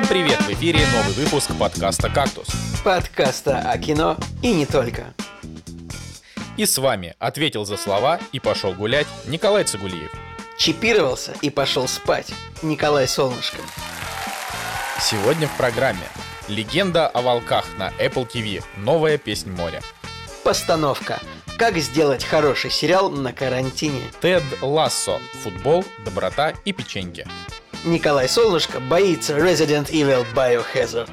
Всем привет! В эфире новый выпуск подкаста «Кактус». Подкаста о кино и не только. И с вами ответил за слова и пошел гулять Николай Цигулиев. Чипировался и пошел спать Николай Солнышко. Сегодня в программе Легенда о волках на Apple TV. Новая песнь моря. Постановка. Как сделать хороший сериал на карантине. Тед Лассо. Футбол, доброта и печеньки. Николай Солнышко боится Resident Evil Biohazard.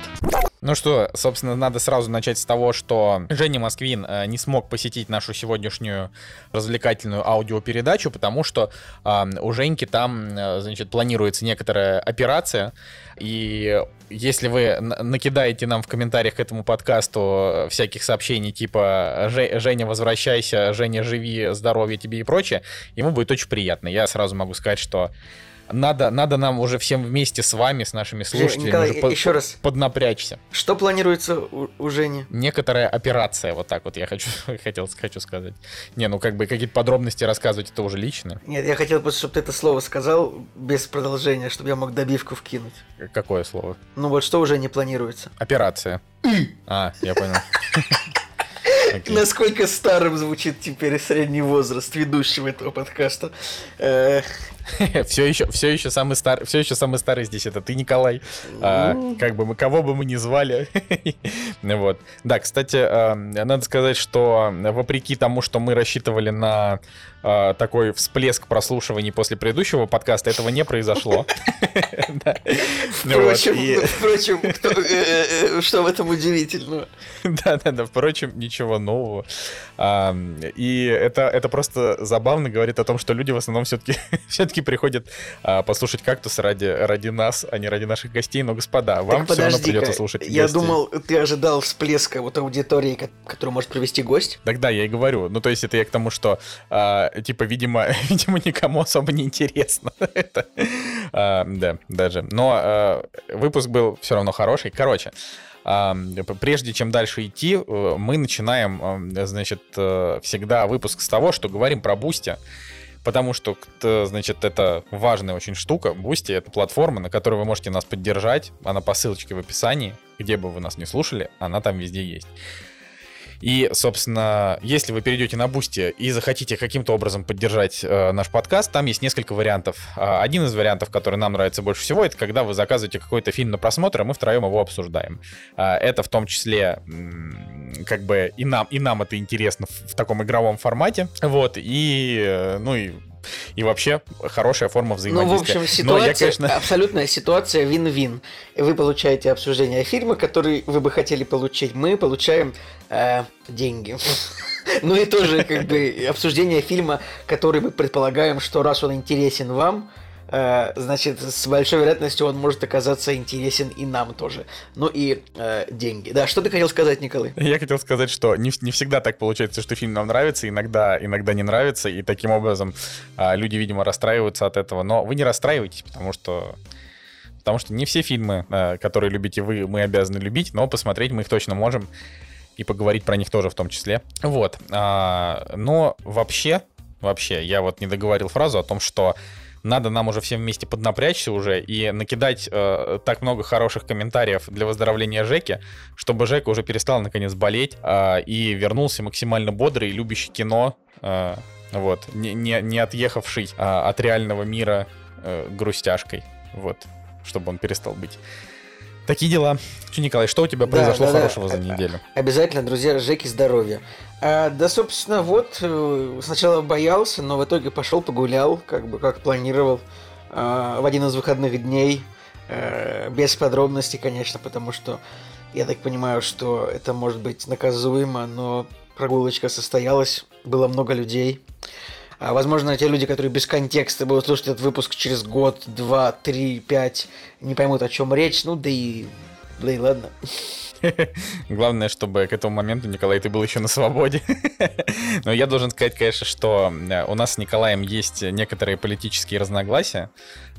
Ну что, собственно, надо сразу начать с того, что Женя Москвин э, не смог посетить нашу сегодняшнюю развлекательную аудиопередачу, потому что э, у Женьки там, э, значит, планируется некоторая операция, и если вы накидаете нам в комментариях к этому подкасту всяких сообщений типа «Женя, возвращайся», «Женя, живи», «Здоровья тебе» и прочее, ему будет очень приятно. Я сразу могу сказать, что надо, надо нам уже всем вместе с вами, с нашими слушателями, Николай, уже еще под, раз. поднапрячься. Что планируется у, у Жени? Некоторая операция, вот так вот я хочу, хотел, хочу сказать. Не, ну как бы какие-то подробности рассказывать, это уже лично. Нет, я хотел просто, чтобы ты это слово сказал без продолжения, чтобы я мог добивку вкинуть. Какое слово? Ну вот что уже не планируется? Операция. а, я понял. Okay. Насколько старым звучит теперь средний возраст ведущего этого подкаста. Э, все еще, все еще самый старый, все еще самый старый здесь это ты, Николай. А, ну. как бы мы кого бы мы ни звали. вот. Да, кстати, а, надо сказать, что вопреки тому, что мы рассчитывали на а, такой всплеск прослушиваний после предыдущего подкаста, этого не произошло. Впрочем, э, э, что в этом удивительного? Да, да, да. Впрочем, ничего нового. И это это просто забавно говорит о том, что люди в основном все-таки все приходят а, послушать кактус ради, ради нас, а не ради наших гостей. Но, господа, вам все равно придется слушать Я гостей. думал, ты ожидал всплеска вот аудитории, которую может привести гость. Тогда я и говорю. Ну, то есть это я к тому, что, а, типа, видимо, видимо, никому особо не интересно. это, а, да, даже. Но а, выпуск был все равно хороший. Короче, прежде чем дальше идти, э, мы начинаем, значит, э, всегда выпуск с того, что говорим про Boosty потому что, значит, это важная очень штука. Boosty — это платформа, на которой вы можете нас поддержать. Она по ссылочке в описании. Где бы вы нас не слушали, она там везде есть. И, собственно, если вы перейдете на Boosty и захотите каким-то образом поддержать э, наш подкаст, там есть несколько вариантов. А, один из вариантов, который нам нравится больше всего, это когда вы заказываете какой-то фильм на просмотр, и мы втроем его обсуждаем. А, это в том числе как бы и нам, и нам это интересно в, в таком игровом формате. Вот, и, э, ну и и вообще хорошая форма взаимодействия. Ну, в общем, ситуация, я, конечно... абсолютная ситуация вин-вин. Вы получаете обсуждение фильма, который вы бы хотели получить. Мы получаем э, деньги. Ну и тоже как бы обсуждение фильма, который мы предполагаем, что раз он интересен вам, э, значит, с большой вероятностью он может оказаться интересен и нам тоже. Ну и э, деньги. Да, что ты хотел сказать, Николай? Я хотел сказать, что не, не всегда так получается, что фильм нам нравится, иногда, иногда не нравится, и таким образом э, люди, видимо, расстраиваются от этого. Но вы не расстраивайтесь, потому что потому что не все фильмы, э, которые любите вы, мы обязаны любить, но посмотреть мы их точно можем и поговорить про них тоже в том числе. Вот. А, но вообще, вообще, я вот не договорил фразу о том, что надо нам уже всем вместе поднапрячься уже и накидать э, так много хороших комментариев для выздоровления Жеки, чтобы Жека уже перестал наконец болеть э, и вернулся максимально бодрый, любящий кино, э, вот, не, не, не отъехавший э, от реального мира э, грустяшкой, вот, чтобы он перестал быть. Такие дела. Че, Николай, что у тебя произошло да, да, хорошего да. за неделю? Обязательно, друзья, Жеки, здоровья. А, да, собственно, вот, э, сначала боялся, но в итоге пошел погулял, как бы, как планировал, а, в один из выходных дней, а, без подробностей, конечно, потому что я так понимаю, что это может быть наказуемо, но прогулочка состоялась, было много людей. А, возможно, те люди, которые без контекста будут слушать этот выпуск через год, два, три, пять, не поймут, о чем речь. Ну, да и, да и ладно. Главное, чтобы к этому моменту, Николай, ты был еще на свободе. Но я должен сказать, конечно, что э, у нас с Николаем есть некоторые политические разногласия.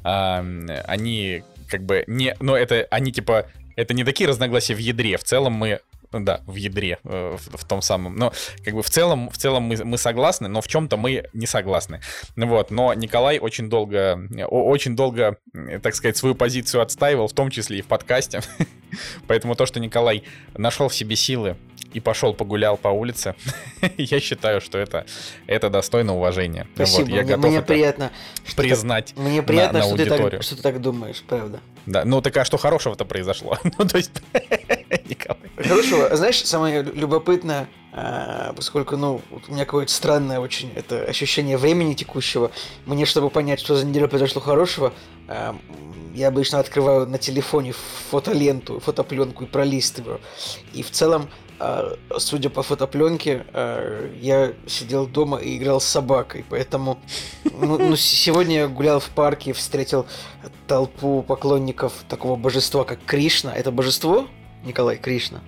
Они как бы не... Но это они типа... Это не такие разногласия в ядре. В целом мы да, в ядре, э, в, в том самом. Но как бы в целом, в целом мы, мы согласны, но в чем-то мы не согласны. Вот, но Николай очень долго, очень долго, так сказать, свою позицию отстаивал, в том числе и в подкасте. Поэтому то, что Николай нашел в себе силы и пошел погулял по улице, я считаю, что это, это достойно уважения. Спасибо, вот, я мне, готов мне приятно признать Мне приятно, на, на что, ты так, что ты так думаешь, правда. Да, ну так а что хорошего-то произошло? ну, то есть, Николай. Хорошего. Знаешь, самое любопытное, а, поскольку, ну, у меня какое-то странное очень это ощущение времени текущего, мне, чтобы понять, что за неделю произошло хорошего, а, я обычно открываю на телефоне фотоленту, фотопленку и пролистываю. И в целом судя по фотопленке, а, я сидел дома и играл с собакой, поэтому ну, ну, сегодня я гулял в парке, встретил толпу поклонников такого божества, как Кришна. Это божество, Николай Кришна?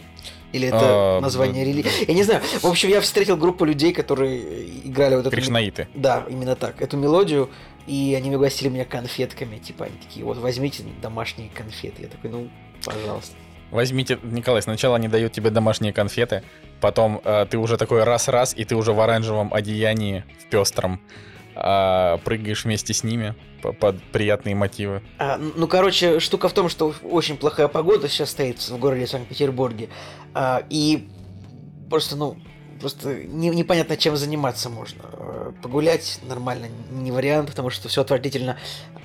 Или это а, название религии? Я не знаю. В общем, я встретил группу людей, которые играли вот эту... Кришнаиты. Да, именно так. Эту мелодию. И они угостили меня конфетками. Типа, они такие, вот возьмите домашние конфеты. Я такой, ну, пожалуйста. Возьмите, Николай, сначала они дают тебе домашние конфеты, потом э, ты уже такой раз-раз, и ты уже в оранжевом одеянии, в пестром, э, прыгаешь вместе с ними под приятные мотивы. А, ну, короче, штука в том, что очень плохая погода сейчас стоит в городе Санкт-Петербурге, а, и просто, ну, просто не, непонятно, чем заниматься можно. Э, погулять нормально не вариант, потому что все отвратительно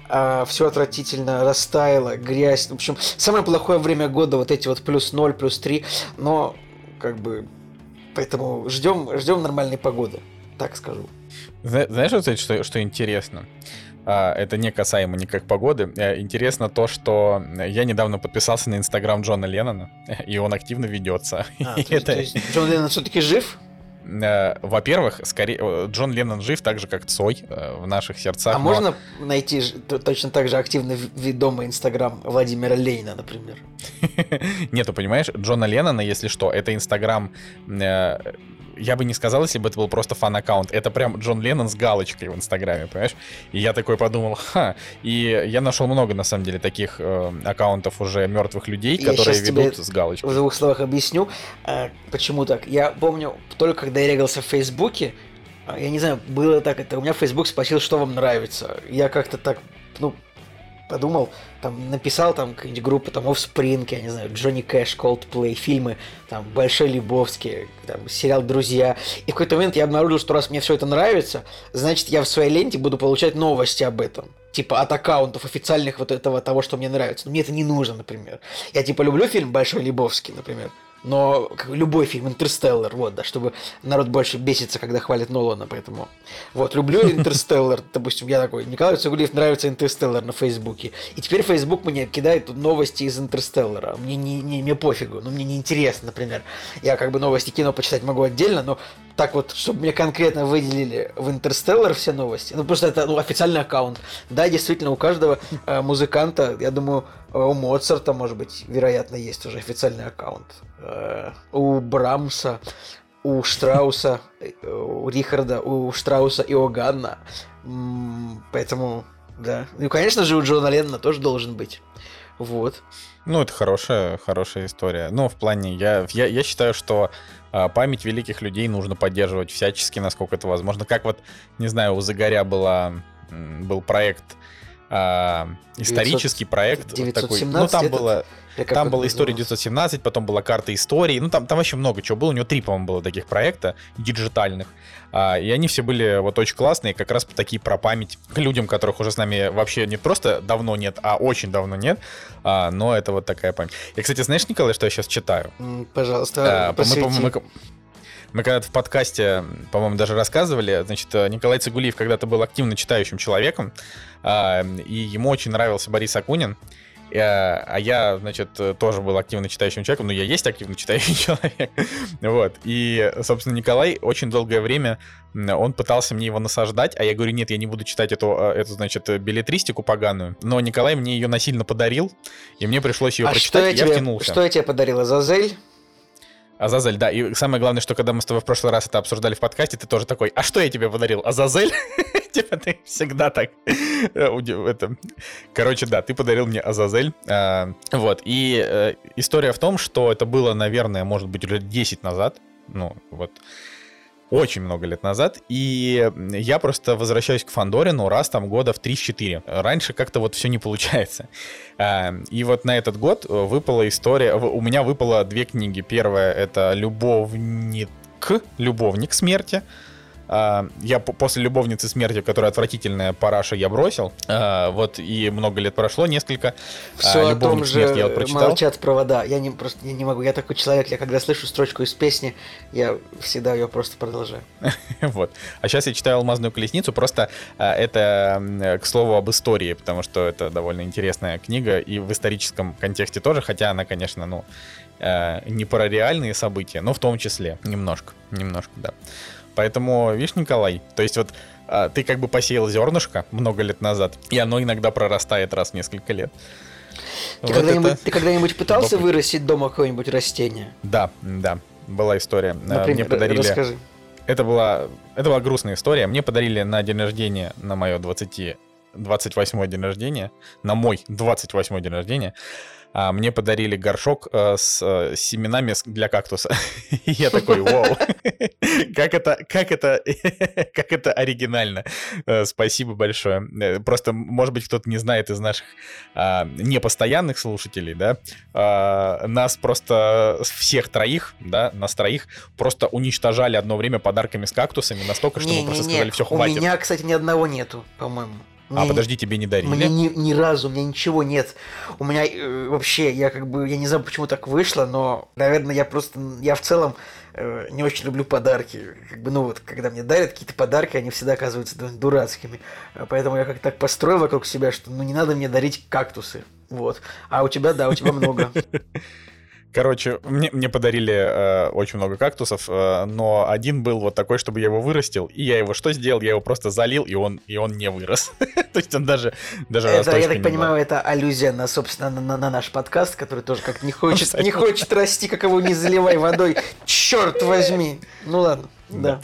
а, все отвратительно растаяло, грязь. В общем, самое плохое время года, вот эти вот плюс 0, плюс 3, но как бы поэтому ждем, ждем нормальной погоды, так скажу. Знаешь, вот, что, что интересно? А, это не касаемо никак погоды. Э, интересно то, что я недавно подписался на инстаграм Джона Леннона, и он активно ведется. А, то, это... то есть Джон Леннон все-таки жив? Э, во-первых, скорее Джон Леннон жив так же, как Цой э, в наших сердцах. А но... можно найти точно так же активно ведомый Инстаграм Владимира Ленина, например? Нету, понимаешь, Джона Леннона, если что, это Инстаграм э, я бы не сказал, если бы это был просто фан-аккаунт. Это прям Джон Леннон с галочкой в Инстаграме, понимаешь? И я такой подумал, ха. И я нашел много, на самом деле, таких э, аккаунтов уже мертвых людей, я которые ведут с галочкой. В двух словах объясню, э, почему так. Я помню, только когда я регался в Фейсбуке, э, я не знаю, было так, это у меня Facebook спросил, что вам нравится. Я как-то так, ну, подумал, там, написал там какие-нибудь группы, там, Offspring, я не знаю, Джонни Кэш, Coldplay, фильмы, там, Большой Лебовский, там, сериал «Друзья». И в какой-то момент я обнаружил, что раз мне все это нравится, значит, я в своей ленте буду получать новости об этом. Типа от аккаунтов официальных вот этого того, что мне нравится. Но мне это не нужно, например. Я типа люблю фильм «Большой Лебовский», например но любой фильм Интерстеллар, вот, да, чтобы народ больше бесится, когда хвалит Нолана, поэтому вот, люблю Интерстеллар, допустим, я такой, Николай Цугулиев нравится Интерстеллар на Фейсбуке, и теперь Фейсбук мне кидает новости из Интерстеллара, мне не, не, мне пофигу, ну, мне не интересно, например, я как бы новости кино почитать могу отдельно, но так вот, чтобы мне конкретно выделили в Интерстеллар все новости, ну, просто это ну, официальный аккаунт, да, действительно, у каждого э, музыканта, я думаю, у Моцарта, может быть, вероятно, есть уже официальный аккаунт. Э, у Брамса, у Штрауса, у Рихарда, у Штрауса и Оганна. Поэтому, да. Ну, конечно же, у Джона Леннона тоже должен быть. Вот. Ну, это хорошая, хорошая история. Ну, в плане, я, я, я считаю, что а, память великих людей нужно поддерживать всячески, насколько это возможно. Как вот, не знаю, у Загоря была, был проект а, исторический 900, проект 917 такой. Ну, там было... Там была история 917, потом была карта истории. Ну, там, там вообще много чего было. У него три, по-моему, было таких проекта диджитальных. А, и они все были вот очень классные, как раз такие про память к людям, которых уже с нами вообще не просто давно нет, а очень давно нет. А, но это вот такая память. И, кстати, знаешь, Николай, что я сейчас читаю? Пожалуйста, а, мы, мы, мы когда-то в подкасте, по-моему, даже рассказывали, значит, Николай Цигулиев когда-то был активно читающим человеком, а, и ему очень нравился Борис Акунин. А я, значит, тоже был активно читающим человеком, но я есть активно читающий человек. вот. И, собственно, Николай очень долгое время, он пытался мне его насаждать, а я говорю, нет, я не буду читать эту, эту значит, билетристику поганую. Но Николай мне ее насильно подарил, и мне пришлось ее а прочитать, что я, тебе, втянулся. Что я тебе подарил, Азазель? Азазель, да. И самое главное, что когда мы с тобой в прошлый раз это обсуждали в подкасте, ты тоже такой, а что я тебе подарил? Азазель? Типа ты всегда так... Это... Короче, да, ты подарил мне Азазель. А, вот, и э, история в том, что это было, наверное, может быть, уже 10 назад. Ну, вот очень много лет назад, и я просто возвращаюсь к Фандорину раз там года в 3-4. Раньше как-то вот все не получается. А, и вот на этот год выпала история, у меня выпало две книги. Первая — это «Любовник», «Любовник смерти», я после «Любовницы смерти», которая отвратительная параша, я бросил. А, вот, и много лет прошло, несколько. Все а, о том же я вот прочитал. молчат провода. Я не, просто я не могу. Я такой человек, я когда слышу строчку из песни, я всегда ее просто продолжаю. вот. А сейчас я читаю «Алмазную колесницу». Просто это, к слову, об истории, потому что это довольно интересная книга. И в историческом контексте тоже, хотя она, конечно, ну, не про реальные события, но в том числе. Немножко, немножко, да. Поэтому, видишь, Николай, то есть вот а, ты как бы посеял зернышко много лет назад, и оно иногда прорастает раз в несколько лет. Ты вот когда-нибудь, ты когда-нибудь пытался Бог... вырастить дома какое-нибудь растение? Да, да, была история. А, Например, Мне подарили... расскажи. Это была, это была грустная история. Мне подарили на день рождения, на мое 20, 28 день рождения, на мой 28 день рождения, а мне подарили горшок э, с э, семенами для кактуса. Я такой, вау, как это, как это, как это оригинально. Э, спасибо большое. Просто, может быть, кто-то не знает из наших э, непостоянных слушателей, да, э, нас просто всех троих, да, нас троих просто уничтожали одно время подарками с кактусами настолько, что мы просто сказали, все, хватит. У меня, кстати, ни одного нету, по-моему. Мне, а подожди, тебе не дарили? Мне ни, ни разу, у меня ничего нет. У меня э, вообще, я как бы, я не знаю, почему так вышло, но, наверное, я просто, я в целом э, не очень люблю подарки. Как бы, ну вот, когда мне дарят какие-то подарки, они всегда оказываются дурацкими. Поэтому я как так построил вокруг себя, что ну не надо мне дарить кактусы. Вот. А у тебя, да, у тебя много. Короче, мне, мне подарили э, очень много кактусов, э, но один был вот такой, чтобы я его вырастил, и я его что сделал? Я его просто залил, и он, и он не вырос. То есть он даже, даже это, Я так понимаю, это аллюзия на, собственно, на, на, на наш подкаст, который тоже как не хочет, не хочет расти, как его не заливай водой. Черт возьми! Ну ладно, да.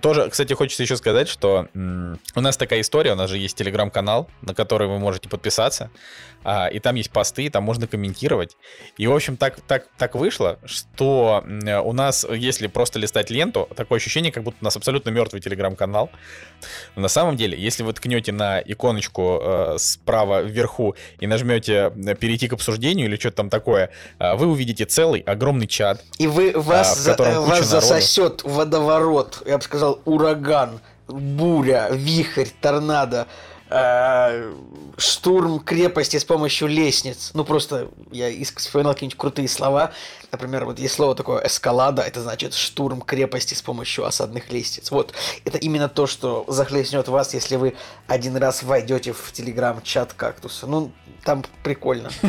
Тоже, кстати, хочется еще сказать, что у нас такая история, у нас же есть телеграм-канал, на который вы можете подписаться, а, и там есть посты, там можно комментировать. И, в общем, так, так, так вышло, что у нас, если просто листать ленту, такое ощущение, как будто у нас абсолютно мертвый телеграм-канал. Но на самом деле, если вы ткнете на иконочку э, справа вверху и нажмете э, перейти к обсуждению или что-то там такое, э, вы увидите целый огромный чат. И вы, вас, за, вас засосет водоворот, я бы сказал, ураган, буря, вихрь, торнадо э, штурм крепости с помощью лестниц. Ну, просто я вспоминал какие-нибудь крутые слова. Например, вот есть слово такое эскалада, это значит штурм крепости с помощью осадных лестниц. Вот, это именно то, что захлестнет вас, если вы один раз войдете в телеграм-чат кактуса. Ну, там прикольно.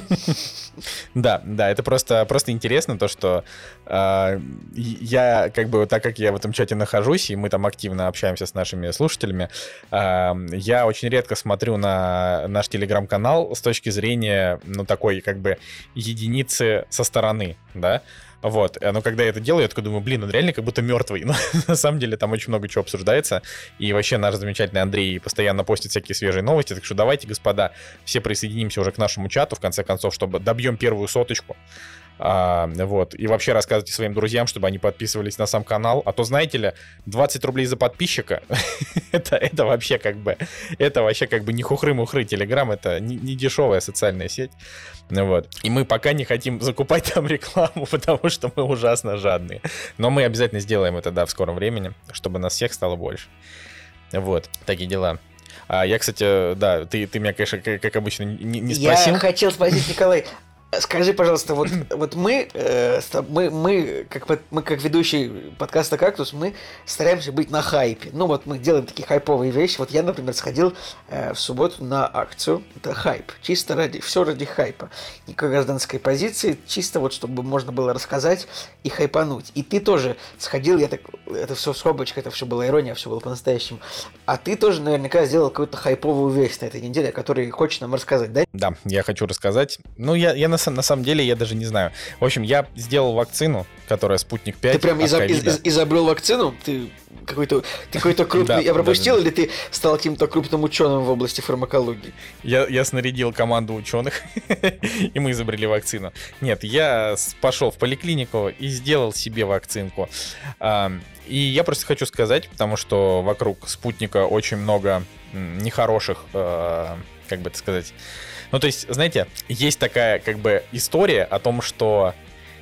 Да, да, это просто, просто интересно, то, что э, я, как бы, так как я в этом чате нахожусь, и мы там активно общаемся с нашими слушателями, э, я очень редко смотрю на наш телеграм-канал с точки зрения, ну, такой, как бы, единицы со стороны, да, вот. Но когда я это делаю, я такой думаю, блин, он реально как будто мертвый. Но на самом деле там очень много чего обсуждается. И вообще наш замечательный Андрей постоянно постит всякие свежие новости. Так что давайте, господа, все присоединимся уже к нашему чату, в конце концов, чтобы добьем первую соточку. А, вот. И вообще рассказывайте своим друзьям, чтобы они подписывались на сам канал. А то, знаете ли, 20 рублей за подписчика, это, это вообще как бы, это вообще как бы не хухры-мухры. Телеграм это не, не дешевая социальная сеть. Вот. И мы пока не хотим закупать там рекламу, потому что мы ужасно жадные. Но мы обязательно сделаем это, да, в скором времени, чтобы нас всех стало больше. Вот, такие дела. А я, кстати, да, ты, ты меня, конечно, как, как обычно, не, не спросил. Я хотел спросить, Николай, Скажи, пожалуйста, вот, вот мы, э, мы, мы, как, мы, как ведущий подкаста «Кактус», мы стараемся быть на хайпе. Ну, вот мы делаем такие хайповые вещи. Вот я, например, сходил э, в субботу на акцию. Это хайп. Чисто ради, все ради хайпа. Никакой гражданской позиции, чисто вот, чтобы можно было рассказать и хайпануть. И ты тоже сходил, я так, это все в скобочках, это все было ирония, все было по-настоящему. А ты тоже наверняка сделал какую-то хайповую вещь на этой неделе, о которой хочешь нам рассказать, да? Да, я хочу рассказать. Ну, я, я на на, на самом деле я даже не знаю. В общем, я сделал вакцину, которая спутник 5. Ты прям изоб, из, из, изобрел вакцину? Ты какой-то какой-то крупный. я пропустил, или ты стал каким-то крупным ученым в области фармакологии? Я, я снарядил команду ученых, и мы изобрели вакцину. Нет, я пошел в поликлинику и сделал себе вакцинку. И я просто хочу сказать, потому что вокруг спутника очень много нехороших, а, как бы это сказать. Ну, то есть, знаете, есть такая как бы история о том, что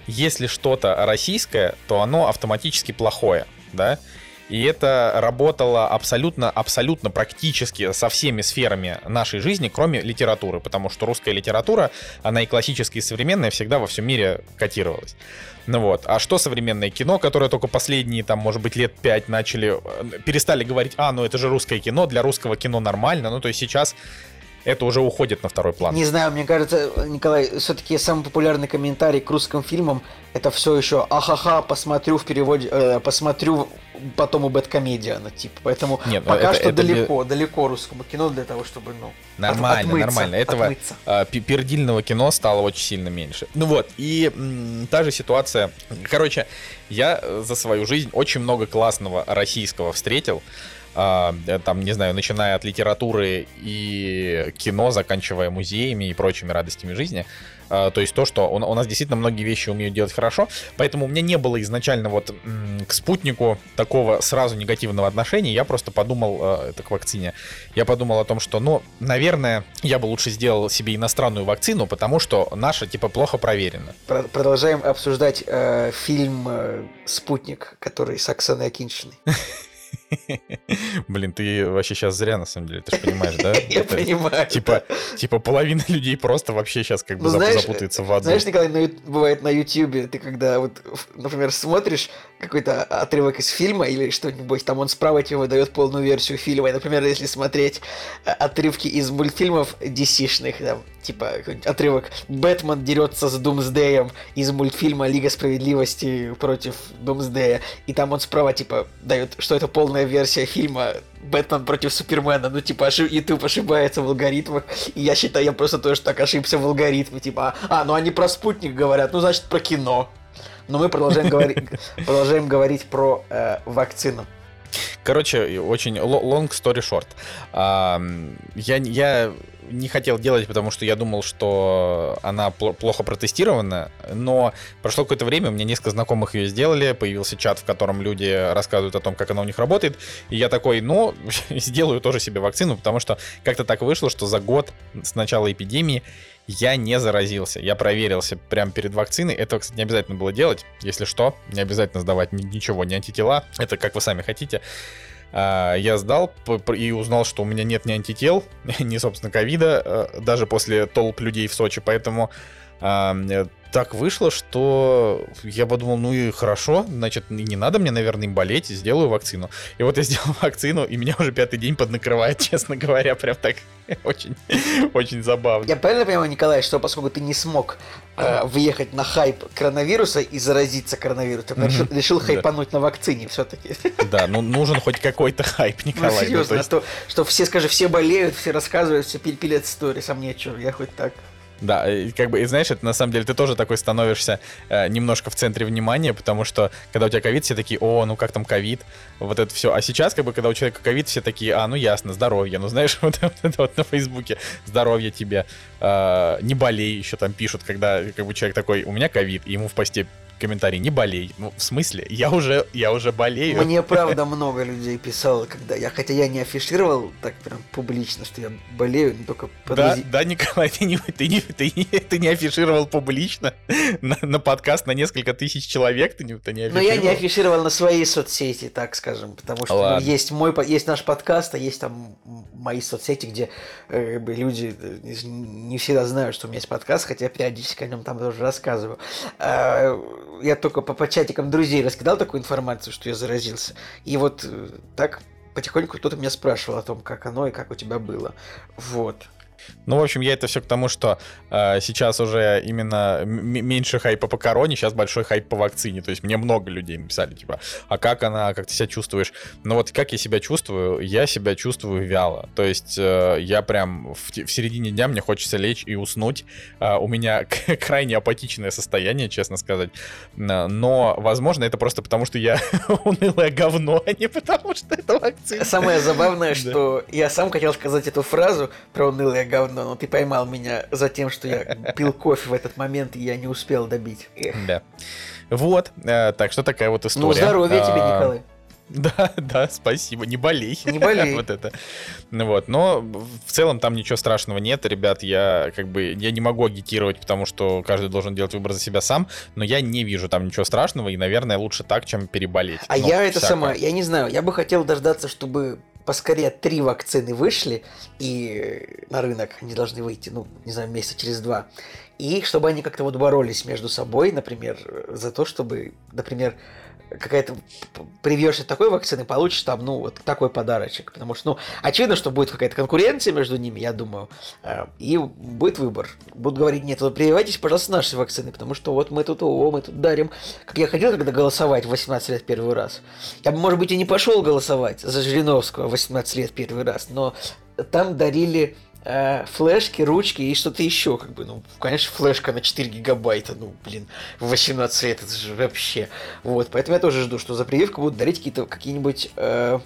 если что-то российское, то оно автоматически плохое, да? И это работало абсолютно, абсолютно практически со всеми сферами нашей жизни, кроме литературы, потому что русская литература, она и классическая, и современная, всегда во всем мире котировалась. Ну вот. А что современное кино, которое только последние, там, может быть, лет пять начали, э, перестали говорить, а, ну это же русское кино, для русского кино нормально. Ну, то есть сейчас это уже уходит на второй план. Не знаю, мне кажется, Николай, все-таки самый популярный комментарий к русским фильмам это все еще ахаха, посмотрю в переводе, э, посмотрю потом у Бэткомедиана, типа. Поэтому Нет, ну, пока это, что это далеко, для... далеко русскому кино для того, чтобы, ну, Нормально, от, отмыться, нормально. Этого отмыться. э, пердильного кино стало очень сильно меньше. Ну вот, и м, та же ситуация. Короче, я за свою жизнь очень много классного российского встретил. А, э, там, не знаю, начиная от литературы и кино, заканчивая музеями и прочими радостями жизни. А, то есть то, что у, нас действительно многие вещи умеют делать хорошо, поэтому у меня не было изначально вот к спутнику такого сразу негативного отношения, я просто подумал, а, это к вакцине, я подумал о том, что, ну, наверное, я бы лучше сделал себе иностранную вакцину, потому что наша, типа, плохо проверена. Продолжаем обсуждать э, фильм э, «Спутник», который с Оксаной Акиншиной. Блин, ты вообще сейчас зря, на самом деле, ты же понимаешь, да? Я понимаю. Типа, типа половина людей просто вообще сейчас как бы ну, запутается в аду. Знаешь, Николай, бывает на Ютьюбе, ты когда вот, например, смотришь какой-то отрывок из фильма или что-нибудь, там он справа тебе выдает полную версию фильма. И, например, если смотреть э, отрывки из мультфильмов DC-шных, там, типа отрывок «Бэтмен дерется с Думсдеем» из мультфильма «Лига справедливости против Думсдея», и там он справа, типа, дает, что это полная версия фильма Бэтмен против Супермена, ну, типа, ошиб... YouTube ошибается в алгоритмах, и я считаю, я просто тоже так ошибся в алгоритме, типа, а, ну они про спутник говорят, ну, значит, про кино. Но мы продолжаем говорить, продолжаем говорить про э, вакцину. Короче, очень long story short. Я, я не хотел делать, потому что я думал, что она плохо протестирована, но прошло какое-то время, у меня несколько знакомых ее сделали, появился чат, в котором люди рассказывают о том, как она у них работает, и я такой, ну, сделаю тоже себе вакцину, потому что как-то так вышло, что за год с начала эпидемии я не заразился. Я проверился прямо перед вакциной. Это, кстати, не обязательно было делать. Если что, не обязательно сдавать ничего, ни антитела. Это как вы сами хотите. А, я сдал и узнал, что у меня нет ни антител, ни, собственно, ковида, э, даже после толп людей в Сочи, поэтому э, так вышло, что я подумал, ну и хорошо, значит, не надо мне, наверное, им болеть, сделаю вакцину. И вот я сделал вакцину, и меня уже пятый день поднакрывает, честно говоря, прям так очень, очень забавно. Я правильно понимаю, Николай, что поскольку ты не смог э, въехать на хайп коронавируса и заразиться коронавирусом, mm-hmm. решил, решил хайпануть на вакцине все-таки. Да, ну нужен хоть какой-то хайп, ну, Николай. Ну, серьезно, ну, есть... а то, что все, скажи, все болеют, все рассказывают, все пилят истории, сам нечего, я хоть так. Да, и как бы, и знаешь, это на самом деле ты тоже такой становишься э, немножко в центре внимания, потому что когда у тебя ковид, все такие, о, ну как там ковид, вот это все. А сейчас, как бы, когда у человека ковид, все такие, а, ну ясно, здоровье. Ну знаешь, вот, это вот на Фейсбуке, здоровье тебе, э, не болей, еще там пишут, когда как бы человек такой, у меня ковид, и ему в посте комментарий, не болей. Ну, в смысле? Я уже, я уже болею. Мне, правда, много людей писало, когда я, хотя я не афишировал так прям публично, что я болею, но только подвези... Да, да, Николай, ты не, ты не, ты не, ты не афишировал публично на, на подкаст на несколько тысяч человек, ты не, ты не афишировал. Но я не афишировал на своей соцсети, так скажем, потому что ну, есть мой, есть наш подкаст, а есть там мои соцсети, где э, люди э, не всегда знают, что у меня есть подкаст, хотя периодически о нем там тоже рассказываю. Я только по, по чатикам друзей раскидал такую информацию, что я заразился. И вот э, так потихоньку кто-то меня спрашивал о том, как оно и как у тебя было. Вот. Ну, в общем, я это все к тому, что э, сейчас уже именно меньше хайпа по короне, сейчас большой хайп по вакцине. То есть мне много людей написали, типа, а как она, как ты себя чувствуешь? Ну вот как я себя чувствую? Я себя чувствую вяло. То есть э, я прям в, в середине дня мне хочется лечь и уснуть. Э, у меня крайне апатичное состояние, честно сказать. Но, возможно, это просто потому, что я унылое говно, а не потому, что это вакцина. Самое забавное, что я сам хотел сказать эту фразу про унылое говно, но ты поймал меня за тем, что я пил кофе в этот момент, и я не успел добить. Да. Вот, э, так что такая вот история. Ну, здоровья тебе, а, Николай. Да, да, спасибо, не болей. Не болей. вот это. Ну вот, но в целом там ничего страшного нет, ребят, я как бы, я не могу агитировать, потому что каждый должен делать выбор за себя сам, но я не вижу там ничего страшного, и, наверное, лучше так, чем переболеть. А ну, я это сама, я не знаю, я бы хотел дождаться, чтобы поскорее три вакцины вышли и на рынок они должны выйти, ну, не знаю, месяца через два. И чтобы они как-то вот боролись между собой, например, за то, чтобы, например, какая-то привьешься такой вакцины, получишь там, ну, вот такой подарочек. Потому что, ну, очевидно, что будет какая-то конкуренция между ними, я думаю, э, и будет выбор. Будут говорить, нет, вы прививайтесь, пожалуйста, наши вакцины, потому что вот мы тут, о, мы тут дарим. Как я ходил когда голосовать в 18 лет первый раз. Я бы, может быть, и не пошел голосовать за Жириновского в 18 лет первый раз, но там дарили э, флешки, ручки и что-то еще, как бы, ну, конечно, флешка на 4 гигабайта, ну, блин, в 18 лет, это же вообще, вот, поэтому я тоже жду, что за прививку будут дарить какие-то, какие-нибудь, э,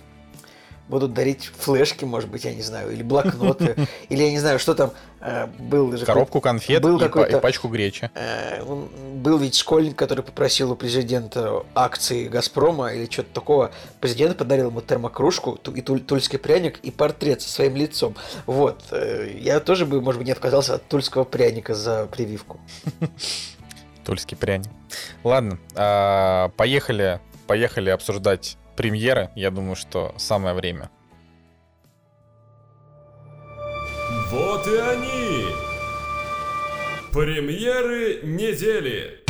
будут дарить флешки, может быть, я не знаю, или блокноты, или я не знаю, что там э, был же. Коробку конфет был и, и пачку гречи. Э, был ведь школьник, который попросил у президента акции Газпрома или что-то такого. Президент подарил ему термокружку и тульский пряник и портрет со своим лицом. Вот. Э, я тоже бы, может быть, не отказался от тульского пряника за прививку. Тульский пряник. Ладно, а, поехали, поехали обсуждать премьеры, я думаю, что самое время. Вот и они! Премьеры недели!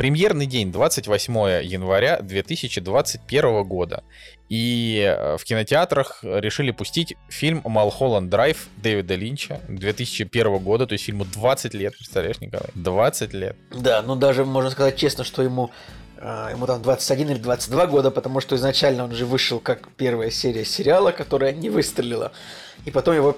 Премьерный день 28 января 2021 года. И э, в кинотеатрах решили пустить фильм «Малхолланд Драйв» Дэвида Линча 2001 года. То есть фильму 20 лет, представляешь, Николай? 20 лет. Да, ну даже можно сказать честно, что ему э, ему там 21 или 22 года, потому что изначально он же вышел как первая серия сериала, которая не выстрелила и потом его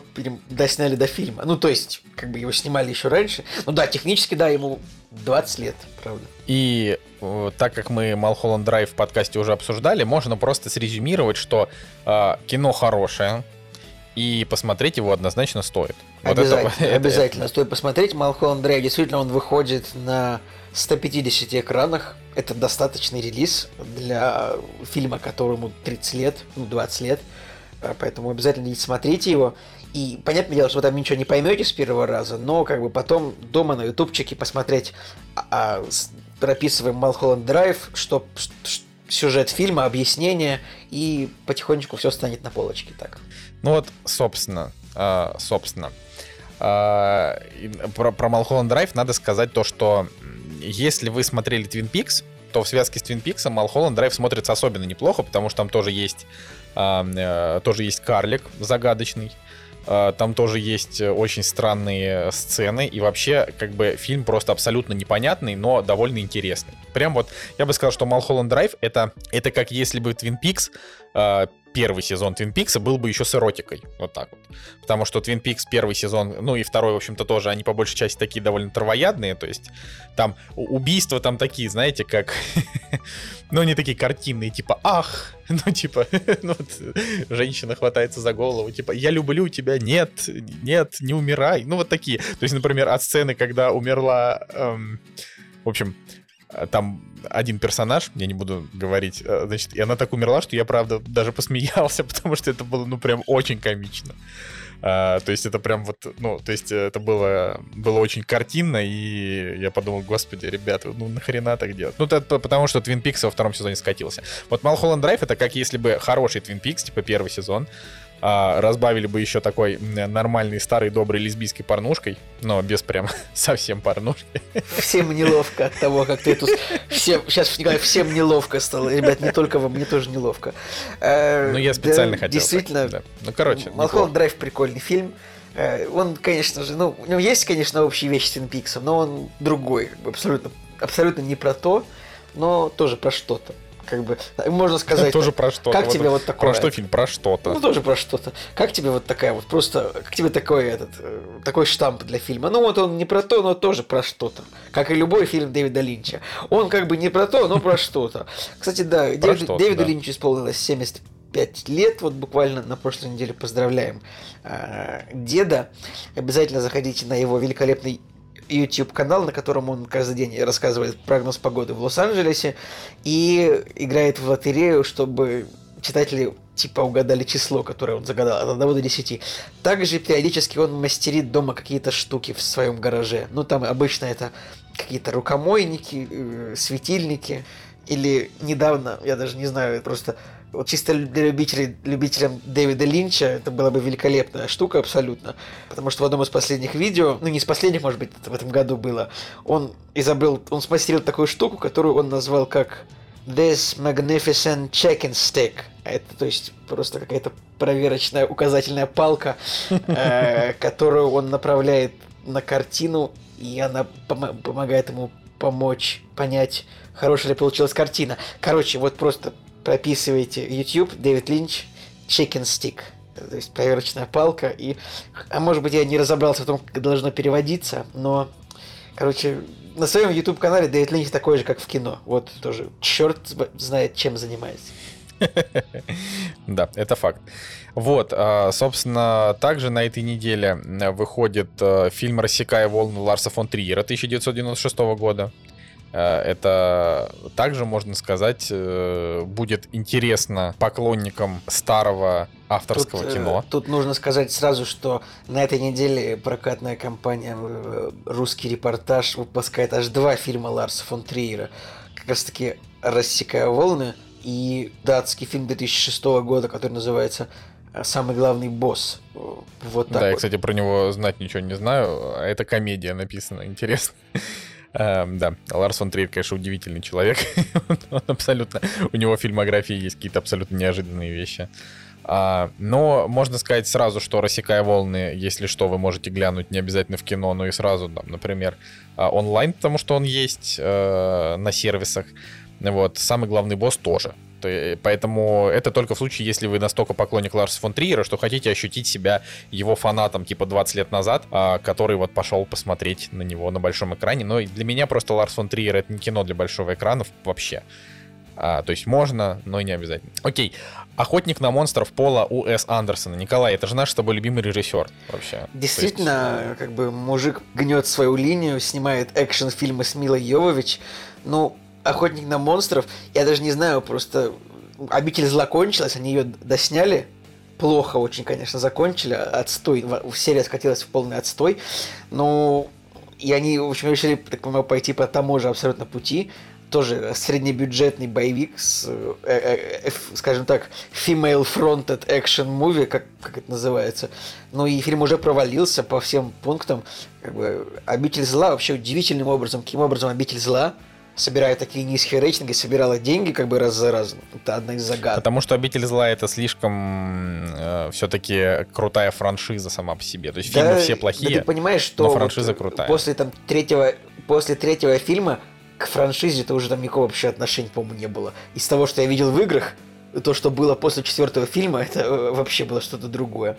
досняли до фильма. Ну, то есть, как бы его снимали еще раньше. Ну да, технически, да, ему 20 лет, правда. И э, так как мы Малхолланд Драйв в подкасте уже обсуждали, можно просто срезюмировать, что э, кино хорошее, и посмотреть его однозначно стоит. Вот обязательно, это, обязательно это, стоит посмотреть. Малхолланд Драйв действительно он выходит на 150 экранах. Это достаточный релиз для фильма, которому 30 лет, ну 20 лет. А, поэтому обязательно смотрите его. И понятное дело, что вы там ничего не поймете с первого раза, но как бы потом дома на ютубчике посмотреть, а, а прописываем Малхолланд Драйв, что, что сюжет фильма, объяснение, и потихонечку все станет на полочке так. Ну вот, собственно, э, собственно, э, про, про Малхолланд Драйв надо сказать то, что если вы смотрели Twin Peaks, то в связке с Twin Peaks Малхолланд Драйв смотрится особенно неплохо, потому что там тоже есть тоже есть карлик загадочный. Э, там тоже есть очень странные сцены. И вообще, как бы, фильм просто абсолютно непонятный, но довольно интересный. Прям вот, я бы сказал, что Малхолланд Драйв это, это как если бы Twin Peaks э, первый сезон Твин Пикса был бы еще с эротикой. Вот так вот. Потому что Твин Пикс первый сезон, ну и второй, в общем-то, тоже, они по большей части такие довольно травоядные. То есть там убийства там такие, знаете, как... ну, не такие картинные, типа, ах, ну, типа, ну, женщина хватается за голову, типа, я люблю тебя, нет, нет, не умирай. Ну, вот такие. То есть, например, от сцены, когда умерла... Эм, в общем, там один персонаж, я не буду говорить, э, значит, и она так умерла, что я, правда, даже посмеялся, потому что это было, ну, прям очень комично. А, то есть это прям вот, ну, то есть это было, было очень картинно, и я подумал, господи, ребята, ну нахрена так делать? Ну, это потому что Twin Peaks во втором сезоне скатился. Вот Малхолланд Драйв это как если бы хороший Twin Peaks, типа первый сезон, А, разбавили бы еще такой м, нормальный старый добрый лесбийской порнушкой, но без прям совсем порнушки. Всем неловко от того, как ты эту... Всем, сейчас Николай, всем неловко стало. Ребят, не только вам, мне тоже неловко. Э, Ну, я специально да, хотел. Действительно, так, да. Ну, короче, Малхолланд. Драйв прикольный фильм. Э, Он, конечно же, ну, у него есть, конечно, общие вещи с Твин но он другой, абсолютно, абсолютно не про то, но тоже про что-то. Как бы, можно сказать, тоже про что-то. как тебе вот такое? Про что фильм? Про ну, что-то. тоже про что-то. Как тебе вот такая вот просто, как тебе такой этот, э, такой штамп для фильма? Ну, вот он не про то, но тоже про что-то. Как и любой фильм Дэвида Линча. Он как бы не про то, но про что-то. Кстати, да, Дэвиду. Линчу исполнилось 75 лет, вот буквально на прошлой неделе поздравляем э, деда. Обязательно заходите на его великолепный YouTube канал, на котором он каждый день рассказывает прогноз погоды в Лос-Анджелесе и играет в лотерею, чтобы читатели типа угадали число, которое он загадал от 1 до 10. Также периодически он мастерит дома какие-то штуки в своем гараже. Ну, там обычно это какие-то рукомойники, э, светильники. Или недавно, я даже не знаю, просто вот чисто для любителей, любителям Дэвида Линча это была бы великолепная штука абсолютно. Потому что в одном из последних видео, ну не из последних, может быть, это в этом году было, он изобрел, он смастерил такую штуку, которую он назвал как This Magnificent Check-in Stick. Это, то есть, просто какая-то проверочная указательная палка, э, которую он направляет на картину, и она помо- помогает ему помочь понять, хорошая ли получилась картина. Короче, вот просто прописывайте YouTube, Дэвид Линч, Chicken Stick. То есть проверочная палка. И, а может быть, я не разобрался в том, как должно переводиться, но, короче, на своем YouTube канале Дэвид Линч такой же, как в кино. Вот тоже черт знает, чем занимается. Да, это факт. Вот, а, собственно, также на этой неделе э, выходит э, фильм «Рассекая волны» Ларса фон Триера 1996 года. Э, Это также, можно сказать, э, будет интересно поклонникам старого авторского Тут, э, кино. Тут нужно сказать сразу, что на этой неделе прокатная компания «Русский репортаж» выпускает аж два фильма Ларса фон Триера. Как раз таки «Рассекая волны» и датский фильм 2006 года, который называется «Самый главный босс». Вот так Да, я, вот. кстати, про него знать ничего не знаю. а Это комедия написана, интересно. Эм, Да, Ларс фон Триер, конечно, удивительный человек. Он абсолютно... У него в фильмографии есть какие-то абсолютно неожиданные вещи. А, Но можно сказать сразу, что «Рассекая волны», если что, вы можете глянуть не обязательно в кино, но и сразу, там, например, а, онлайн, потому что он есть э, на сервисах. Вот, самый главный босс тоже. Е- Поэтому это только в случае, если вы настолько поклонник Ларса фон Триера, что хотите ощутить себя его фанатом типа 20 лет назад, а, который вот пошел посмотреть на него на большом экране. Но для меня просто Ларс фон Триер это не кино для большого экрана вообще. А, то есть можно, но и не обязательно. Окей. Охотник на монстров Пола У.С. Андерсона. Николай, это же наш с тобой любимый режиссер вообще. То есть, Действительно, как бы мужик гнет свою линию, снимает экшн-фильмы с Милой Йовович. Ну, «Охотник на монстров», я даже не знаю, просто «Обитель зла» кончилась, они ее досняли, плохо очень, конечно, закончили, отстой, серия скатилась в полный отстой, но и они, в общем, решили, так понимаю, пойти по тому же абсолютно пути, тоже среднебюджетный боевик с, э, э, э, скажем так, female-fronted action movie, как, как это называется. Ну и фильм уже провалился по всем пунктам. Как бы, «Обитель зла» вообще удивительным образом, каким образом «Обитель зла» собирая такие низкие рейтинги, собирала деньги как бы раз за разом. Это одна из загадок. Потому что «Обитель зла» — это слишком все-таки крутая франшиза сама по себе. То есть фильмы все Да плохие. ты понимаешь, что но вот франшиза крутая. после там третьего, после третьего фильма к франшизе-то уже там никакого вообще отношения, по-моему, не было. Из того, что я видел в играх, то, что было после четвертого фильма, это э, вообще было что-то другое.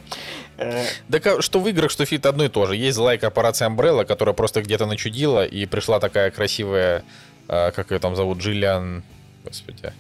Э, Да что в играх, что фильме одно и то же. Есть злая корпорация Umbrella, которая просто где-то начудила, и пришла такая красивая, э, как ее там зовут, Джиллиан... Господи.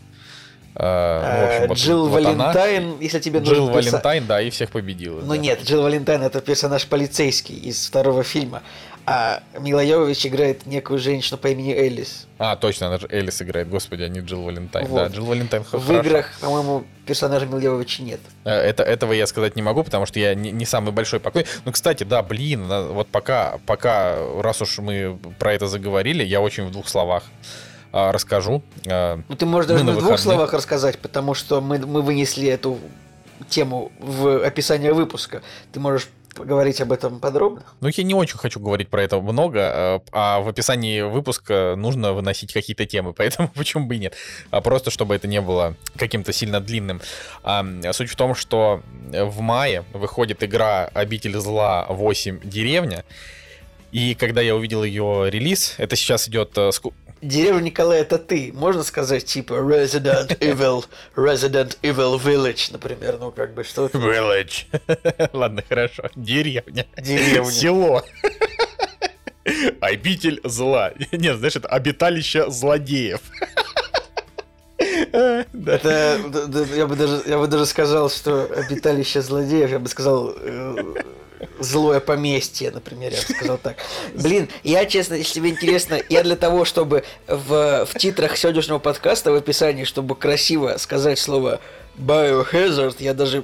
Э, ну, общем, вот- Джилл вот она. Валентайн, если тебе Джилл нужен перса- Валентайн, да, и всех победила. Ну да. нет, Джилл Валентайн это персонаж полицейский из второго фильма. А Мила Йовович играет некую женщину по имени Элис. А, точно, она же Элис играет, господи, а не Джилл Валентайн. Вот. Да, Джилл Валентайн В играх, по-моему, персонажа Мила Йововича нет. Э, Это, этого я сказать не могу, потому что я не, не самый большой поклонник. Ну, кстати, да, блин, вот пока, пока, раз уж мы про это заговорили, я очень в двух словах а, расскажу. А, Ну, ты можешь Мы даже на двух словах рассказать, потому что мы, мы вынесли эту тему в описании выпуска. Ты можешь поговорить об этом подробно? Ну, я не очень хочу говорить про это много, э, а в описании выпуска нужно выносить какие-то темы, поэтому почему бы и нет. А просто, чтобы это не было каким-то сильно длинным. А, суть в том, что в мае выходит игра «Обитель зла 8. Деревня», и когда я увидел ее релиз, это сейчас идет э, Деревня Николай это ты. Можно сказать, типа Resident Evil, Resident Evil Village, например, ну как бы что Village. Ладно, хорошо. Деревня. Деревня. Село. Обитель зла. Нет, знаешь, это обиталище злодеев. Это, я бы даже, я бы даже сказал, что обиталище злодеев, я бы сказал, э, злое поместье, например, я бы сказал так. Блин, я, честно, если тебе интересно, я для того, чтобы в, в титрах сегодняшнего подкаста, в описании, чтобы красиво сказать слово Biohazard, я даже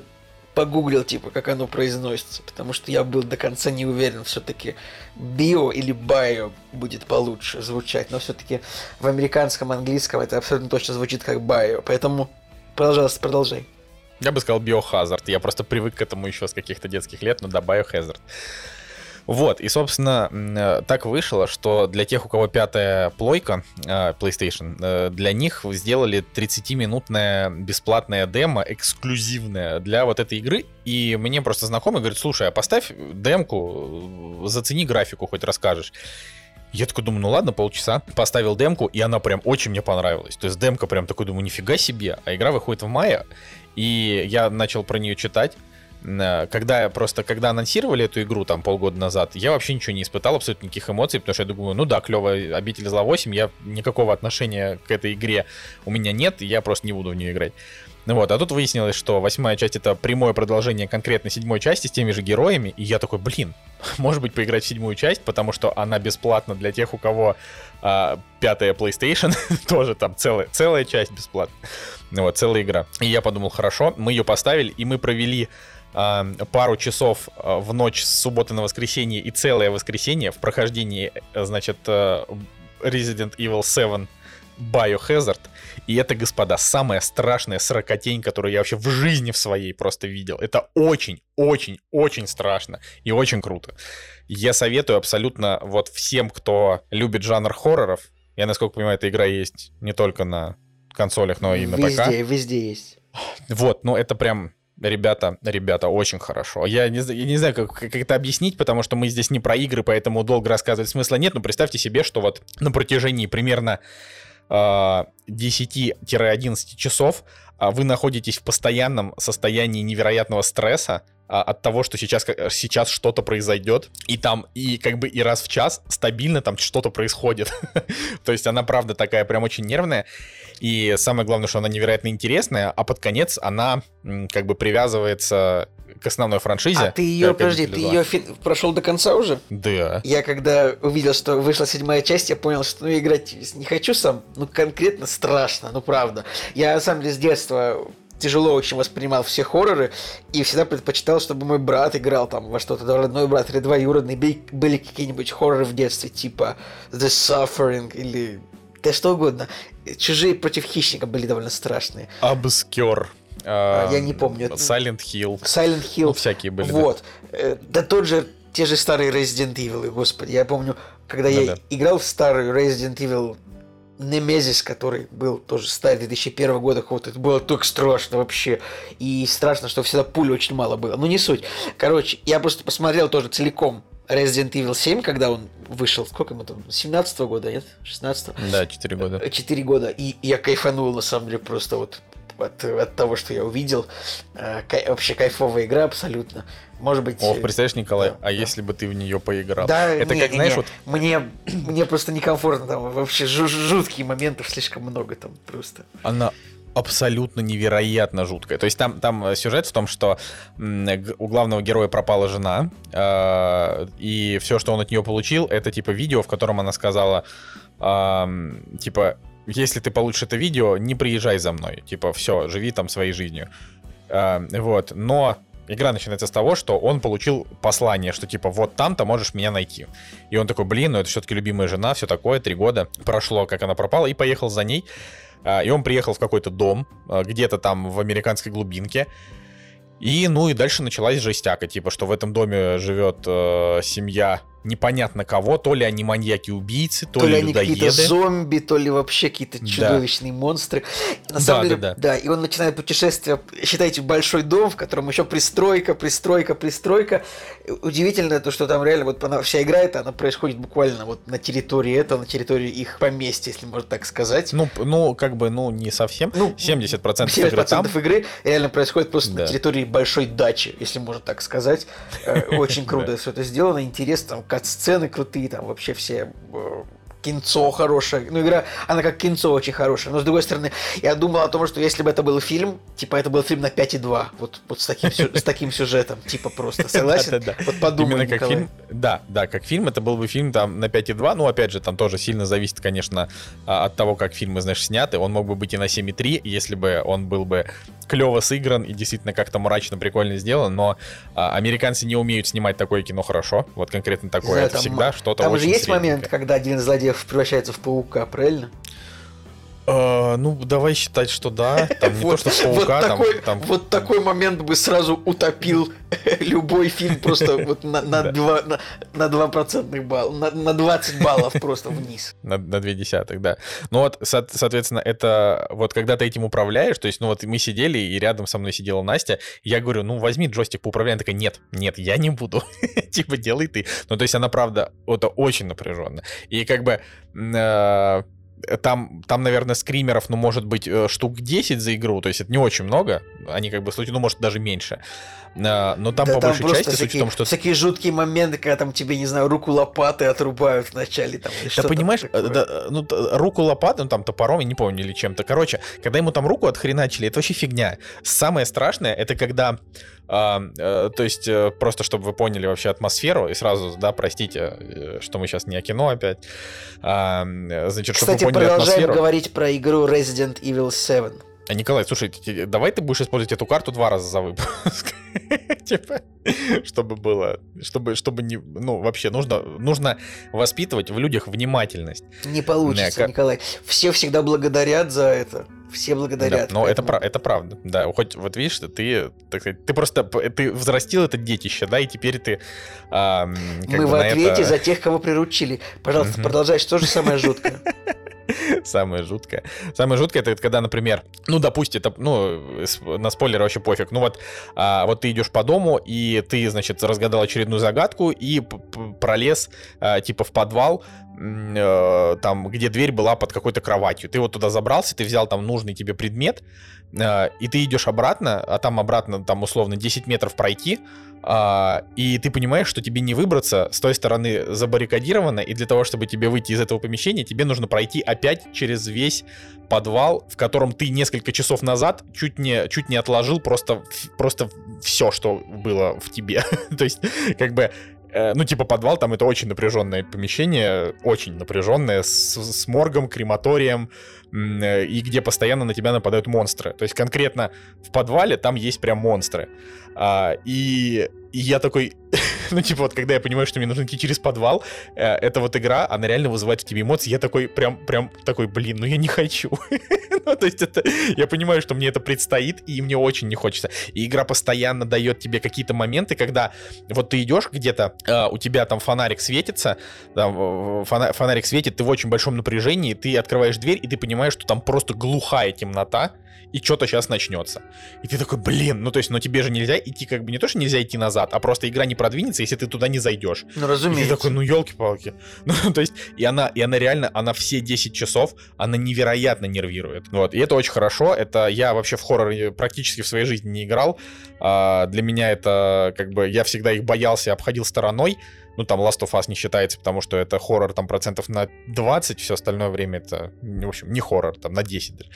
погуглил, типа, как оно произносится, потому что я был до конца не уверен, все-таки био или bio будет получше звучать, но все-таки в американском английском это абсолютно точно звучит как bio, поэтому, пожалуйста, продолжай. Я бы сказал биохазард. Я просто привык к этому еще с каких-то детских лет, но да, биохазард. Вот, и, собственно, э, так вышло, что для тех, у кого пятая плойка э, PlayStation, э, для них сделали 30-минутная бесплатная демо, эксклюзивная для вот этой игры. И мне просто знакомый говорит, слушай, а поставь демку, зацени графику, хоть расскажешь. Я такой думаю, ну ладно, полчаса. Поставил демку, и она прям очень мне понравилась. То есть демка прям такой, думаю, нифига себе. А игра выходит в мае, и я начал про нее читать. Э, когда просто, когда анонсировали эту игру там полгода назад, я вообще ничего не испытал, абсолютно никаких эмоций, потому что я думаю, ну да, клевая обитель зла 8, я никакого отношения к этой игре у меня нет, я просто не буду в нее играть. Ну вот, а тут выяснилось, что восьмая часть это прямое продолжение конкретно седьмой части с теми же героями, и я такой, блин, может быть поиграть в седьмую часть, потому что она бесплатна для тех, у кого а, пятая PlayStation, тоже там целая, целая часть бесплатна. Ну вот, целая игра. И я подумал, хорошо, мы ее поставили, и мы провели пару часов а, в ночь с субботы на воскресенье и целое воскресенье в прохождении, э, значит, э, Resident Evil 7 Biohazard. И это, господа, самая страшная сракотень, которую я вообще в жизни в своей просто видел. Это очень, очень, очень страшно и очень круто. Я советую абсолютно вот всем, кто любит жанр хорроров. Я, насколько понимаю, эта игра есть не только на консолях, но и на везде, ПК. Везде, везде есть. Вот, ну это прям Ребята, ребята, очень хорошо. Я не, я не знаю, как, как это объяснить, потому что мы здесь не про игры, поэтому долго рассказывать смысла нет. Но представьте себе, что вот на протяжении примерно 10-11 а, часов а, вы находитесь в постоянном состоянии невероятного стресса, а, от того, что сейчас, сейчас что-то произойдет, и там, и как бы и раз в час стабильно там что-то происходит. То есть она, правда, такая прям очень нервная, и самое главное, что она невероятно интересная, а под конец она как бы привязывается к основной франшизе. А ты ее, подожди, ты ее фи- прошел до конца уже? Да. Я когда увидел, что вышла седьмая часть, я понял, что ну играть не хочу сам, ну конкретно страшно, ну правда. Я на самом деле с детства тяжело очень воспринимал все хорроры и всегда предпочитал, чтобы мой брат играл там во что-то, родной брат или двоюродный. Были какие-нибудь хорроры в детстве, типа The Suffering или да что угодно. Чужие против хищника были довольно страшные. Обскер. А, я не помню. Silent Hill. Silent Hill. Ну, всякие были. Вот. Да. Э, да тот же, те же старые Resident Evil, господи. Я помню, когда ну, я да. играл в старую Resident Evil Немезис, который был тоже старый 2001 года, вот это было так страшно вообще. И страшно, что всегда пуль очень мало было. Ну, не суть. Короче, я просто посмотрел тоже целиком Resident Evil 7, когда он вышел, сколько ему там, 17 -го года, нет? 16 -го? Да, 4 года. 4 года, и я кайфанул, на самом деле, просто вот от, от того, что я увидел. Э, кай, вообще кайфовая игра абсолютно. Может быть... Ох, представляешь, Николай, да, а да. если бы ты в нее поиграл? Да, это не, как, не, знаешь, не. вот... Мне, мне просто некомфортно там, вообще жуткие моменты слишком много там просто. Она абсолютно невероятно жуткая. То есть там, там сюжет в том, что у главного героя пропала жена, э, и все, что он от нее получил, это типа видео, в котором она сказала, э, типа, если ты получишь это видео, не приезжай за мной. Типа, все, живи там своей жизнью. Э, вот, но игра начинается с того, что он получил послание, что типа вот там-то можешь меня найти. И он такой, блин, ну это все-таки любимая жена, все такое, три года прошло, как она пропала, и поехал за ней. И он приехал в какой-то дом, где-то там в американской глубинке. И, ну, и дальше началась жестяка, типа, что в этом доме живет э, семья непонятно кого, то ли они маньяки-убийцы, то, То ли ли они какие-то зомби, то ли вообще какие-то Да. чудовищные монстры. На Да, самом да, деле, да. и он начинает путешествие, считайте, большой дом, в котором еще пристройка, пристройка, пристройка. Удивительно то, что там реально вот она вся игра эта, она происходит буквально вот на территории этого, на территории их поместья, если можно так сказать. Ну, ну, как бы, ну, не совсем. Ну, 70% 70% игры там. игры реально происходит просто Да. на территории большой дачи, если можно так сказать. Э, Очень круто все это сделано, интересно, кат-сцены крутые, там вообще все э, кинцо хорошее. Ну, игра, она как кинцо очень хорошая. Но, с другой стороны, я думал о том, что если бы это был фильм, типа, это был фильм на 5,2. Вот, вот с, таким, с таким сюжетом, типа, просто. Согласен? Вот подумай, Именно как фильм. Да, да, как фильм. Это был бы фильм там на 5,2. Ну, опять же, там тоже сильно зависит, конечно, а, от того, как фильмы, знаешь, сняты. Он мог бы быть и на 7,3, если бы он был бы клево сыгран и действительно как-то мрачно, прикольно сделан. Но а, американцы не умеют снимать такое кино хорошо. Вот конкретно такое. это всегда что-то Там же есть момент, когда один из злодеев превращается в паука, правильно? Э, ну, давай считать, что да. Там не то, Вот- что в паука, вот там, такой, там вот такой момент бы сразу утопил любой фильм просто вот на, на, Да. два, на, на 2 процентных балла, на, на 20 баллов просто вниз. На, на две десятых, да. Ну вот, со- соответственно, это вот когда ты этим управляешь, то есть, ну вот мы сидели, и рядом со мной сидела Настя, я говорю, ну возьми джойстик поуправляй, она такая, нет, нет, я не буду, типа делай ты. Ну то есть она, правда, это очень напряженно. И как бы э, там, там, наверное, скримеров, ну, может быть, э, штук 10 за игру, то есть это не очень много, они как бы ну, может, даже меньше. Э, Но там Да по большей просто части суть в всякие, том, что всякие жуткие моменты, когда там тебе, не знаю, руку лопаты отрубают вначале. Там, Да там понимаешь, такое. э, да, ну руку лопатой, ну там топором, я не помню, или чем-то. Короче, когда ему там руку отхреначили, это вообще фигня. Самое страшное, это когда, а, э, то есть, э, просто чтобы вы поняли вообще атмосферу, и сразу, да, простите, э, что мы сейчас не о кино опять, А, значит, чтобы Кстати, вы поняли продолжаем атмосферу. говорить про игру Resident Evil 7. А, Николай, слушай, давай ты будешь использовать эту карту два раза за выпуск. Типа, чтобы было, чтобы, чтобы не, ну, вообще нужно, нужно воспитывать в людях внимательность. Не получится, Николай. Все всегда благодарят за это. Все Да, благодарят. но это, поэтому- пра- это правда. Да, хоть вот видишь, что ты, так сказать, ты просто ты взрастил это детище, да, и теперь ты как Мы в ответе это за тех, кого приручили. Пожалуйста, продолжай, что же самое жуткое? самое жуткое. Самое жуткое это когда, например, ну, допустим, это, ну, на спойлеры вообще пофиг. Ну вот, а, вот ты идешь по дому и ты, значит, разгадал очередную загадку и пролез а, типа в подвал, э, там, где дверь была под какой-то кроватью. Ты вот туда забрался, ты взял там нужный тебе предмет, и ты идешь обратно, а там обратно, там условно 10 метров пройти, а, и ты понимаешь, что тебе не выбраться, с той стороны забаррикадировано, и для того, чтобы тебе выйти из этого помещения, тебе нужно пройти опять через весь подвал, в котором ты несколько часов назад чуть не, чуть не отложил просто, просто все, что было в тебе. То есть, как бы, ну, типа, подвал там это очень напряженное помещение, очень напряженное, с, с моргом, крематорием, э, и где постоянно на тебя нападают монстры. То есть, конкретно в подвале там есть прям монстры. А, и, и я такой, ну, типа, вот когда я понимаю, что мне нужно идти через подвал, э, эта вот игра, она реально вызывает в тебе эмоции. Я такой, прям, прям такой, блин, ну я не хочу. ну, то есть это, я понимаю, что мне это предстоит, и мне очень не хочется. И игра постоянно дает тебе какие-то моменты, когда вот ты идешь где-то, э, у тебя там фонарик светится, там, фона- фонарик светит, ты в очень большом напряжении, ты открываешь дверь, и ты понимаешь, что там просто глухая темнота, и что-то сейчас начнется. И ты такой, блин, ну то есть, но тебе же нельзя идти, как бы не то, что нельзя идти назад, а просто игра не продвинется, если ты туда не зайдешь. Ну, И ты разумеется. такой, ну елки-палки. Ну, то есть, и она, и она реально, она все 10 часов, она невероятно нервирует. Вот, и это очень хорошо. Это я вообще в хоррор практически в своей жизни не играл. А, для меня это, как бы, я всегда их боялся, обходил стороной. Ну, там Last of Us не считается, потому что это хоррор там процентов на 20, все остальное время это, в общем, не хоррор, там на 10 даже.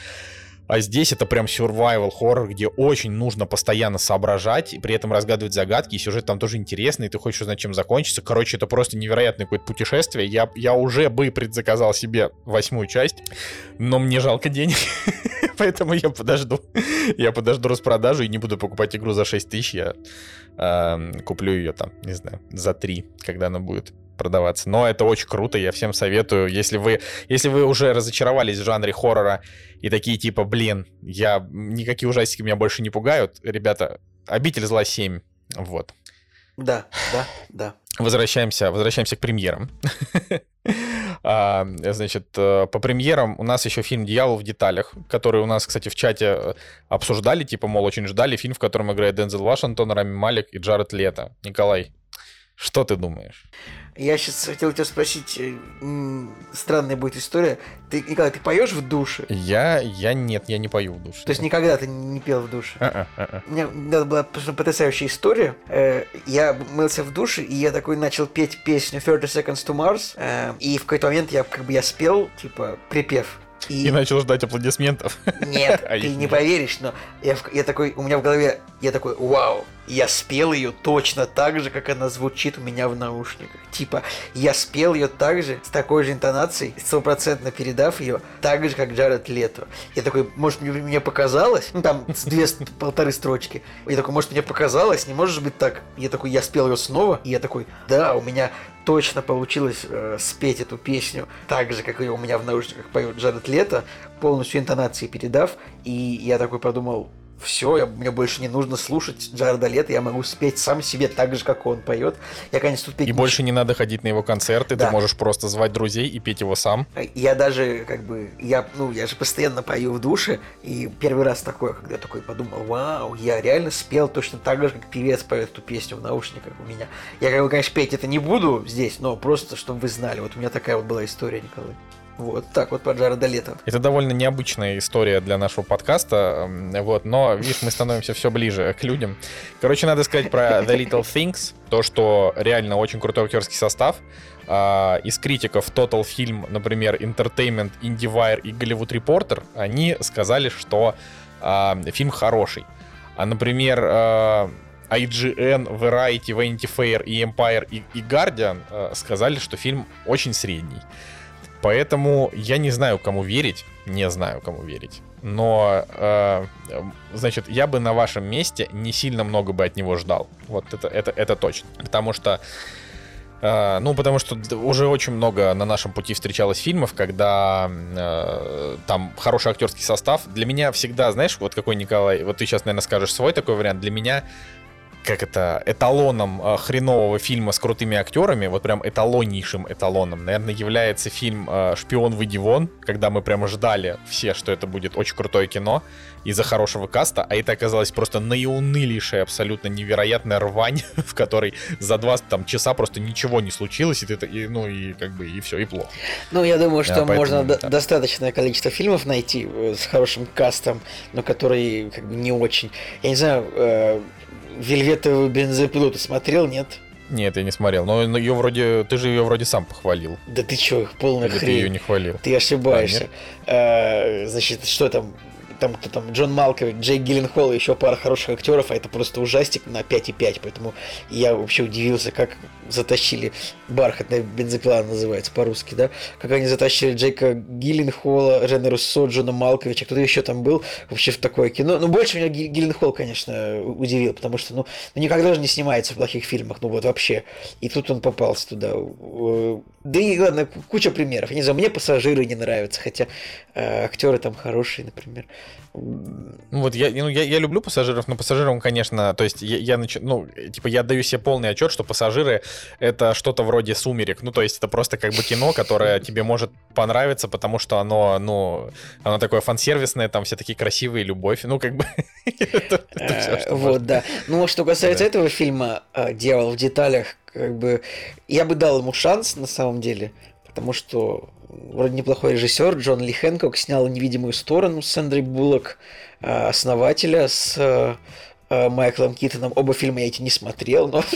А здесь это прям survival хоррор, где очень нужно постоянно соображать и при этом разгадывать загадки, и сюжет там тоже интересный, и ты хочешь узнать, чем закончится. Короче, это просто невероятное какое-то путешествие. Я, я уже бы предзаказал себе восьмую часть, но мне жалко денег, поэтому я подожду. Я подожду распродажу и не буду покупать игру за 6 тысяч, я эм, куплю ее там, не знаю, за 3, когда она будет продаваться. Но это очень круто, я всем советую. Если вы, если вы уже разочаровались в жанре хоррора и такие типа, блин, я никакие ужастики меня больше не пугают, ребята, Обитель зла 7. Вот. Да, да, да. Возвращаемся, возвращаемся к премьерам. А, значит, э, по премьерам у нас еще фильм «Дьявол в деталях», который у нас, кстати, в чате э, обсуждали, типа, мол, очень ждали фильм, в котором играет Дензел Вашингтон, Рами Малик и Джаред Лето. Николай, что ты думаешь? Я сейчас хотел тебя спросить, э, странная будет история. Ты, Николай, ты поешь в душе? Я, я нет, я не пою в душе. То есть никогда ты не пел в душе? А-а, а-а. У меня была потрясающая история. Э, Я мылся в душе, и я такой начал петь песню 30 Seconds to Mars. э, И в какой-то момент я как бы я спел, типа, припев. И начал ждать аплодисментов. Нет, А ты не нет. поверишь, но я, я такой, у меня в голове, я такой, вау, я спел ее точно так же, как она звучит у меня в наушниках. Типа, я спел ее так же, с такой же интонацией, стопроцентно передав ее, так же, как Джаред Лето. Я такой, может, мне, показалось? Ну, там, две, полторы строчки. Я такой, может, мне показалось? Не может быть так? Я такой, я спел ее снова, и я такой, да, у меня точно получилось э, спеть эту песню так же, как ее у меня в наушниках поет Джаред Лето, полностью интонации передав. И я такой подумал, все, мне больше не нужно слушать Джареда Лето, я могу спеть сам себе так же, как он поет. Я, конечно, тут петь И не больше не надо ходить на его концерты, Да. ты можешь просто звать друзей и петь его сам. Я даже, как бы, я, ну, я же постоянно пою в душе, и первый раз такое, когда такой подумал, вау, я реально спел точно так же, как певец поет эту песню в наушниках у меня. Я, как бы, конечно, петь это не буду здесь, но просто, чтобы вы знали, вот у меня такая вот была история, Николай. Вот так вот про Джареда Лето. Это довольно необычная история для нашего подкаста, вот, но, видишь, мы становимся все ближе к людям. Короче, надо сказать про The Little Things, то, что реально очень крутой актерский состав. А, из критиков Total Film, например, Entertainment, IndieWire и Hollywood Reporter, они сказали, что а, фильм хороший. А, например, а, IGN, Variety, Vanity Fair и Empire и, Guardian сказали, что фильм очень средний. Поэтому я не знаю, кому верить. Не знаю, кому верить. Но, э, значит, я бы на вашем месте не сильно много бы от него ждал. Вот это, это, это точно. Потому что э, ну, потому что уже очень много на нашем пути встречалось фильмов, когда э, там хороший актерский состав. Для меня всегда, знаешь, вот какой Николай, вот ты сейчас, наверное, скажешь свой такой вариант. Для меня как это, эталоном э, хренового фильма с крутыми актерами, вот прям эталоннейшим эталоном, наверное, является фильм э, «Шпион, выйди вон», когда мы прямо ждали все, что это будет очень крутое кино из-за хорошего каста, а это оказалось просто наиунылейшая, абсолютно невероятная рвань, в которой за два там, часа просто ничего не случилось, и ты, и, ну и как бы, и все, и плохо. Ну, я думаю, что Да, поэтому, можно да. достаточное количество фильмов найти э, с хорошим кастом, но которые как бы не очень. Я не знаю, э, Вельветовую бензопилу ты смотрел, нет? Нет, я не смотрел, но ее вроде, ты же ее вроде сам похвалил, Да ты чё, полная или ты хрень. ее не хвалил. Ты ошибаешься. Э, значит, что там? Там кто там? Джон Малкович, Джейк Гилленхолл и еще пара хороших актеров, а это просто ужастик на 5,5. Поэтому я вообще удивился, как затащили бархатная бензопила называется по-русски, да? Как они затащили Джейка Гилленхолла, Рене Руссо, Джона Малковича, кто-то еще там был вообще в такое кино. Ну, больше меня Ги- Гилленхолл, конечно, удивил, потому что, ну, ну, никогда же не снимается в плохих фильмах, ну вот вообще. И тут он попался туда. Э, Да и ладно, ку- куча примеров. Я не знаю, мне пассажиры не нравятся, хотя э, актеры там хорошие, например. Ну вот я, ну, я, я люблю пассажиров, но пассажирам, конечно, то есть я, я нач- ну, типа, я даю себе полный отчет, что пассажиры это что-то вроде сумерек. Ну, то есть это просто как бы кино, которое тебе может понравиться, потому что оно, ну, оно такое фан-сервисное, там все такие красивые, любовь. Ну, как бы. Э, Вот, да. Ну, что касается этого фильма э, «Дьявол в деталях», как бы я бы дал ему шанс на самом деле, потому что вроде неплохой режиссер Джон Ли Хэнкок снял «Невидимую сторону» с Сэндрой Буллок, э, основателя с э, э, Майклом Китоном. Оба фильма я эти не смотрел, но...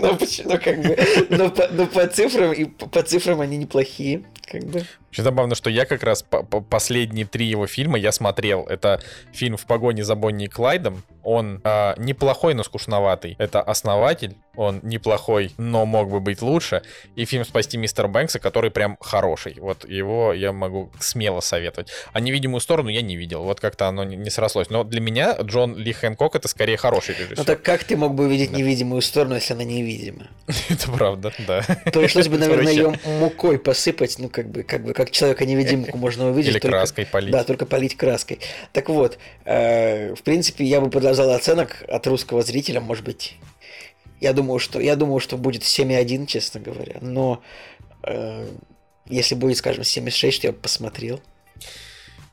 Но почему, как бы, но по, но по цифрам и по цифрам они неплохие, как бы. Очень забавно, что я как раз по- по- последние три его фильма я смотрел. Это фильм «В погоне за Бонни и Клайдом». Он а, неплохой, но скучноватый. Это «Основатель». Он неплохой, но мог бы быть лучше. И фильм «Спасти мистера Бэнкса», который прям хороший. Вот его я могу смело советовать. А «Невидимую сторону» я не видел. Вот как-то оно не, не срослось. Но для меня Джон Ли Хэнкок это скорее хороший режиссер. Ну так как ты мог бы увидеть невидимую сторону, если она невидима? Это правда, да. Пришлось бы, наверное, ее мукой посыпать, ну как бы, как бы, как человека-невидимку можно увидеть. Или только, краской полить. Да, только полить краской. Так вот, э, в принципе, я бы подождал оценок от русского зрителя, может быть, я думаю, что, я думаю, что будет 7,1, честно говоря, но э, если будет, скажем, 7,6, я бы посмотрел.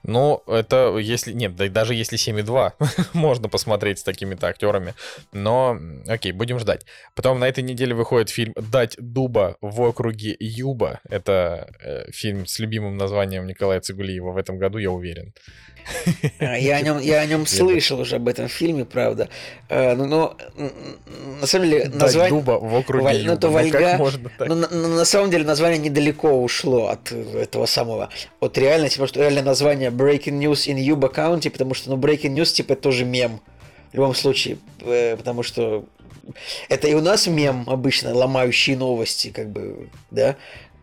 Ну, это если... Нет, да, даже если 7,2 можно посмотреть с такими-то актерами. Но, окей, будем ждать. Потом на этой неделе выходит фильм «Дать дуба в округе Юба». Это э, фильм с любимым названием Николая Цигулиева в этом году, я уверен. А, я о нем, я о нем слышал уже об этом фильме, правда. Э, но, но на самом деле название... дуба в округе Валь... Ну, это Вальга... Но, на, на самом деле название недалеко ушло от этого самого, от реальности, потому что реальное название Breaking News in Yuba County, потому что, ну, Breaking News, типа, это тоже мем. В любом случае, э, потому что это и у нас мем обычно, ломающие новости, как бы, да,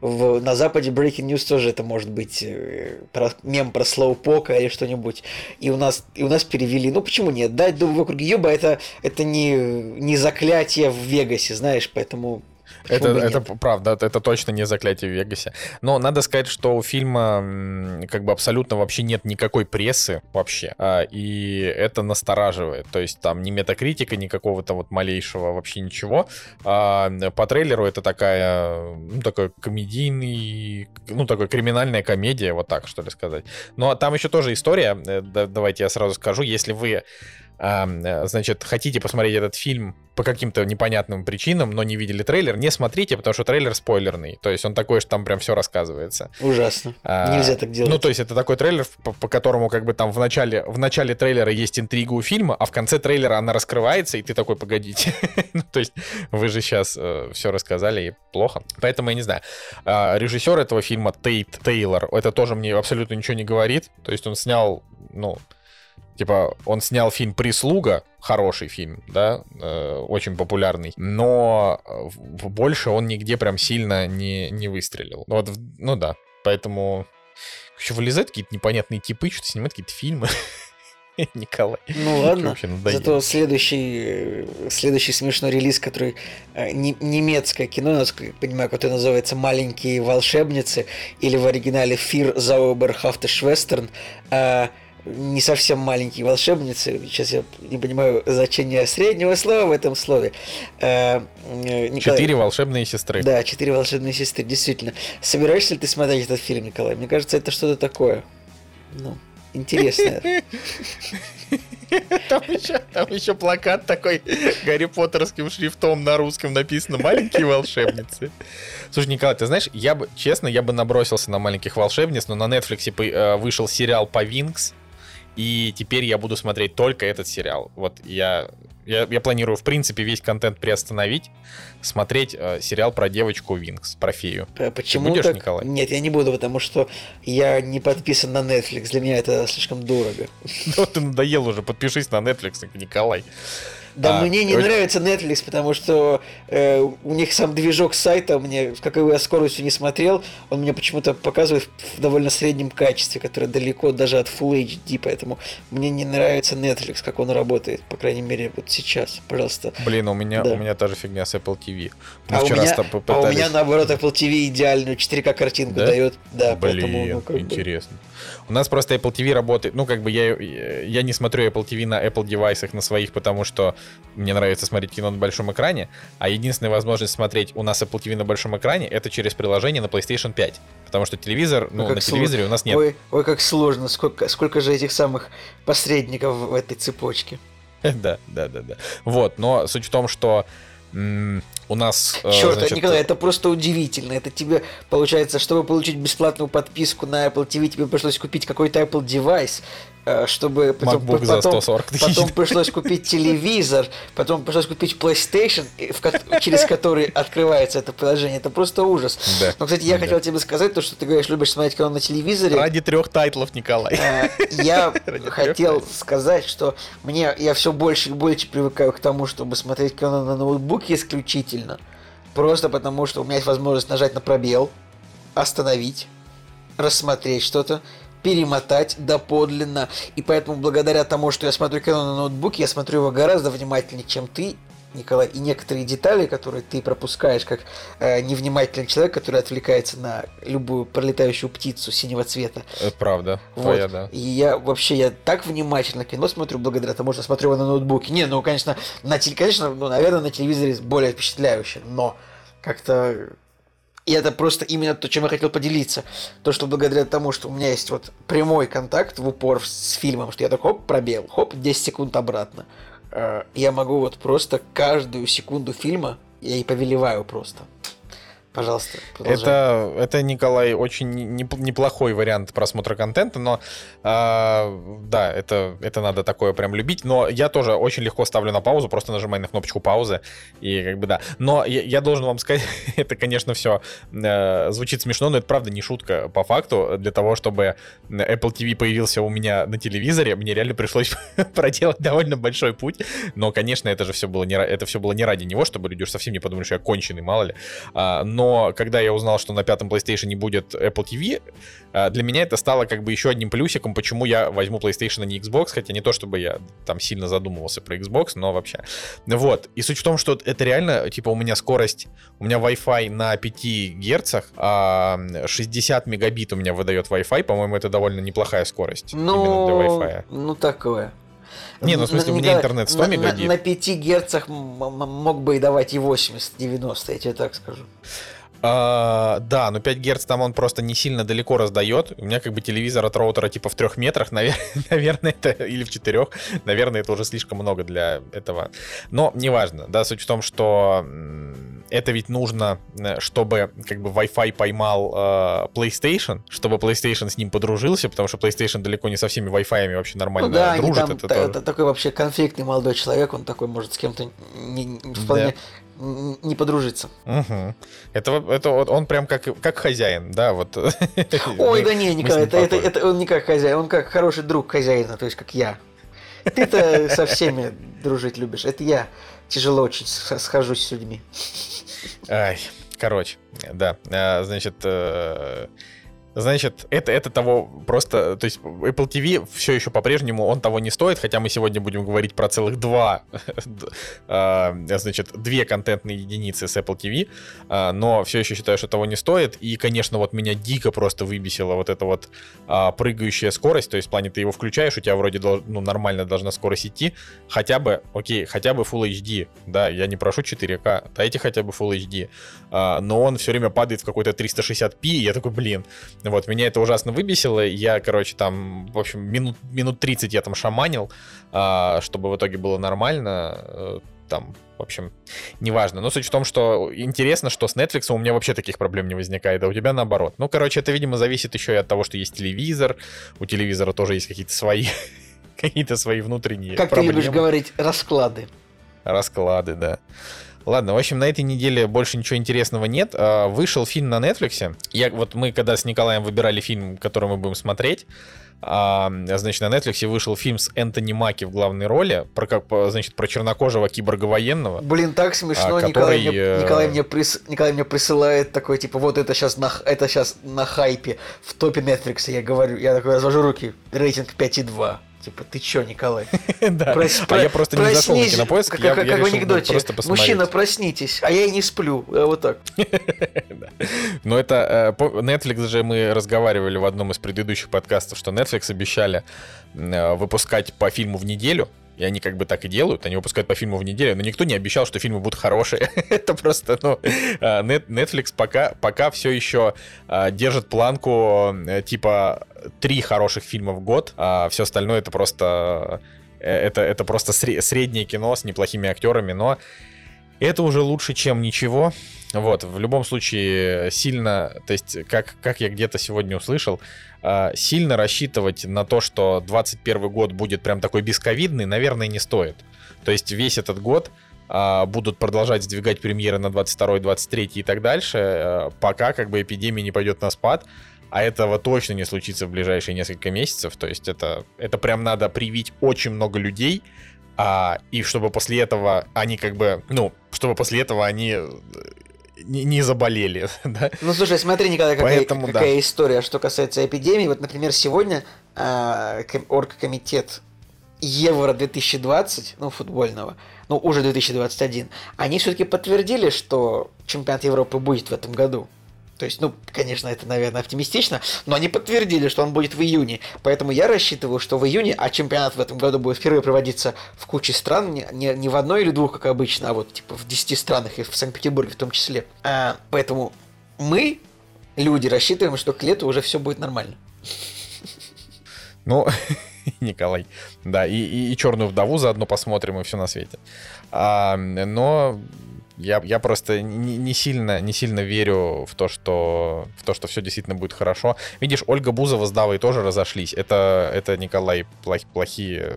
в, на Западе Breaking News тоже это может быть э, про, мем про слоупока или что-нибудь. И у нас и у нас перевели. Ну почему нет? Дать дуб в округе Юба это, это не, не заклятие в Вегасе, знаешь, поэтому это, это правда, это точно не заклятие в Вегасе. Но надо сказать, что у фильма как бы абсолютно вообще нет никакой прессы вообще. А, и это настораживает. То есть там ни метакритика, ни какого-то вот малейшего вообще ничего. А, по трейлеру это такая, ну, такой комедийный, ну, такой криминальная комедия, вот так, что ли сказать. Но там еще тоже история, э, давайте я сразу скажу, если вы Э, значит, хотите посмотреть этот фильм по каким-то непонятным причинам, но не видели трейлер, не смотрите, потому что трейлер спойлерный. То есть он такой, что там прям все рассказывается. Ужасно. А, Нельзя так делать. Ну, то есть это такой трейлер, по, по которому как бы там в начале, в начале трейлера есть интрига у фильма, а в конце трейлера она раскрывается, и ты такой, погодите. ну, то есть вы же сейчас э, все рассказали, и плохо. Поэтому я не знаю. Э, режиссер этого фильма Тейт Тейлор, это тоже мне абсолютно ничего не говорит. То есть он снял, ну, Типа, он снял фильм «Прислуга», хороший фильм, да, э, очень популярный, но больше он нигде прям сильно не, не выстрелил. Ну, вот, ну да, поэтому еще вылезают какие-то непонятные типы, что-то снимают какие-то фильмы. Николай. Ну ладно. Зато следующий, следующий смешной релиз, который э, не, немецкое кино, насколько я понимаю, которое называется «Маленькие волшебницы» или в оригинале «Фир Зауэрхафте Швестерн», э, не совсем маленькие волшебницы. Сейчас я не понимаю значения среднего слова в этом слове. Э, Николай... Четыре волшебные сестры. Да, четыре волшебные сестры, действительно. Собираешься ли ты смотреть этот фильм, Николай? Мне кажется, это что-то такое. Ну, интересное. Там еще, там еще плакат такой Гарри Поттерским шрифтом на русском написано «Маленькие волшебницы». Слушай, Николай, ты знаешь, я бы, честно, я бы набросился на «Маленьких волшебниц», но на Netflix э, вышел сериал по Винкс, и теперь я буду смотреть только этот сериал. Вот я, я, я планирую, в принципе, весь контент приостановить, смотреть э, сериал про девочку Винкс, про фею. Почему Ты будешь, так? Николай? Нет, я не буду, потому что я не подписан на Netflix. Для меня это слишком дорого. Ну, ты надоел уже, подпишись на Netflix, Николай. Да, а, мне не очень... нравится Netflix, потому что э, у них сам движок сайта, мне, с какой я скоростью не смотрел, он мне почему-то показывает в довольно среднем качестве, которое далеко даже от Full HD, поэтому мне не нравится Netflix, как он работает, по крайней мере, вот сейчас, пожалуйста. Блин, у меня, да. у меня та же фигня с Apple TV. Мы а, у меня, попытались... а у меня, наоборот, Apple TV идеальную 4К картинку да? дает. Да, Блин, поэтому, ну, как интересно. Бы... У нас просто Apple TV работает, ну, как бы я, я не смотрю Apple TV на Apple девайсах на своих, потому что мне нравится смотреть кино на большом экране, а единственная возможность смотреть у нас Apple TV на большом экране это через приложение на PlayStation 5, потому что телевизор, ну, ой, на телевизоре сло... у нас нет. Ой, ой, как сложно, сколько, сколько же этих самых посредников в этой цепочке. Да, да, да, да. Вот, но суть в том, что у нас... Э, Черт, значит... Николай, это просто удивительно. Это тебе, получается, чтобы получить бесплатную подписку на Apple TV, тебе пришлось купить какой-то Apple девайс, чтобы потом, MacBook потом, за 140 тысяч. потом пришлось купить телевизор, потом пришлось купить PlayStation, в, через который открывается это приложение. Это просто ужас. Да. Но, кстати, я да. хотел тебе сказать, то, что ты говоришь, любишь смотреть кино на телевизоре. Ради трех тайтлов, Николай. Э, я хотел сказать, что мне я все больше и больше привыкаю к тому, чтобы смотреть кино на ноутбуке исключительно. Просто потому, что у меня есть возможность нажать на пробел, остановить, рассмотреть что-то, перемотать доподлинно. И поэтому благодаря тому, что я смотрю кино на ноутбуке, я смотрю его гораздо внимательнее, чем ты Николай, и некоторые детали, которые ты пропускаешь, как э, невнимательный человек, который отвлекается на любую пролетающую птицу синего цвета. Это правда. Вот. Твоя, да. И я вообще я так внимательно кино смотрю благодаря тому, что смотрю его на ноутбуке. Не, ну, конечно, на теле, конечно, ну, наверное, на телевизоре более впечатляюще, но как-то и это просто именно то, чем я хотел поделиться. То, что благодаря тому, что у меня есть вот прямой контакт в упор с фильмом, что я такой хоп, пробел, хоп, 10 секунд обратно. Э, Я могу вот просто каждую секунду фильма, я и повелеваю просто. Пожалуйста, продолжай. Это, это, Николай, очень неп- неплохой вариант просмотра контента, но а, да, это, это надо такое прям любить. Но я тоже очень легко ставлю на паузу, просто нажимаю на кнопочку паузы, и как бы да. Но я, я должен вам сказать, это, конечно, все звучит смешно, но это правда не шутка по факту. Для того, чтобы Apple TV появился у меня на телевизоре, мне реально пришлось проделать довольно большой путь. Но, конечно, это же все было не, это все было не ради него, чтобы люди уж совсем не подумали, что я конченый, мало ли. А, но когда я узнал, что на пятом PlayStation не будет Apple TV, а, для меня это стало как бы еще одним плюсиком, почему я возьму PlayStation, а не Xbox, хотя не то, чтобы я там сильно задумывался про Xbox, но вообще. Вот. И суть в том, что это реально, типа, у меня скорость, у меня Wi-Fi на 5 герцах, а 60 мегабит у меня выдает Wi-Fi, по-моему, это довольно неплохая скорость именно Ну, для Wi-Fi. ну такое. Не, ну, в смысле, у меня интернет 100 на- на- мегабит. На, 5 герцах мог бы и давать и 80-90, я тебе так скажу. А, да, но 5 Гц там он просто не сильно далеко раздает. У меня как бы телевизор от роутера типа в трех метрах, навер- наверное, это или в четырех. Наверное, это уже слишком много для этого. Но неважно, да, суть в том, что это ведь нужно, э, чтобы как бы Wi-Fi поймал э, PlayStation, чтобы PlayStation с ним подружился, потому что PlayStation далеко не со всеми Wi-Fi вообще нормально ну да, дружит. там это та- тоже. та- такой вообще конфликтный молодой человек, он такой может с кем-то не, не- вполне н- не подружиться. Мгм. Это, вот- это он прям как, как хозяин, да, вот. Ой, да не, Николай, это, это, это он не как хозяин, он как хороший друг хозяина, то есть как я. Ты-то со всеми дружить любишь, это я тяжело очень схожусь с людьми. Ай, короче, да, а, значит, э, значит, это, это того просто, то есть Apple TV все еще по-прежнему он того не стоит, хотя мы сегодня будем говорить про целых два, а, значит, две контентные единицы с Apple TV, а, но все еще считаю, что того не стоит, и, конечно, вот меня дико просто выбесила вот эта вот а, прыгающая скорость, то есть в плане ты его включаешь, у тебя вроде ну, нормально должна скорость идти, хотя бы, окей, хотя бы Full HD, да, я не прошу 4К, дайте хотя бы Full HD, но он все время падает в какой-то 360p, и я такой, блин, вот, меня это ужасно выбесило, я, короче, там, в общем, минут, минут 30 я там шаманил, а, чтобы в итоге было нормально, э, там, в общем, неважно. Но суть в том, что интересно, что с Netflix у меня вообще таких проблем не возникает, а у тебя наоборот. Ну, короче, это, видимо, зависит еще и от того, что есть телевизор, у телевизора тоже есть какие-то свои какие-то свои внутренние Как ты проблемы. любишь говорить, расклады. Расклады, да. Ладно, в общем, на этой неделе больше ничего интересного нет. А, Вышел фильм на Netflix. Я, вот мы когда с Николаем выбирали фильм, который мы будем смотреть, а, значит, на Netflix вышел фильм с Энтони Маки в главной роли, про, как, значит, про чернокожего киборга военного. Блин, так смешно. А, Николай, который, мне, э, Николай, мне прис- Николай мне присылает такой, типа, вот это сейчас на, это сейчас на хайпе в топе Netflix. Я говорю, я такой развожу руки, рейтинг 5,2. Типа, ты чё, Николай? Да. Прос- А я просто не зашел на кинопоиск, как, я, как- я в анекдоте. просто посмотреть. Мужчина, проснитесь, а я и не сплю. А Вот так. Да. Но это э, Netflix же мы разговаривали в одном из предыдущих подкастов, что Netflix обещали э, выпускать по фильму в неделю. И они как бы так и делают, они выпускают по фильму в неделю, но никто не обещал, что фильмы будут хорошие. Это просто, ну, Net- Netflix пока, пока все еще э, держит планку э, типа три хороших фильма в год, а все остальное это просто э, это, это просто сре- среднее кино с неплохими актерами, но это уже лучше, чем ничего. Вот, в любом случае, сильно, то есть, как, как я где-то сегодня услышал, а, сильно рассчитывать на то, что 21 год будет прям такой бесковидный, наверное, не стоит. То есть весь этот год а, будут продолжать сдвигать премьеры на 22, 23 и так дальше, а, пока как бы эпидемия не пойдет на спад. А этого точно не случится в ближайшие несколько месяцев. То есть это, это прям надо привить очень много людей, а, и чтобы после этого они как бы, ну, чтобы после этого они э, не, не заболели, да? Ну, слушай, смотри, Николай, какая, Поэтому да. какая история, что касается эпидемии. Вот, например, сегодня ком- оргкомитет Евро 2020, ну, футбольного, ну, уже 2021, они все-таки подтвердили, что чемпионат Европы будет в этом году. То есть, ну, конечно, это, наверное, оптимистично, но они подтвердили, что он будет в июне. Поэтому я рассчитываю, что в июне, а чемпионат в этом году будет впервые проводиться в куче стран, не, не, не в одной или двух, как обычно, а вот типа в 10 странах и в Санкт-Петербурге в том числе. А, поэтому мы, люди, рассчитываем, что к лету уже все будет нормально. Ну, Николай, да, и, и, и черную вдову заодно посмотрим, и все на свете. А, но я, я просто не, не, сильно, не сильно верю в то, что, в то, что все действительно будет хорошо. Видишь, Ольга Бузова с Давой тоже разошлись. Это, это Николай, плох, плохие...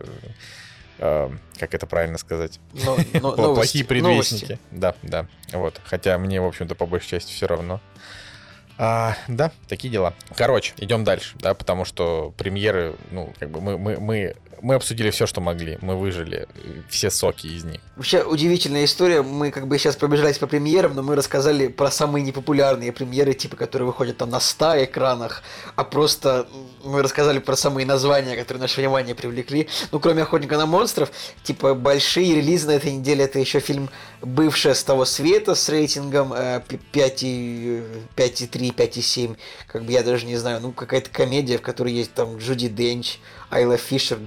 Э, как это правильно сказать? Но, но, плохие предвестники. Новости. Да, да. Вот. Хотя мне, в общем-то, по большей части все равно. А, да, такие дела. Короче, идем дальше, да, потому что премьеры, ну, как бы мы, мы, мы мы обсудили все, что могли. Мы выжили все соки из них. Вообще удивительная история. Мы как бы сейчас пробежались по премьерам, но мы рассказали про самые непопулярные премьеры, типа, которые выходят там на 100 экранах, а просто мы рассказали про самые названия, которые наше внимание привлекли. Ну, кроме «Охотника на монстров», типа, большие релизы на этой неделе это еще фильм «Бывшая с того света» с рейтингом 5,3, 5,7. Как бы я даже не знаю, ну, какая-то комедия, в которой есть там Джуди Денч, Айла Фишер,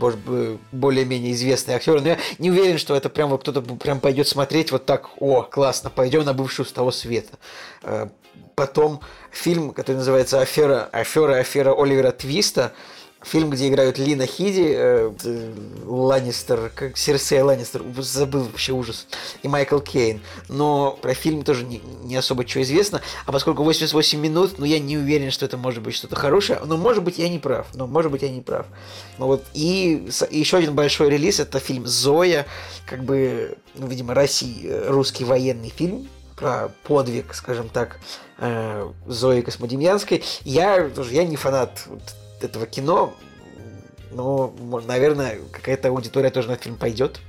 более-менее известные актеры. Но я не уверен, что это прям вот кто-то прям пойдет смотреть вот так, о, классно, пойдем на бывшую с того света. Э, потом фильм, который называется «Афера, афера, афера Оливера Твиста», Фильм, где играют Лина Хиди, э, Ланнистер, как Серсея Ланнистер, забыл вообще ужас, и Майкл Кейн. Но про фильм тоже не, не особо что известно. А поскольку 88 минут, ну я не уверен, что это может быть что-то хорошее. Но может быть я не прав. Но может быть я не прав. Ну вот. И, и еще один большой релиз это фильм Зоя, как бы, ну, видимо, России, э, русский военный фильм про подвиг, скажем так, э, Зои Космодемьянской. Я тоже я не фанат этого кино, но, наверное, какая-то аудитория тоже на этот фильм пойдет.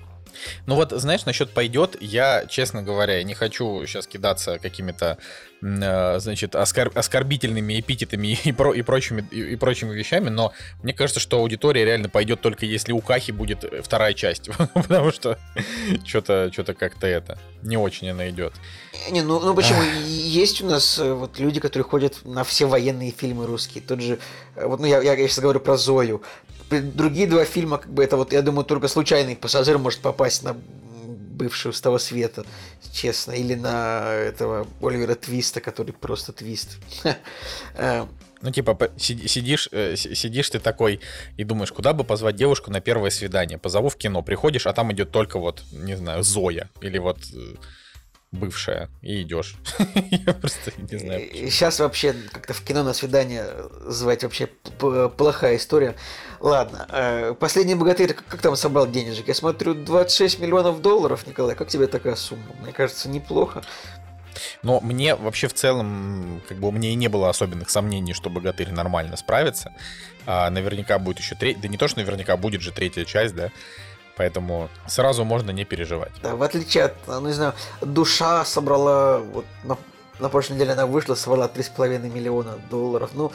Ну вот, знаешь, насчет пойдет, я, честно говоря, не хочу сейчас кидаться какими-то, э, значит, оскор- оскорбительными эпитетами и, про- и, прочими, и, и прочими вещами, но мне кажется, что аудитория реально пойдет только если у Кахи будет вторая часть, потому что что-то что как-то это, не очень она идет. Не, ну, ну почему? Есть у нас э, вот люди, которые ходят на все военные фильмы русские. Тот же, э, вот, ну я, я сейчас говорю про Зою другие два фильма, как бы это вот, я думаю, только случайный пассажир может попасть на бывшую с того света, честно, или на этого Оливера Твиста, который просто твист. Э, ну, типа, сидишь, э, сидишь ты такой и думаешь, куда бы позвать девушку на первое свидание? Позову в кино, приходишь, а там идет только вот, не знаю, Зоя. Или вот э, бывшая, и идешь. Я просто не знаю. Сейчас вообще как-то в кино на свидание звать вообще плохая история. Ладно, э, последний богатырь, как там собрал денежек? Я смотрю, 26 миллионов долларов, Николай. Как тебе такая сумма? Мне кажется, неплохо. Но мне вообще в целом, как бы у меня и не было особенных сомнений, что богатырь нормально справится. А, наверняка будет еще третья, да не то, что наверняка будет же третья часть, да. Поэтому сразу можно не переживать. Да, в отличие от, ну, не знаю, душа собрала вот на на прошлой неделе она вышла, собрала 3,5 миллиона долларов. Ну,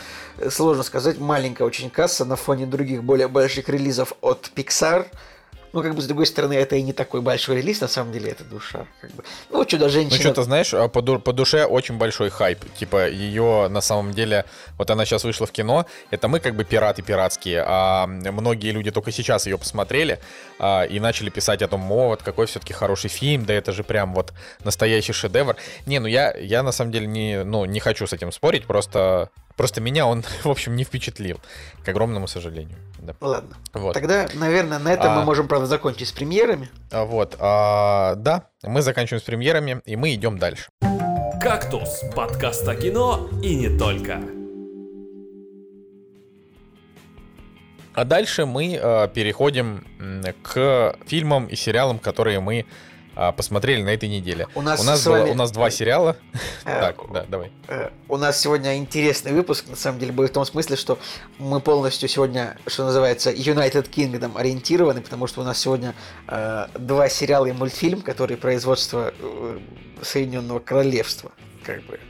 сложно сказать, маленькая очень касса на фоне других более больших релизов от Pixar – ну, как бы, с другой стороны, это и не такой большой релиз, на самом деле, это душа. Как бы. Ну, чудо-женщина... Ну, что-то, знаешь, а по, ду- по душе очень большой хайп. Типа, ее, на самом деле, вот она сейчас вышла в кино, это мы как бы пираты пиратские, а многие люди только сейчас ее посмотрели а, и начали писать о том, о, вот какой все-таки хороший фильм, да это же прям вот настоящий шедевр. Не, ну я, я на самом деле не, ну, не хочу с этим спорить, просто Просто меня он, в общем, не впечатлил, к огромному сожалению. Да. Ладно. Вот. Тогда, наверное, на этом а, мы можем, правда, закончить с премьерами. А, вот. А, да, мы заканчиваем с премьерами, и мы идем дальше. «Кактус» — подкаст о кино и не только. А дальше мы э, переходим к фильмам и сериалам, которые мы посмотрели на этой неделе. У нас, у нас, вами... было, у нас два сериала. Э, так, да, давай. Э, у нас сегодня интересный выпуск, на самом деле, будет в том смысле, что мы полностью сегодня, что называется, United Kingdom ориентированы, потому что у нас сегодня э, два сериала и мультфильм, которые производство э, Соединенного Королевства. Как бы.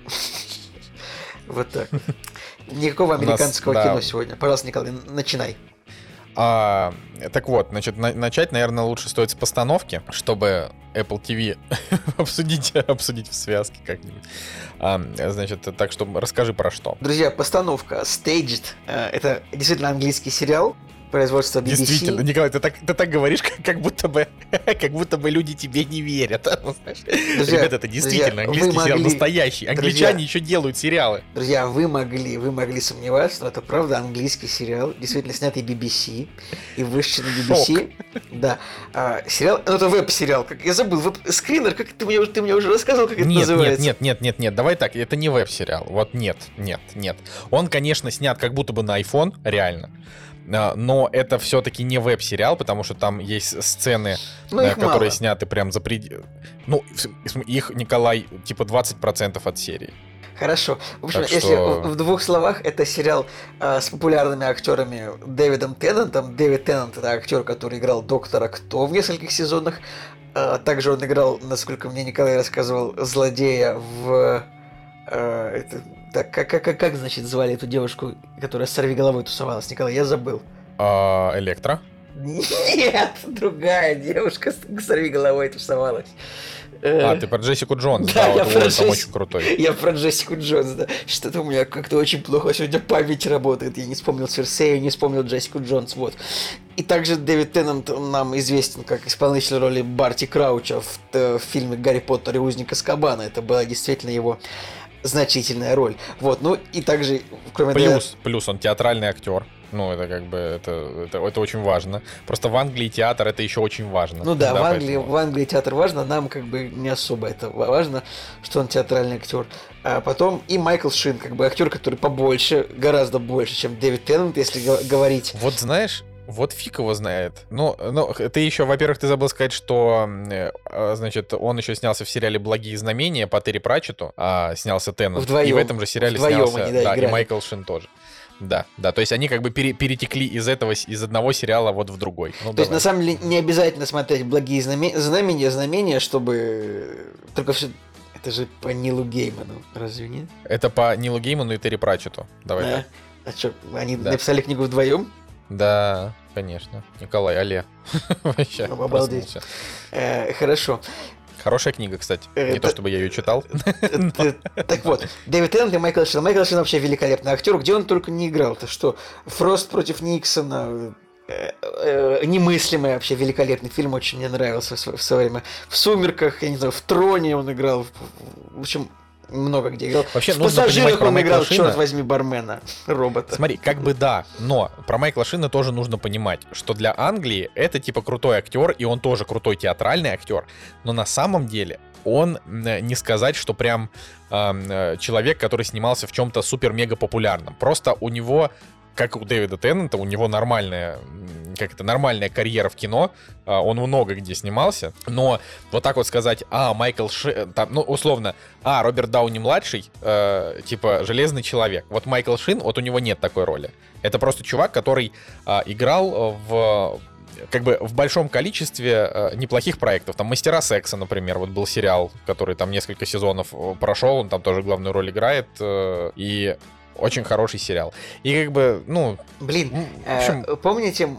Вот так. Никакого американского кино сегодня. Пожалуйста, Николай, начинай. А, так вот, значит, на- начать, наверное, лучше стоит с постановки, чтобы Apple TV обсудить, обсудить в связке как-нибудь. А, значит, так что расскажи про что. Друзья, постановка Staged. э, Это действительно английский сериал производства BBC. Действительно, Николай, ты так, ты так говоришь, как, как будто бы, как будто бы люди тебе не верят. Ну. Друзья, Ребята, это действительно друзья, английский сериал могли- настоящий. Англичане еще делают сериалы. Друзья, вы могли, вы могли сомневаться, но это правда английский сериал, действительно снятый BBC и вышедший на BBC. Да. А, сериал, ну это веб-сериал, как я забыл, веб скринер, как ты мне, уже- ты мне уже рассказывал, как это Нет, нет, называется. нет, нет, нет, нет, давай так, это не веб-сериал. Вот нет, нет, нет. Он, конечно, снят как будто бы на iPhone, реально. А, Но это все-таки не веб-сериал, потому что там есть сцены, Ну, э, их которые мало. сняты прям за пред... Ну, их, Николай, типа 20% от серии. Хорошо. В общем, Так если что- в в двух словах, это сериал а, с популярными актерами Дэвидом Теннантом. Дэвид Теннант это актер, который играл Доктора Кто в нескольких сезонах. А, также он играл, насколько мне Николай рассказывал, злодея в... а, это- так, как, как, как, как, значит, звали эту девушку, которая с сорви головой тусовалась? Николай, я забыл. А, Электро? Нет, другая девушка с сорви головой тусовалась. А, Э, ты про Джессику Джонс, Да, да, я вот про там очень крутой. Я про Джессику Джонс, да. Что-то у меня как-то очень плохо сегодня память работает. Я не вспомнил Серсею, не вспомнил Джессику Джонс, вот. И также Дэвид Теннант нам известен как исполнитель роли Барти Крауча в, т- в фильме «Гарри Поттер и узник Аскабана». Это была действительно его значительная роль. Вот, ну и также, кроме Плюс, плюс он театральный актер. Ну, это как бы, это, это, это очень важно. Просто в Англии театр это еще очень важно. Ну да, в, Англии, поэтому- в Англии театр важно, нам как бы не особо это ва- важно, что он театральный актер. А потом и Майкл Шин, как бы актер, который побольше, гораздо больше, чем Дэвид Теннант, если го- говорить. Вот знаешь, вот фиг его знает. Ну, ну, ты еще, во-первых, ты забыл сказать, что, э, а, значит, он еще снялся в сериале «Благие знамения» по Терри Пратчету, а, снялся Теннант. Вдвоем. И в этом же сериале Вдвоем снялся, они, да, да, и. Майкл Шин тоже. Да, да, то есть они как бы пере- перетекли из этого, из одного сериала вот в другой. Ну, То есть, давай. на самом деле, не обязательно смотреть благие знаме- знамения, знамения, чтобы... Только все... Это же по Нилу Гейману, разве нет? Это по Нилу Гейману и Терри Пратчету. Давай Да. А что, они Да. написали книгу вдвоем? Да, конечно. Николай, алле. Вообще, обалдеть. Э, хорошо. Хорошая книга, кстати. Э, Не то, чтобы я ее читал. Э, Так вот, Дэвид Теннант и Майкл Шин. Майкл Шин вообще великолепный актер. Где он только не играл? То что Фрост против Никсона, немыслимый вообще великолепный фильм, очень мне нравился в сво- в свое время. В «Сумерках», я не знаю, в «Троне» он играл, в общем, много где играл. Вообще, в нужно понимать «Пассажирах» про он Майкла играл, Шина. черт возьми, бармена, робота. Смотри, как бы да, но про Майкла Шина тоже нужно понимать, что для Англии это типа крутой актер, и он тоже крутой театральный актер, но на самом деле он м, не сказать, что прям э, человек, который снимался в чем-то супер-мега популярном. Просто у него как у Дэвида Теннанта, у него нормальная, как это, нормальная карьера в кино, а, он много где снимался, но вот так вот сказать, а, Майкл Шин, там, ну, условно, а, Роберт Дауни младший, э, типа, Железный Человек. Вот Майкл Шин, вот у него нет такой роли. Это просто чувак, который а, играл в как бы в большом количестве э, неплохих проектов. Там «Мастера секса», например, вот был сериал, который там несколько сезонов э, прошел, он там тоже главную роль играет, э, и очень хороший сериал. И как бы, ну, Блин, Э, общем, Помните м-